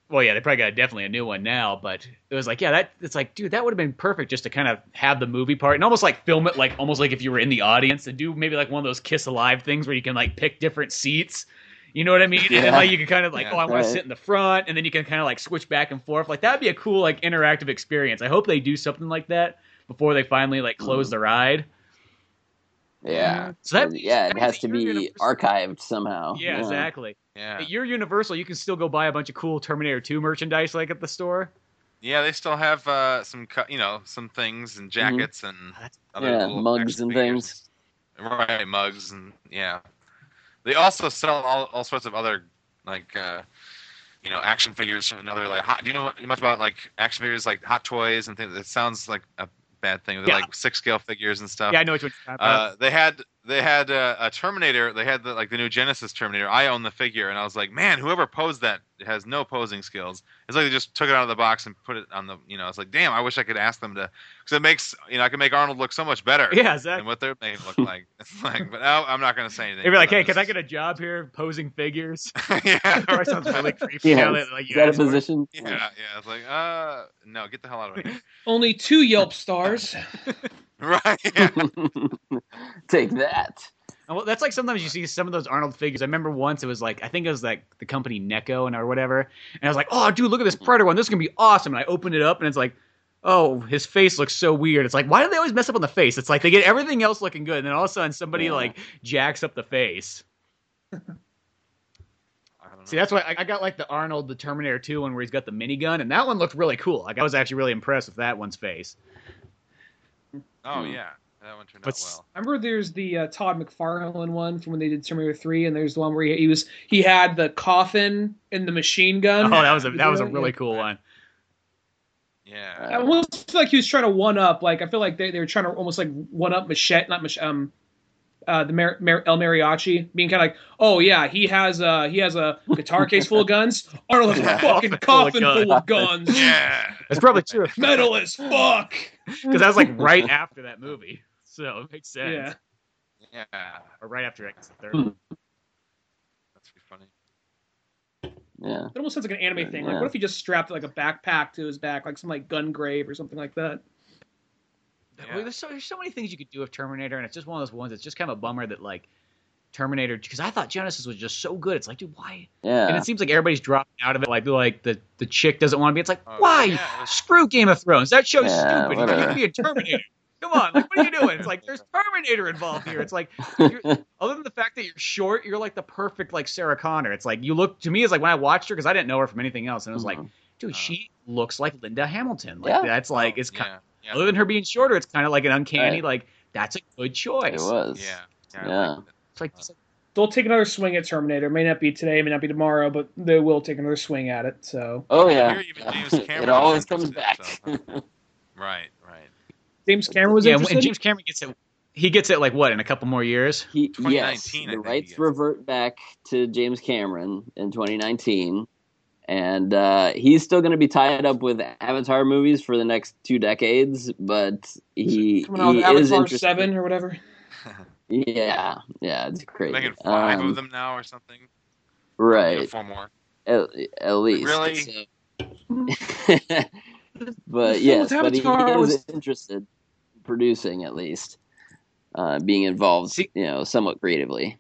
well, yeah, they probably got definitely a new one now, but it was like, yeah, that it's like, dude, that would have been perfect just to kind of have the movie part and almost like film it like almost like if you were in the audience and do maybe like one of those kiss alive things where you can like pick different seats. You know what I mean? And like you can kind of like, Yeah. oh, I want Right. to sit in the front, and then you can kind of like switch back and forth. Like that'd be a cool like interactive experience. I hope they do something like that before they finally like close Mhm. the ride. Yeah. So that yeah, it means has to be Universal- archived somehow. Yeah, exactly. Yeah. At your Universal, you can still go buy a bunch of cool Terminator 2 merchandise like at the store. Yeah, they still have uh, some, cu- you know, some things and jackets and other Mm-hmm. Yeah, little mugs and figures. Right, mugs and yeah. They also sell all, all sorts of other like uh, you know action figures and other like hot. Do you know much about like action figures like Hot Toys and things? It sounds like a bad thing. They're Yeah. like six scale figures and stuff. Yeah, I know what you're talking about. Uh, they had they had uh, a Terminator. They had the, like the new Genisys Terminator. I own the figure, and I was like, man, whoever posed that has no posing skills. It's like they just took it out of the box and put it on the. You know, it's like, damn, I wish I could ask them to, because it makes you know I can make Arnold look so much better yeah, than exactly. what they're making look like. It's like, but no, I'm not going to say anything. They'd be like, "Hey, I'm can I get a job here posing figures?" yeah, that sounds really creepy. Yeah, now is, that, like, you is that a asked for position? yeah, yeah. It's like, uh, no, get the hell out of here. Only two Yelp stars. right? Yeah. Take that. Well, that's like sometimes you see some of those Arnold figures. I remember once it was like I think it was like the company NECA and or whatever, and I was like, "Oh, dude, look at this Predator one. This is gonna be awesome." And I opened it up, and it's like, "Oh, his face looks so weird." It's like, why do they always mess up on the face? It's like they get everything else looking good, and then all of a sudden somebody Yeah. like jacks up the face. I don't know. See, that's why I, I got like the Arnold, the Terminator 2 one where he's got the minigun, and that one looked really cool. Like I was actually really impressed with that one's face. Oh yeah, that one turned But out well. I remember there's the uh, Todd McFarlane one from when they did Terminator 3, and there's the one where he, he was he had the coffin and the machine gun. Oh, that was a that was a really cool one. Yeah. I almost feel like he was trying to one up. Like I feel like they, they were trying to almost like one up Machete, not Mach- um, uh, the Mar- Mar- El Mariachi, being kind of like, oh yeah, he has a he has a guitar case full of guns. Arnold has a fucking Coffin coffin full of full of guns. Yeah. That's probably true Metal as fuck. because that was like right after that movie, so it makes sense. Yeah. Yeah. Or right after I guess, the third. Hmm. one. That's pretty funny. Yeah. It almost sounds like an anime thing. Like, Yeah. what if he just strapped like a backpack to his back, like some like Gungrave or something like that? Yeah. Well, there's so there's so many things you could do with Terminator, and it's just one of those ones. It's just kind of a bummer that like Terminator, because I thought Genisys was just so good. It's like, dude, why? Yeah. And it seems like everybody's dropping out of it. Like, like the the chick doesn't want to be. It's like, Oh, why? yeah, Screw Game of Thrones. That show's Yeah, stupid. You whatever. can be a Terminator. Come on, like, what are you doing? It's like there's Terminator involved here. It's like, you're, other than the fact that you're short, you're like the perfect like Sarah Connor. It's like you look to me as like when I watched her because I didn't know her from anything else, and it was like, Mhm. dude, Uh. she looks like Linda Hamilton. Like Yeah. that's like it's kind. yeah. Yeah. Other than her being shorter, it's kind of like an uncanny. Right. Like that's a good choice. It was. Yeah. Yeah. Yeah. It's like, it's like They'll take another swing at Terminator. May not be today, may not be tomorrow, but they will take another swing at it. So Oh yeah. Here even James it always comes interested, back. Right. Right. James Cameron was yeah, interested. and James Cameron gets it. He gets it like what in a couple more years. He, yes, 2019, I the think rights gets. revert back to James Cameron in 2019, and uh, he's still going to be tied up with Avatar movies for the next two decades. But he, Coming out he with is Avatar interested. Seven or whatever. Yeah, yeah, it's crazy. Making five Um, of them now or something. right? Four more. At, at least, Really? So- but thing yes, but he Avatar is was- interested in producing at least, uh, being involved, See- you know, somewhat creatively.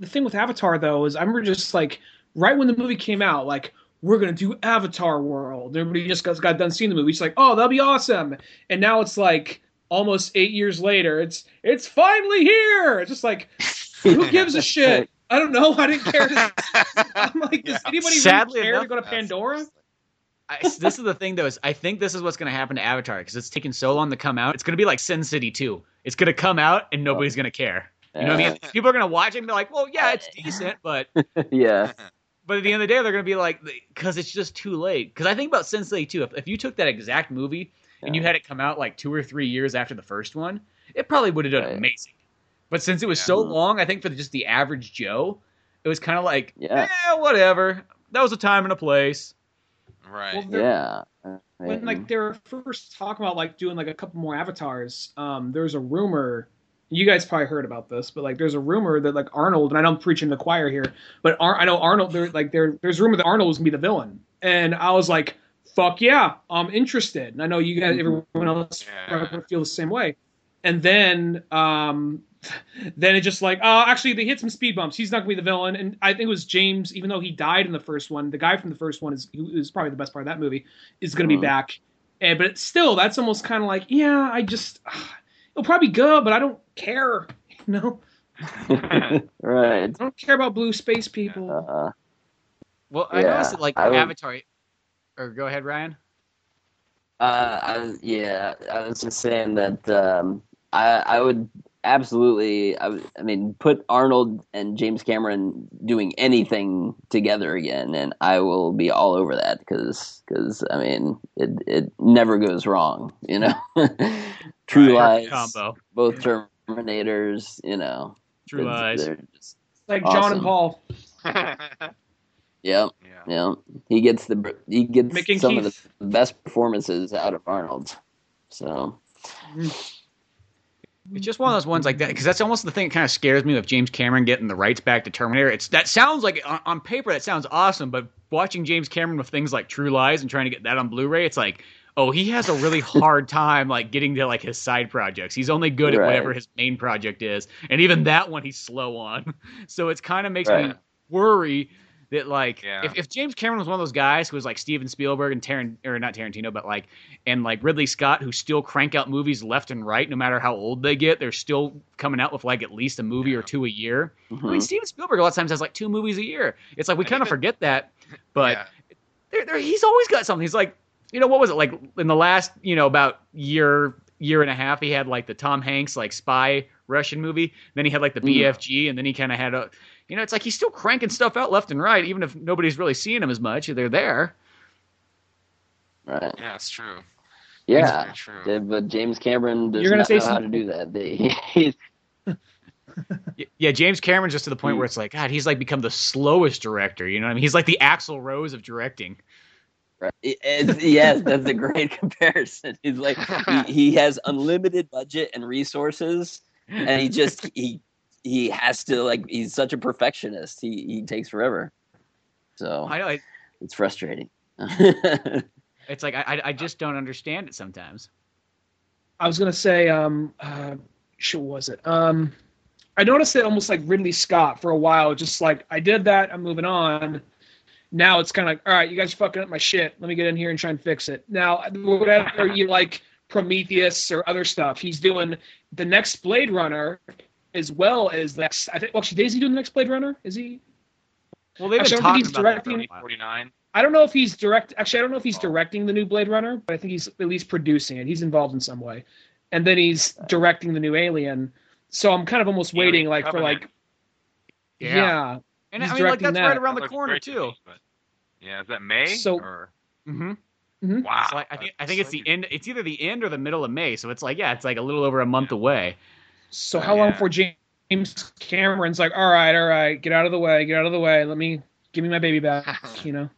The thing with Avatar though is I remember just like right when the movie came out, like we're gonna do Avatar World. Everybody just got, got done seeing the movie. It's like, oh, that'll be awesome. And now it's like almost eight years later. It's it's finally here. It's just like who gives a shit? I don't know. I didn't care. To, I'm like, does Yeah. anybody Sadly really care enough, to go to That's- Pandora? I, this is the thing though is I think this is what's going to happen to Avatar because it's taken so long to come out. It's going to be like Sin City 2. It's going to come out and nobody's going to care. You know what I mean? People are gonna watch it and be like, "Well, yeah, it's decent," but yeah. but at the end of the day, they're gonna be like, "Because it's just too late." Because I think about Sin City 2. If, if you took that exact movie and you had it come out like two or three years after the first one, it probably would have done Right. amazing. But since it was so long, I think for just the average Joe, it was kind of like, Yeah. eh, whatever. That was a time and a place. Right. Well, Yeah. when like they were first talking about like doing like a couple more avatars um there's a rumor you guys probably heard about this but like there's a rumor that like arnold and i don't preach in the choir here but Ar- i know arnold there like there there's rumor that arnold was gonna be the villain and i was like fuck yeah i'm interested and i know you guys everyone else Yeah. feel the same way and then um then it just like uh actually they hit some speed bumps he's not gonna be the villain and i think it was james even though he died in the first one the guy from the first one is who is probably the best part of that movie is gonna be Mhm. back and but still that's almost kind of like yeah i just it'll probably go, but i don't care you know right. i don't care about blue space people Uh, Well, I Yeah, noticed that like I would- Avatar. Or go ahead, Ryan. Uh, I, yeah, I was just saying that um, I I would absolutely. I, I mean, put Arnold and James Cameron doing anything together again, and I will be all over that because because I mean it it never goes wrong. You know, True Right. Lies, combo. both Terminators. You know, True it's- lies. just- like john and paul Yep, yeah. yep. He gets the he gets Mick and some of the best performances out of Arnold. So mm-hmm. It's just one of those ones like that because that's almost the thing that kind of scares me with James Cameron getting the rights back to Terminator. It's that sounds like on, on paper that sounds awesome, but watching James Cameron with things like True Lies and trying to get that on Blu-ray, it's like, oh, he has a really hard time like getting to like his side projects. He's only good at whatever his main project is, and even that one he's slow on. So it kind of makes me worry that like Yeah. if, if James Cameron was one of those guys who was like Steven Spielberg and Taran or not Tarantino, but like and like Ridley Scott who still crank out movies left and right, no matter how old they get, they're still coming out with like at least a movie or two a year. I mean, mhm. Steven Spielberg a lot of times has like two movies a year. It's like we kind of forget that, but Yeah. there, there, he's always got something. He's like, you know, what was it like in the last, you know, about year, year and a half? He had like the Tom Hanks like spy Russian movie. Then he had like the Mm. BFG, and then he kind of had a, you know, it's like he's still cranking stuff out left and right, even if nobody's really seeing him as much. They're there. right. Yeah, it's true. Yeah, Very true. Yeah, but James Cameron does You're gonna not say know how to do that. They, Yeah, James Cameron's just to the point where it's like, God, he's like become the slowest director. You know what I mean? He's like the Axl Rose of directing. it's, yes, that's a great comparison. He's like he, he has unlimited budget and resources, and he just he he has to like he's such a perfectionist. He he takes forever, so I know. It, it's frustrating. it's like I, I- I just don't understand it sometimes. I was gonna say, um, uh, shit, what was it? Um, I noticed it almost like Ridley Scott for a while. Just like I did that, I'm moving on. Now it's kind of like, all right, you guys are fucking up my shit. Let me get in here and try and fix it. Now, whatever you like, Prometheus or other stuff, he's doing the next Blade Runner as well as the next. I think. Well, actually, is he doing the next Blade Runner? Is he? Well, they've Actually, been I don't talking think he's about that directing- 49. I don't know if he's direct. Actually, I don't know if he's directing the new Blade Runner, but I think he's at least producing it. He's involved in some way, and then he's directing the new Alien. So I'm kind of almost Alien waiting, like for like, Yeah. yeah. And He's I mean, like directing that's right around That the corner great too. me, but- yeah, is that May? So- or, Mm-hmm. wow. So I, I think I think it's the end. It's either the end or the middle of May. So it's like yeah, it's like a little over a month away. So Uh, how long yeah. before James Cameron's like, all right, all right, get out of the way, get out of the way. Let me give me my baby back. You know.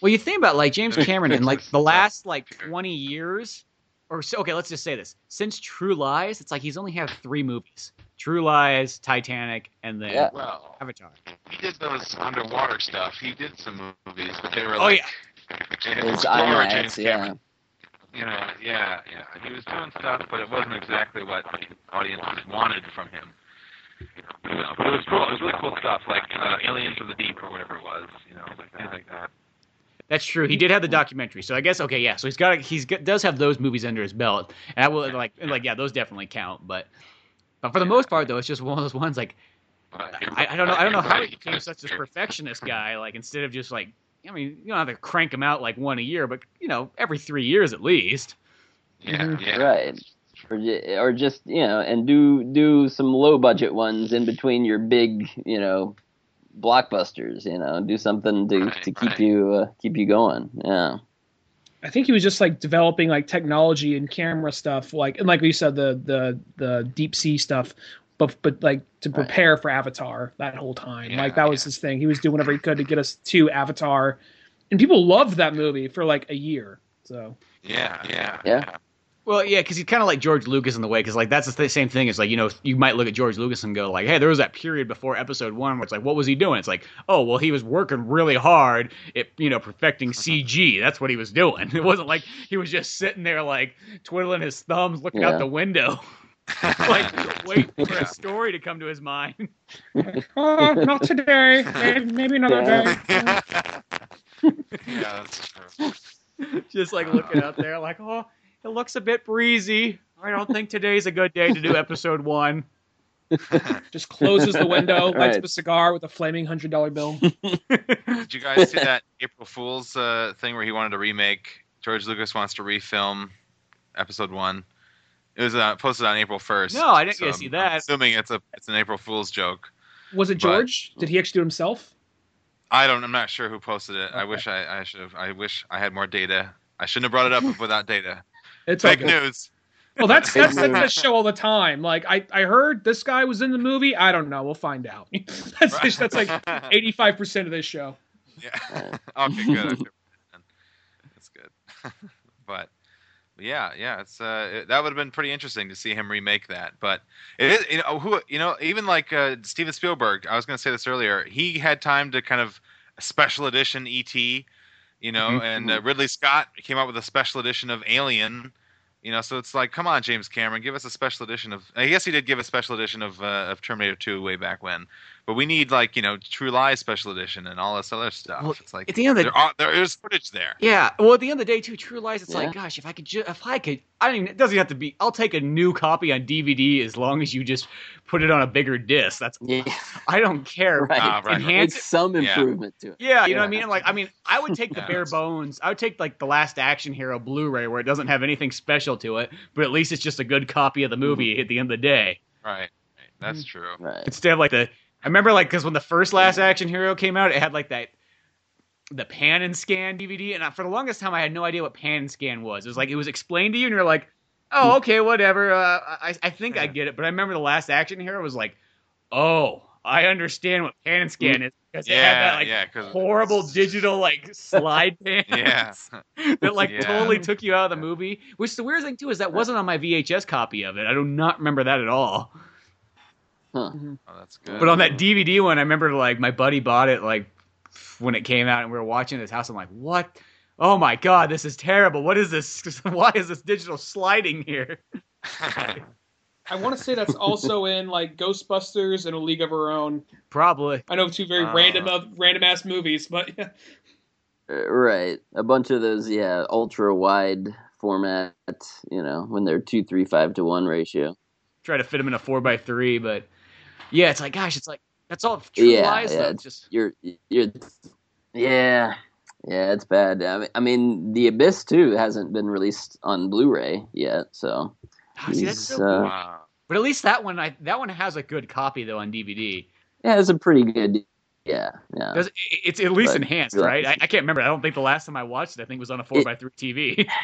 Well, you think about like James Cameron in like the last like twenty years, or so. Okay, let's just say this: since True Lies, it's like he's only had three movies: True Lies, Titanic, and then Yeah. Well, Avatar. he did those underwater stuff. He did some movies, but they were Oh like. yeah, It's Explorer IMAX, James yeah. You know, yeah, yeah. He was doing stuff, but it wasn't exactly what audiences wanted from him. You know, but it was cool. It was really cool stuff, like uh, Aliens of the Deep or whatever it was. You know, like things like that. that's true. He did have the documentary, so I guess okay, yeah. So he's got he's got, does have those movies under his belt, and I will like like yeah, those definitely count. But but for the most part, though, it's just one of those ones like I, I don't know I don't know how he became such a perfectionist guy. Like instead of just like I mean you don't have to crank them out like one a year, but you know every three years at least. Yeah, Mhm. yeah. Right. or or just you know, and do do some low budget ones in between your big you know blockbusters. You know, do something to Right, to keep right. you uh, keep you going. Yeah. I think he was just like developing like technology and camera stuff, like and like we said the the the deep sea stuff, but but like to Right. prepare for Avatar that whole time. Yeah, like that was yeah. his thing. He was doing whatever he could to get us to Avatar, and people loved that movie for like a year. So Yeah, yeah, Yeah. Well, yeah, because he's kind of like George Lucas in the way, because like that's the th- same thing. It's like you know you might look at George Lucas and go like, hey, there was that period before Episode One where it's like, what was he doing? It's like, oh, well, he was working really hard at you know perfecting CG. That's what he was doing. It wasn't like he was just sitting there like twiddling his thumbs, looking Yeah. out the window, like wait for Yeah. a story to come to his mind. oh, not today. Maybe, maybe another day. yeah, that's true. just like looking out there, like, oh, it looks a bit breezy. I don't think today's a good day to do Episode One. Just closes the window, lights Right. up a cigar with a flaming hundred dollar bill. Did you guys see that April Fool's uh, thing where he wanted to remake? George Lucas wants to refilm Episode One. It was uh, posted on April first. No, I didn't get to see I'm that. assuming it's a it's an April Fool's joke. Was it But- George? Did he actually do it himself? I don't. I'm not sure who posted it. I wish I, I should have. I wish I had more data. I shouldn't have brought it up without data. It's Fake good. news. Well, that's that's that's news. show all the time. Like I, I heard this guy was in the movie. I don't know. We'll find out. that's that's like eighty five percent of this show. Yeah. okay, good. That's good. but yeah, yeah, it's uh, it, that would have been pretty interesting to see him remake that. But it is, you know, who, you know, even like uh, Steven Spielberg. I was going to say this earlier. He had time to kind of special edition ET, you know, Mhm. and uh, Ridley Scott came out with a special edition of Alien. You know, so it's like, come on, James Cameron, give us a special edition of. I guess he did give a special edition of uh, of Terminator 2 way back when, but we need like you know True Lies special edition and all this other stuff. Well, it's like at the end of the there, are, there is footage there. Yeah. Well, at the end of the day, too, True Lies. It's Yeah. like, gosh, if I could, ju- if I could, I don't even. It doesn't have to be. I'll take a new copy on DVD as long as you just put it on a bigger disc. That's. Yeah. I don't care. Right. Ah, right. Enhance It's some Yeah. improvement to it. Yeah, you know what I mean. Like, I mean, I would take the Yeah, bare bones. I would take like the Last Action Hero Blu-ray, where it doesn't have anything special to it, but at least it's just a good copy of the movie at the end of the day. Right. right. That's true. Right. Instead of like the, I remember like because when the first Last Action Hero came out, it had like that. The pan and scan DVD, and for the longest time, I had no idea what pan and scan was. It was like it was explained to you, and you're like, "Oh, okay, whatever." Uh, I, I think I get it, but I remember the Last Action Hero was like, "Oh, I understand what pan and scan is because it had that like yeah, horrible digital like slide pan Yeah. that like Yeah. totally took you out of the movie. Which the weird thing too is that wasn't on my VHS copy of it. I do not remember that at all. Huh. Oh, that's good. But on that DVD one, I remember like my buddy bought it like when it came out, and we were watching it at his house. I'm like, what? Oh my god, this is terrible. What is this? Why is this digital sliding here? I want to say that's also in like Ghostbusters and A League of Our Own. Probably. I know two very Uh. random uh, random ass movies, but yeah. Uh, Right. A bunch of those, yeah, ultra wide format, you know, when they're two, three, five to one ratio. Try to fit them in a four by three, but yeah, it's like, gosh, it's like that's all true Yeah, lies. yeah, though. it's- Just You're, you're, yeah, yeah, it's bad. I mean, I mean, The Abyss too hasn't been released on Blu-ray yet, so ah, see, that's so uh, wow. But at least that one, I that one has a good copy though on DVD. yeah, it's a pretty good, yeah, yeah. Does- It's at least But- enhanced, yeah. right? I, I can't remember. I don't think the last time I watched it, I think it was on a four It- by three TV.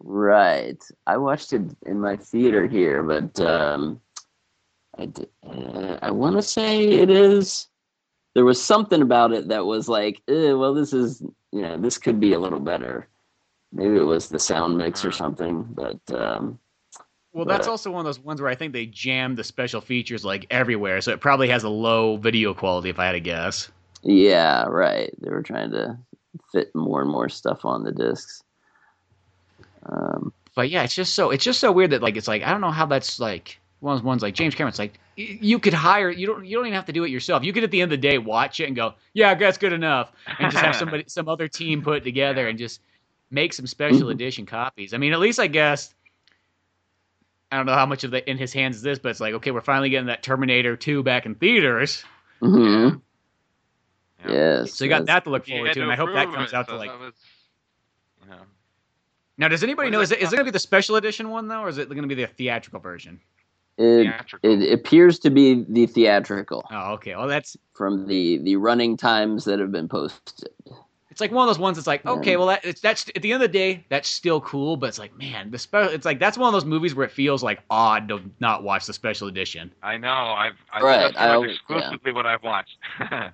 Right. I watched it in my theater here, but um, I, d- uh, I want to say it is. There was something about it that was like, eh, well, this is, you know, this could be a little better. Maybe it was the sound mix or something, but um, well, that's But- also one of those ones where I think they jammed the special features like everywhere, so it probably has a low video quality, if I had to guess. yeah, right. They were trying to fit more and more stuff on the discs. Um, But yeah, it's just so it's just so weird that like it's like I don't know how that's like one of those ones like James Cameron's like you could hire you don't you don't even have to do it yourself. You could at the end of the day watch it and go, yeah, that's good enough, and just have somebody some other team put it together and just make some special Mhm. edition copies. I mean, at least I guess I don't know how much of the in his hands is this, but it's like okay, we're finally getting that Terminator 2 back in theaters, Mm-hmm. Yeah. Yes. so you got yes. that to look forward to, and I hope that comes it, out to like was, you know. Now, does anybody What know? is Is it, it going to be the special edition one though, or is it going to be the theatrical version? It, it appears to be the theatrical Oh, okay. Well, that's from the the running times that have been posted. it's like one of those ones. that's like, okay, well, that, it's that's at the end of the day, that's still cool, but it's like, man, the special. It's like that's one of those movies where it feels like odd to not watch the special edition. I know. I've, I've Right, that's I always- exclusively what I've watched.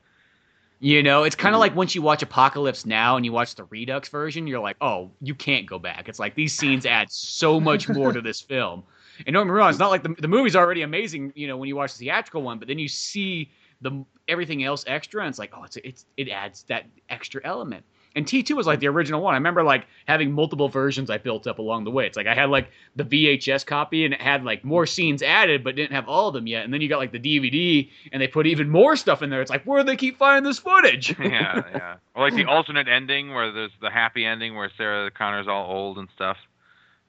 You know, it's Mm-hmm. kind of like once you watch Apocalypse Now and you watch the Redux version, you're like, oh, you can't go back. It's like these scenes add so much more to this film. And don't get me wrong, it's not like the, the movie's already amazing, you know, when you watch the theatrical one, but then you see the everything else extra, and it's like, oh, it's it's it adds that extra element. And T2 was like the original one. I remember like having multiple versions I built up along the way. It's like I had like the VHS copy and it had like more scenes added, but didn't have all of them yet. And then you got like the DVD and they put even more stuff in there. It's like, where do they keep finding this footage? yeah, yeah. Or like the alternate ending where there's the happy ending where Sarah Connor's all old and stuff.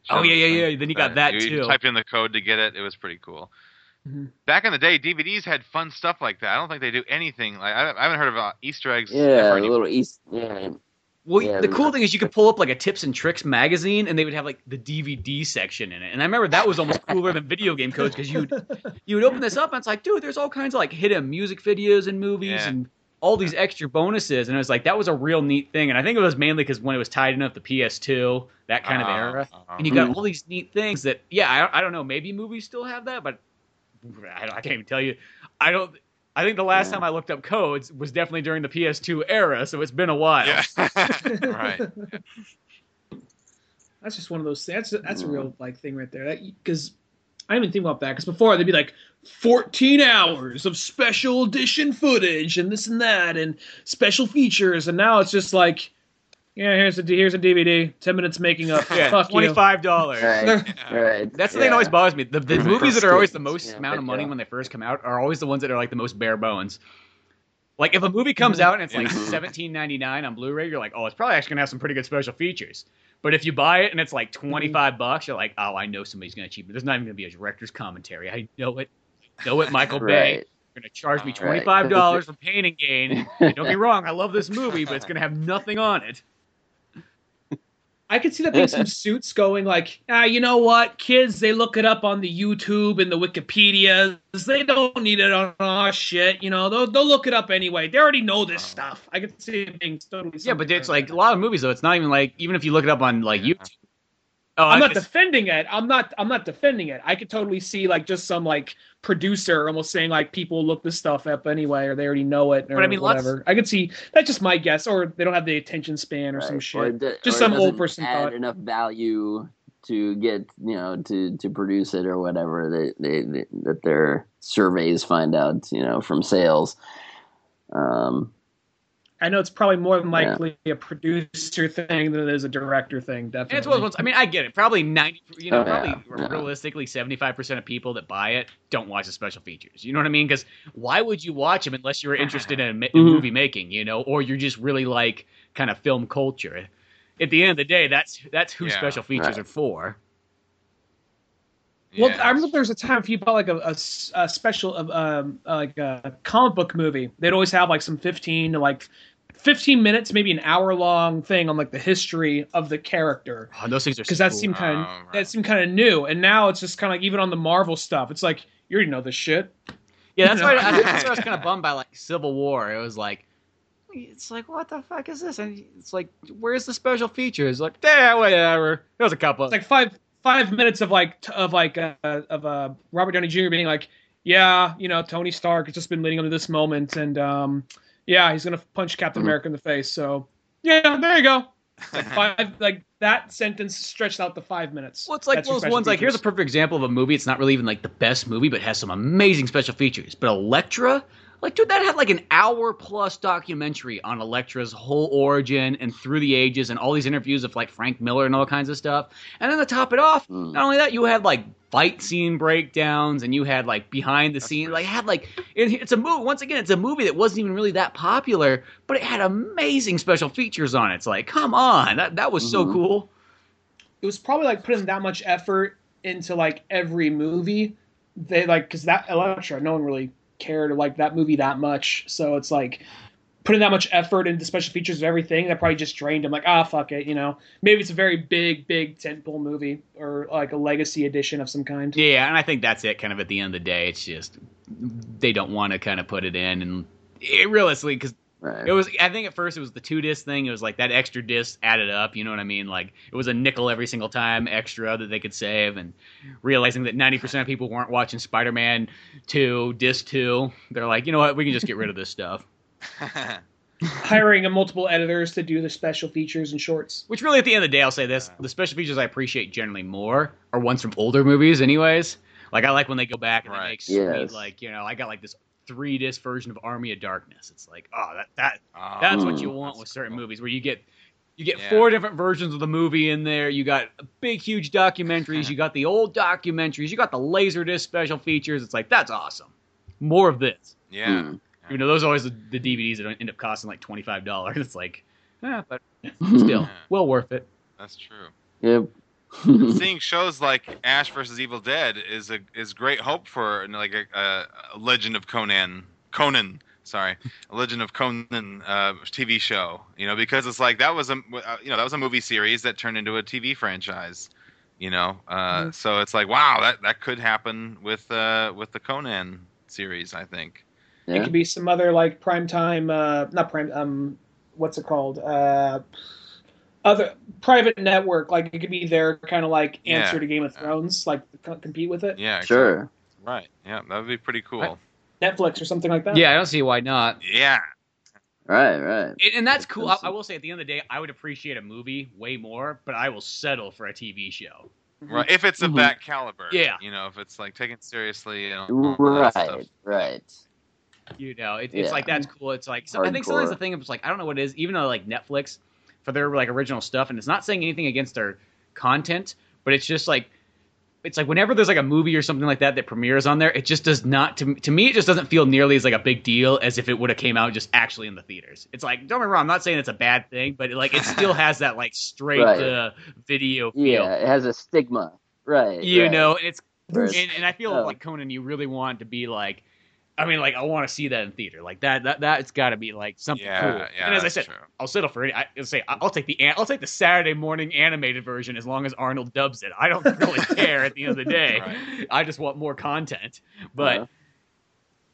Oh, yeah, yeah, yeah. Then you got that, you, too. You typed in the code to get it. It was pretty cool. Mhm. Back in the day, DVDs had fun stuff like that. I don't think they do anything. Like I, I haven't heard of uh, Easter eggs. Yeah, ever a anymore. little east. Yeah, Well, Yeah, the we- cool thing is you could pull up like a tips and tricks magazine, and they would have like the DVD section in it. And I remember that was almost cooler than video game codes because you you would open this up and it's like, dude, there's all kinds of like hidden music videos and movies Yeah. and all these extra bonuses. And it was like that was a real neat thing. And I think it was mainly because when it was tied in with the PS2, that kind of Uh, era, uh, and you got all these neat things that yeah, I, I don't know, maybe movies still have that, but I, I can't even tell you. I don't. I think the last Yeah. time I looked up codes was definitely during the PS2 era, so it's been a while. yeah. right. That's just one of those. That's that's a real like thing right there. Because I didn't even think about that. Because before they'd be like 14 hours of special edition footage and this and that and special features, and now it's just like, yeah, here's a here's a DVD, 10 minutes making up. Yeah, Fuck twenty dollars. right, right. That's the thing that always bothers me. The, the movies that are always the most Yeah, amount of money yeah. when they first come out are always the ones that are like the most bare bones. Like if a movie comes out and it's like Mhm. seventeen ninety nine on Blu-ray, you're like, oh, it's probably actually gonna have some pretty good special features. But if you buy it and it's like twenty five bucks, you're like, oh, I know somebody's gonna cheat it. There's not even gonna be a director's commentary. I know it. I know it, Michael Bay. You're gonna charge me twenty five dollars for Pain and Gain. And don't be wrong, I love this movie, but it's gonna have nothing on it. I could see that being some suits going like, ah, you know what, kids, they look it up on the YouTube and the Wikipedia. They don't need it on our shit. You know, they'll they'll look it up anyway. They already know this stuff. I could see it being totally. Yeah, but it's like a lot of movies though. It's not even like even if you look it up on like YouTube. Oh, I'm I not just- defending it. I'm not. I'm not defending it. I could totally see like just some like producer almost saying like people look this stuff up anyway, or they already know it, or But I mean, lots- whatever. I could see that's just my guess, or they don't have the attention span or some shit. Or it do- Just or some it old doesn't person add thought. enough value to get you know to to produce it or whatever they, they, they that their surveys find out you know from sales. Um, I know it's probably more than Yeah. likely a producer thing than it is a director thing. Definitely. And it's one of those ones. I mean, I get it. Probably ninety. You know, oh, probably yeah. realistically, seventy-five percent of people that buy it don't watch the special features. You know what I mean? Because why would you watch them unless you're interested in, a ma- in Mhm. movie making? You know, or you're just really like kind of film culture. At the end of the day, that's that's who Yeah. special features Right. are for. Well, Yeah. I remember there was a time if you bought like a a special of um uh, like a comic book movie, they'd always have like some fifteen to like fifteen minutes, maybe an hour long thing on like the history of the character. Oh, those things are because so that cool. seemed kind of Oh, right. that seemed kind of new, and now it's just kind of like even on the Marvel stuff, it's like you already know this shit. Yeah, that's why? I, that's why I was kind of bummed by like Civil War. It was like, it's like what the fuck is this? And it's like, where's the special features? Like, yeah, whatever. There was a couple. It's like five five minutes of like t- of like uh, of uh, Robert Downey Jr. being like, yeah, you know, Tony Stark has just been leading up to this moment, and um, yeah, he's gonna punch Captain hmm. America in the face. So yeah, there you go. Like five like that sentence stretched out to five minutes. Well, it's like That's those special ones. Like, here's a perfect example of a movie. It's not really even like the best movie, but has some amazing special features. But Elektra, like, dude, that had like an hour plus documentary on Elektra's whole origin and through the ages, and all these interviews of like Frank Miller and all kinds of stuff. And then to top it off, Mm. not only that, you had like fight scene breakdowns, and you had like behind the scenes. Like, had like it, it's a movie. Once again, it's a movie that wasn't even really that popular, but it had amazing special features on it. It's like, come on, that that was so Mhm. cool. it was probably like putting that much effort into like every movie. They like because that Elektra, no one really cared or liked that movie that much. So it's like putting that much effort into special features of everything that probably just drained him. Like, ah, fuck it, you know. Maybe it's a very big, big tentpole movie or like a legacy edition of some kind. Yeah, and I think that's it. Kind of at the end of the day, it's just they don't want to kind of put it in, and it, realistically, because Right. it was. I think at first it was the two disc thing. It was like that extra disc added up. You know what I mean? Like it was a nickel every single time extra that they could save, and realizing that ninety percent of people weren't watching Spider Man two disc two, they're like, you know what? We can just get rid of this stuff. Hiring a multiple editors to do the special features and shorts. Which really, at the end of the day, I'll say this: the special features I appreciate generally more are ones from older movies, anyways. Like I like when they go back and Right. they make sweet, Yes. like you know, I got like this three disc version of Army of Darkness. It's like, oh, that that Oh, that's Mm. what you want with that's certain cool. movies where you get you get Yeah. four different versions of the movie in there. You got big, huge documentaries. you got the old documentaries. You got the laser disc special features. It's like that's awesome. More of this. Yeah. Hmm. You know, those are always the, the DVDs that end up costing like twenty five dollars. It's like, eh, but still, well worth it. That's true. Yep. Seeing shows like Ash versus Evil Dead is a is great hope for like a, a, a Legend of Conan Conan sorry a Legend of Conan uh, TV show you know because it's like that was a uh, you know that was a movie series that turned into a TV franchise you know uh, Mhm. so it's like wow that that could happen with uh, with the Conan series I think It could be some other like primetime, uh, not prime, um, what's it called? Other private network. Like it could be their kind of like answer Yeah. to Game of Thrones, like compete with it. yeah Sure. right yeah that would be pretty cool Right. Netflix or something like that. Yeah, I don't see why not. yeah Right. Right. And, and that's cool. I, I will say, at the end of the day, I would appreciate a movie way more, but I will settle for a TV show. right if it's of Mhm. that caliber Yeah. you know if it's like taken seriously you know all that stuff. Right. Right. You know, it, it's Yeah. like that's cool. It's like so I think sometimes Hardcore. the thing is like I don't know what it is. Even though like Netflix for their like original stuff, and it's not saying anything against their content, but it's just like it's like whenever there's like a movie or something like that that premieres on there, it just does not to to me it just doesn't feel nearly as like a big deal as if it would have came out just actually in the theaters. It's like don't get me wrong, I'm not saying it's a bad thing, but it, like it still has that like straight Right. to video feel. Yeah. It has a stigma. Right. you right. know, and it's and, and I feel Oh. like Conan, you really want to be like, I mean, like I want to see that in theater, like that. That that's got to be like something yeah cool. yeah and as I said, true. I'll settle for it. I, I'll say I'll take the I'll take the Saturday morning animated version as long as Arnold dubs it. I don't really care at the end of the day. Right. I just want more content. But Uh-huh.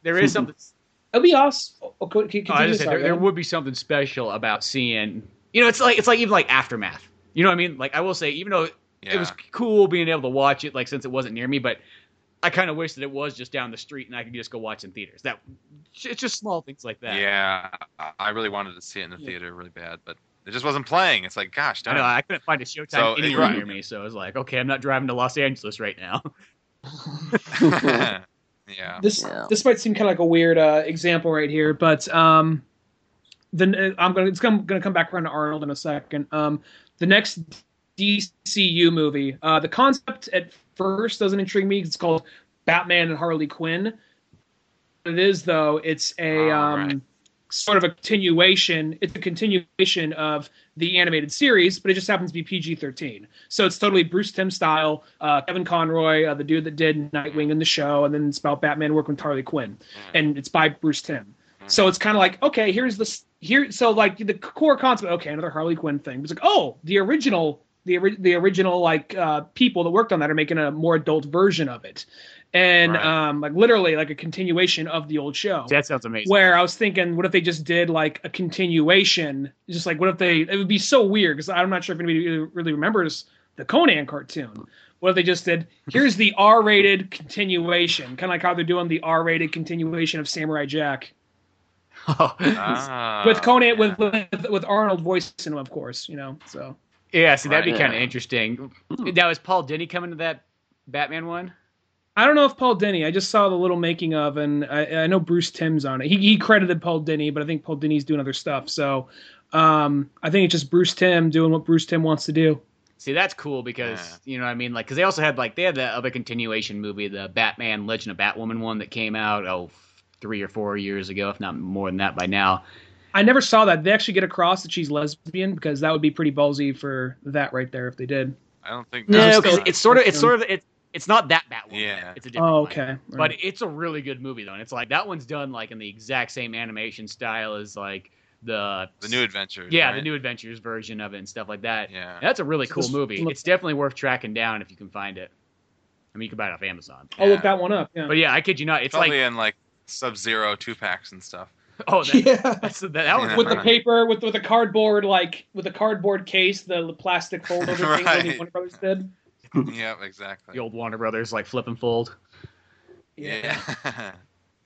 there is something. It'd be awesome. Oh, co- continue, Oh, I just said there, there would be something special about seeing. You know, it's like it's like even like aftermath. You know what I mean? Like I will say, even though yeah. it was cool being able to watch it, like since it wasn't near me, but I kind of wish that it was just down the street and I could just go watch in theaters. That it's just small things like that. Yeah, I- I really wanted to see it in the Yeah. theater really bad, but it just wasn't playing. It's like, gosh, I know I couldn't find a showtime So, anywhere right. near me, so I was like, okay, I'm not driving to Los Angeles right now. yeah. This Yeah. this might seem kind of like a weird uh, example right here, but um, the I'm gonna it's gonna, gonna come back around to Arnold in a second. Um, the next DCU movie, uh, the concept at first doesn't intrigue me. It's called Batman and Harley Quinn. It is though. It's a um, right. sort of a continuation. It's a continuation of the animated series, but it just happens to be PG-13. So it's totally Bruce Timm style. Uh, Kevin Conroy, uh, the dude that did Nightwing in the show, and then it's about Batman working with Harley Quinn, and it's by Bruce Timm. So it's kind of like, okay, here's this here. So like the core concept, okay, another Harley Quinn thing. It's like, oh, the original, the the original like uh, people that worked on that are making a more adult version of it, and Right. um, like literally like a continuation of the old show that sounds amazing. where I was thinking, what if they just did like a continuation? Just like, what if they? It would be so weird because I'm not sure if anybody really remembers the Conan cartoon. What if they just did? Here's the R-rated continuation, kind of like how they're doing the R-rated continuation of Samurai Jack Ah, with Conan yeah. with, with with Arnold voicing him, of course. You know, so yeah, see, that'd be Right. kind of Yeah. interesting. Hmm. Now, is Paul Dini coming to that Batman one? I don't know if Paul Dini. I just saw the little making of, and I, I know Bruce Timm's on it. He, he credited Paul Dini, but I think Paul Dini's doing other stuff. So um, I think it's just Bruce Timm doing what Bruce Timm wants to do. See, that's cool because Yeah. you know what I mean. Like, because they also had like they had the other continuation movie, the Batman Legend of Batwoman one that came out oh three or four years ago, if not more than that by now. I never saw that. They actually get across that she's lesbian because that would be pretty ballsy for that right there if they did. I don't think. No, No, because still- it's sort of it's sort of it's It's not that Batwoman. Yeah. It's a different. Oh, one. okay. But it's a really good movie though, and it's like that one's done like in the exact same animation style as like the The new adventures. yeah right? the new Adventures version of it and stuff like that. Yeah. That's a really So cool movie. look- It's definitely worth tracking down if you can find it. I mean, you can buy it off Amazon. I'll look that one up. Yeah. But yeah, I kid you not, it's Probably like in like Sub Zero two packs and stuff. oh that, yeah. that's, that, that was with the paper, with with the cardboard, like with the cardboard case, the plastic foldover thing that Right. the Warner Brothers did. yep, exactly. the old Warner Brothers like flip and fold. Yeah.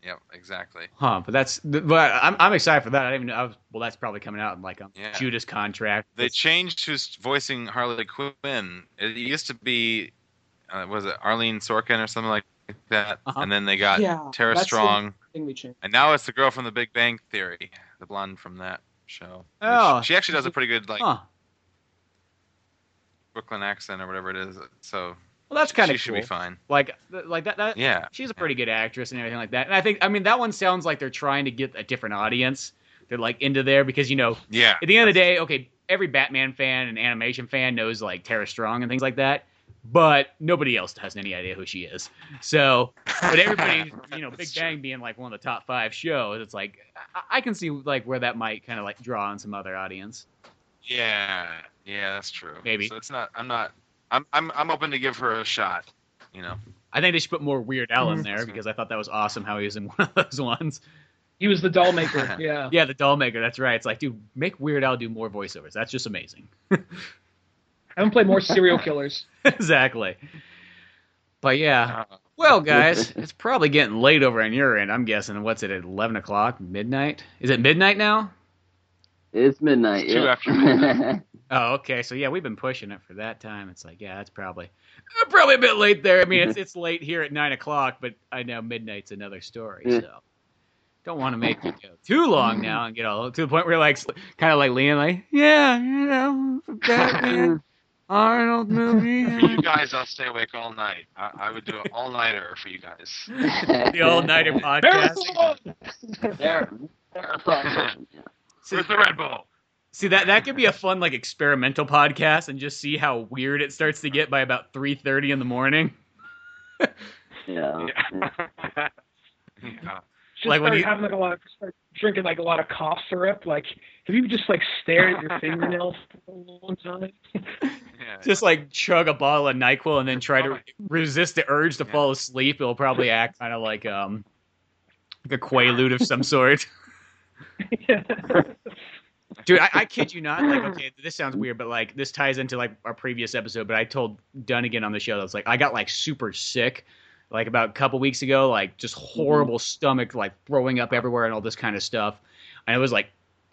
yep, exactly. Huh, but that's but I'm I'm excited for that. I didn't even know. I was, well, that's probably coming out in like a Yeah. Judas contract. They It's- changed who's voicing Harley Quinn. It used to be, uh, was it Arlene Sorkin or something like that? Uh-huh. And then they got Yeah, Tara that's the- Strong, Thing they changed. and now it's the girl from The Big Bang Theory, the blonde from that show. Oh. she actually does a pretty good like huh. Brooklyn accent or whatever it is. So Well, that's kind of she of should be fine. Like like that. that Yeah. she's a pretty good actress and everything like that. And I think I mean that one sounds like they're trying to get a different audience. They're like into there because you know Yeah. at the end of the day, okay, every Batman fan and animation fan knows like Tara Strong and things like that, but nobody else has any idea who she is. So, but everybody, you know, Big That's Bang being like one of the top five shows, it's like I, I can see like where that might kind of like draw on some other audience. Yeah. Yeah, that's true. Maybe. So it's not. I'm not. I'm. I'm. I'm open to give her a shot. You know. I think they should put more Weird Al in Mhm. there because I thought that was awesome how he was in one of those ones. He was the doll maker. Yeah. Yeah, the doll maker. That's right. It's like, dude, make Weird Al do more voiceovers. That's just amazing. I haven't played more serial killers. exactly. But yeah. Well, guys, it's probably getting late over on your end. I'm guessing. What's it at 11 o'clock? Midnight? Is it midnight now? It's midnight. Two yeah. after midnight. Oh, okay. So yeah, we've been pushing it for that time. It's like, yeah, that's probably uh, probably a bit late there. I mean, it's it's late here at nine o'clock, but I know midnight's another story. Yeah. So don't want to make it go too long now and get all to the point where like kind of like Liam, like, yeah, you know, Batman, Arnold movie. for you guys, I'll stay awake all night. I, I would do an all nighter for you guys. the all nighter podcast. There. Marathon. Yeah. Where's the Red Bull? see that that could be a fun like experimental podcast and just see how weird it starts to get by about three thirty in the morning. Yeah. yeah. Just Like when start you- having like a lot, of, start drinking like a lot of cough syrup. Like, have you just like stared at your fingernails for a long time? Yeah. just like chug a bottle of Nyquil and then try to resist the urge to fall asleep. It'll probably act kind of like um like a quaalude of some sort. yeah. Dude, I, I kid you not. Like, okay, this sounds weird, but like this ties into like our previous episode. But I told Dunigan on the show that was like I got like super sick, like about a couple weeks ago, like just horrible stomach, like throwing up everywhere and all this kind of stuff. And it was like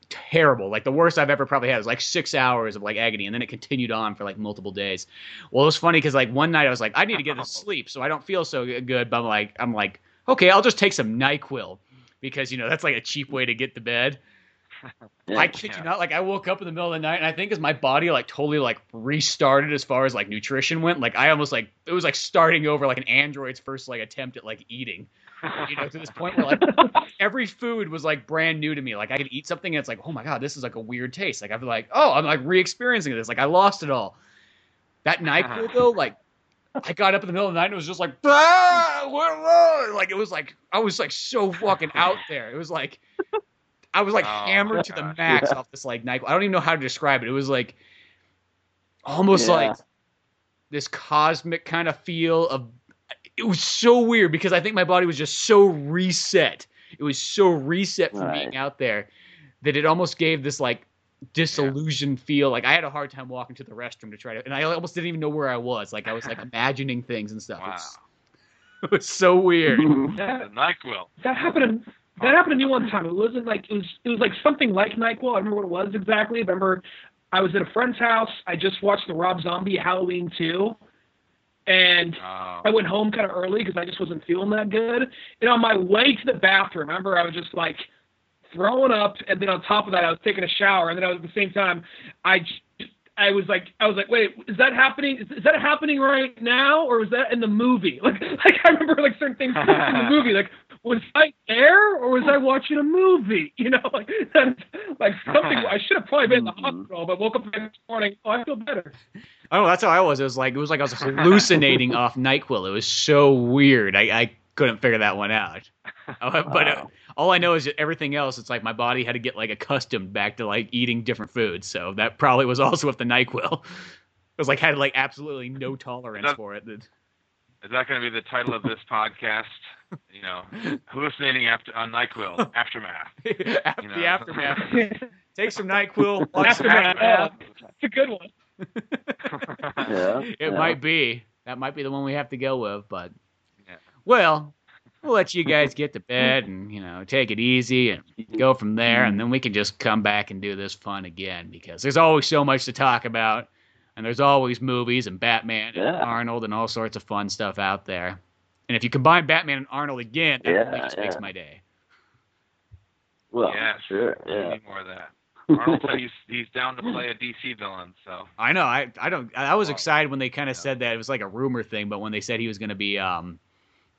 terrible. Like the worst I've ever probably had was like six hours of like agony, and then it continued on for like multiple days. Well, it was funny because like one night I was like, I need to get to sleep, so I don't feel so good. But I'm like, I'm like, okay, I'll just take some Nyquil because you know that's like a cheap way to get to bed. I kid you not. Like I woke up in the middle of the night, and I think as my body like totally like restarted as far as like nutrition went. Like I almost like it was like starting over like an android's first like attempt at like eating. You know, to this point where like every food was like brand new to me. Like I could eat something, and it's like, oh my god, this is like a weird taste. Like I'm like, oh, I'm like re-experiencing this. Like I lost it all. That Nyquil though, like I got up in the middle of the night and it was just like, ah, what, what? like it was like I was like so fucking out there. It was like I was like Oh, hammered to the max Yeah. off this like Nyquil. I don't even know how to describe it. It was like almost Yeah. like this cosmic kind of feel of. It was so weird because I think my body was just so reset. It was so reset from Right. being out there that it almost gave this like disillusioned feel. Like I had a hard time walking to the restroom to try to, and I almost didn't even know where I was. Like I was like imagining things and stuff. Wow. It's- It was so weird. That, NyQuil. that happened. To, that happened to me one time. It wasn't like it was. It was like something like Nyquil. I remember what it was exactly. I remember I was at a friend's house. I just watched the Rob Zombie Halloween 2, and Oh. I went home kind of early because I just wasn't feeling that good. And on my way to the bathroom, I remember I was just like throwing up, and then on top of that, I was taking a shower, and then I was at the same time, I I was like, I was like, wait, is that happening? Is, is that happening right now, or was that in the movie? Like, like I remember like certain things in the movie, like. Was I there or was I watching a movie? You know, like, like something. I should have probably been in the Mhm. hospital, but woke up the next morning. Oh, I feel better. Oh, that's how I was. It was like it was like I was hallucinating off Nyquil. It was so weird. I, I couldn't figure that one out. Uh, But uh, all I know is that everything else, it's like my body had to get like accustomed back to like eating different foods. So that probably was also with the Nyquil. It was like had like absolutely no tolerance That- for it. Is that going to be the title of this podcast? You know, hallucinating after on Nyquil aftermath. After You the aftermath. Take some Nyquil. Watch Aftermath. aftermath. It's a good one. Yeah. It yeah. might be. That might be the one we have to go with, but Yeah. well, we'll let you guys get to bed and you know take it easy and go from there, and then we can just come back and do this fun again because there's always so much to talk about, and there's always movies and Batman and Yeah. Arnold and all sorts of fun stuff out there. And if you combine Batman and Arnold again, that Yeah, really just makes my day. Well, yeah, sure. We Yeah. need more of that. Arnold said he's he's down to play a DC villain. So I know. I I don't. I was excited when they kind of Yeah. said that it was like a rumor thing, but when they said he was going to be um,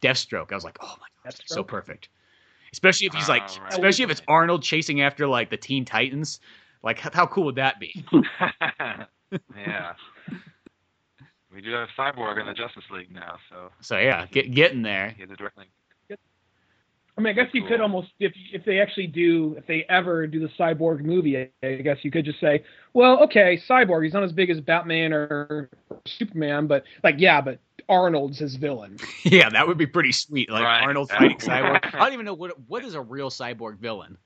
Deathstroke, I was like, oh my gosh, that's so perfect. Especially if he's like, Oh, right. especially if it's Arnold chasing after like the Teen Titans. Like, how, how cool would that be? yeah. We do have Cyborg in the Justice League now, so So yeah, get getting there. he has a direct link. I mean, I guess you Cool. could almost, if if they actually do, if they ever do the Cyborg movie, I- I guess you could just say, well, okay, Cyborg, he's not as big as Batman or Superman, but like, yeah, but Arnold's his villain. yeah, that would be pretty sweet. Like Right. Arnold fighting Cyborg. I don't even know what what is a real Cyborg villain.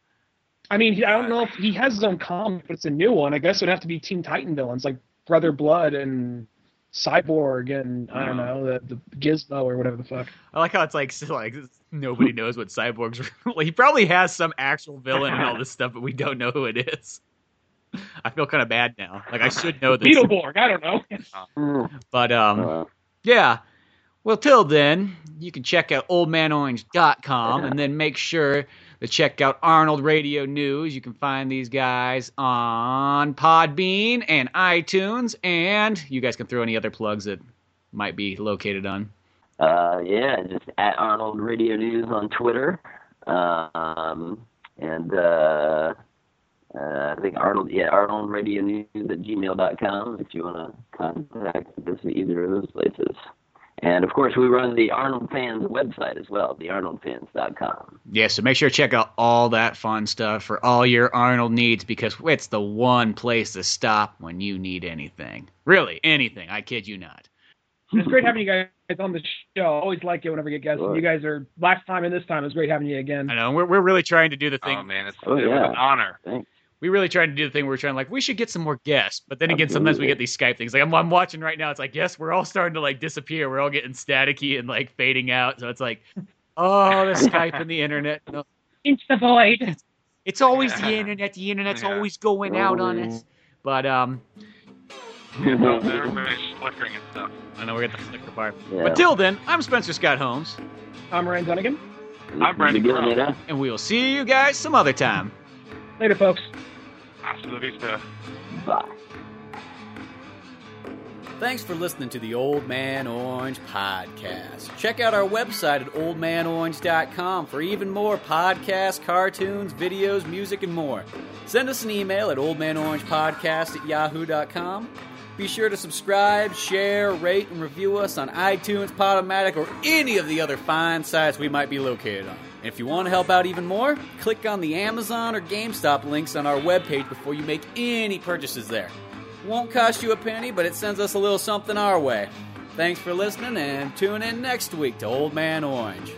I mean, I don't know if he has his own comic, but it's a new one. I guess it'd have to be Teen Titan villains like Brother Blood and Cyborg and I don't know the, the Gizmo or whatever the fuck. I like how it's like so, like nobody knows what Cyborg's. well, he probably has some actual villain and all this stuff, but we don't know who it is. I feel kind of bad now. Like I should know this. Beetleborg, I don't know. But um, Uh, yeah. Well, till then, you can check out oldmanorange.com and then make sure to check out Arnold Radio News. You can find these guys on Podbean and iTunes, and you guys can throw any other plugs that might be located on. Uh, yeah, just at Arnold Radio News on Twitter. Um, and uh, uh, I think Arnold, yeah, Arnold Radio News at gmail.com if you want to contact us at either of those places. And of course, we run the Arnold Fans website as well, thearnoldfans.com. Yeah, so make sure to check out all that fun stuff for all your Arnold needs because it's the one place to stop when you need anything. Really, anything. I kid you not. It's great having you guys on the show. Always like it whenever you get guests. Sure. You guys are last time and this time it was great having you again. I know we're we're really trying to do the thing. Oh man, it's Oh, it was yeah. an honor. We really tried to do the thing where we're trying like we should get some more guests but then again sometimes we get these skype things like I'm, I'm watching right now it's like yes we're all starting to like disappear we're all getting staticky and like fading out so it's like oh the skype and the internet no, Into the void. it's always the internet the internet's Yeah. always going out on us but um So everybody's flickering and stuff. i know we're at the flicker part Yeah. but till then i'm spencer scott holmes I'm Ryan Dunigan. I'm Brandon Beginning, Crowe. you know? and we will see you guys some other time Later, folks. Hasta la vista. Bye. Thanks for listening to the Old Man Orange podcast. Check out our website at oldmanorange.com for even more podcasts, cartoons, videos, music, and more. Send us an email at oldmanorangepodcast at yahoo.com. Be sure to subscribe, share, rate, and review us on iTunes, Podomatic, or any of the other fine sites we might be located on. If you want to help out even more, click on the Amazon or GameStop links on our webpage before you make any purchases there. Won't cost you a penny, but it sends us a little something our way. Thanks for listening and tune in next week to Old Man Orange.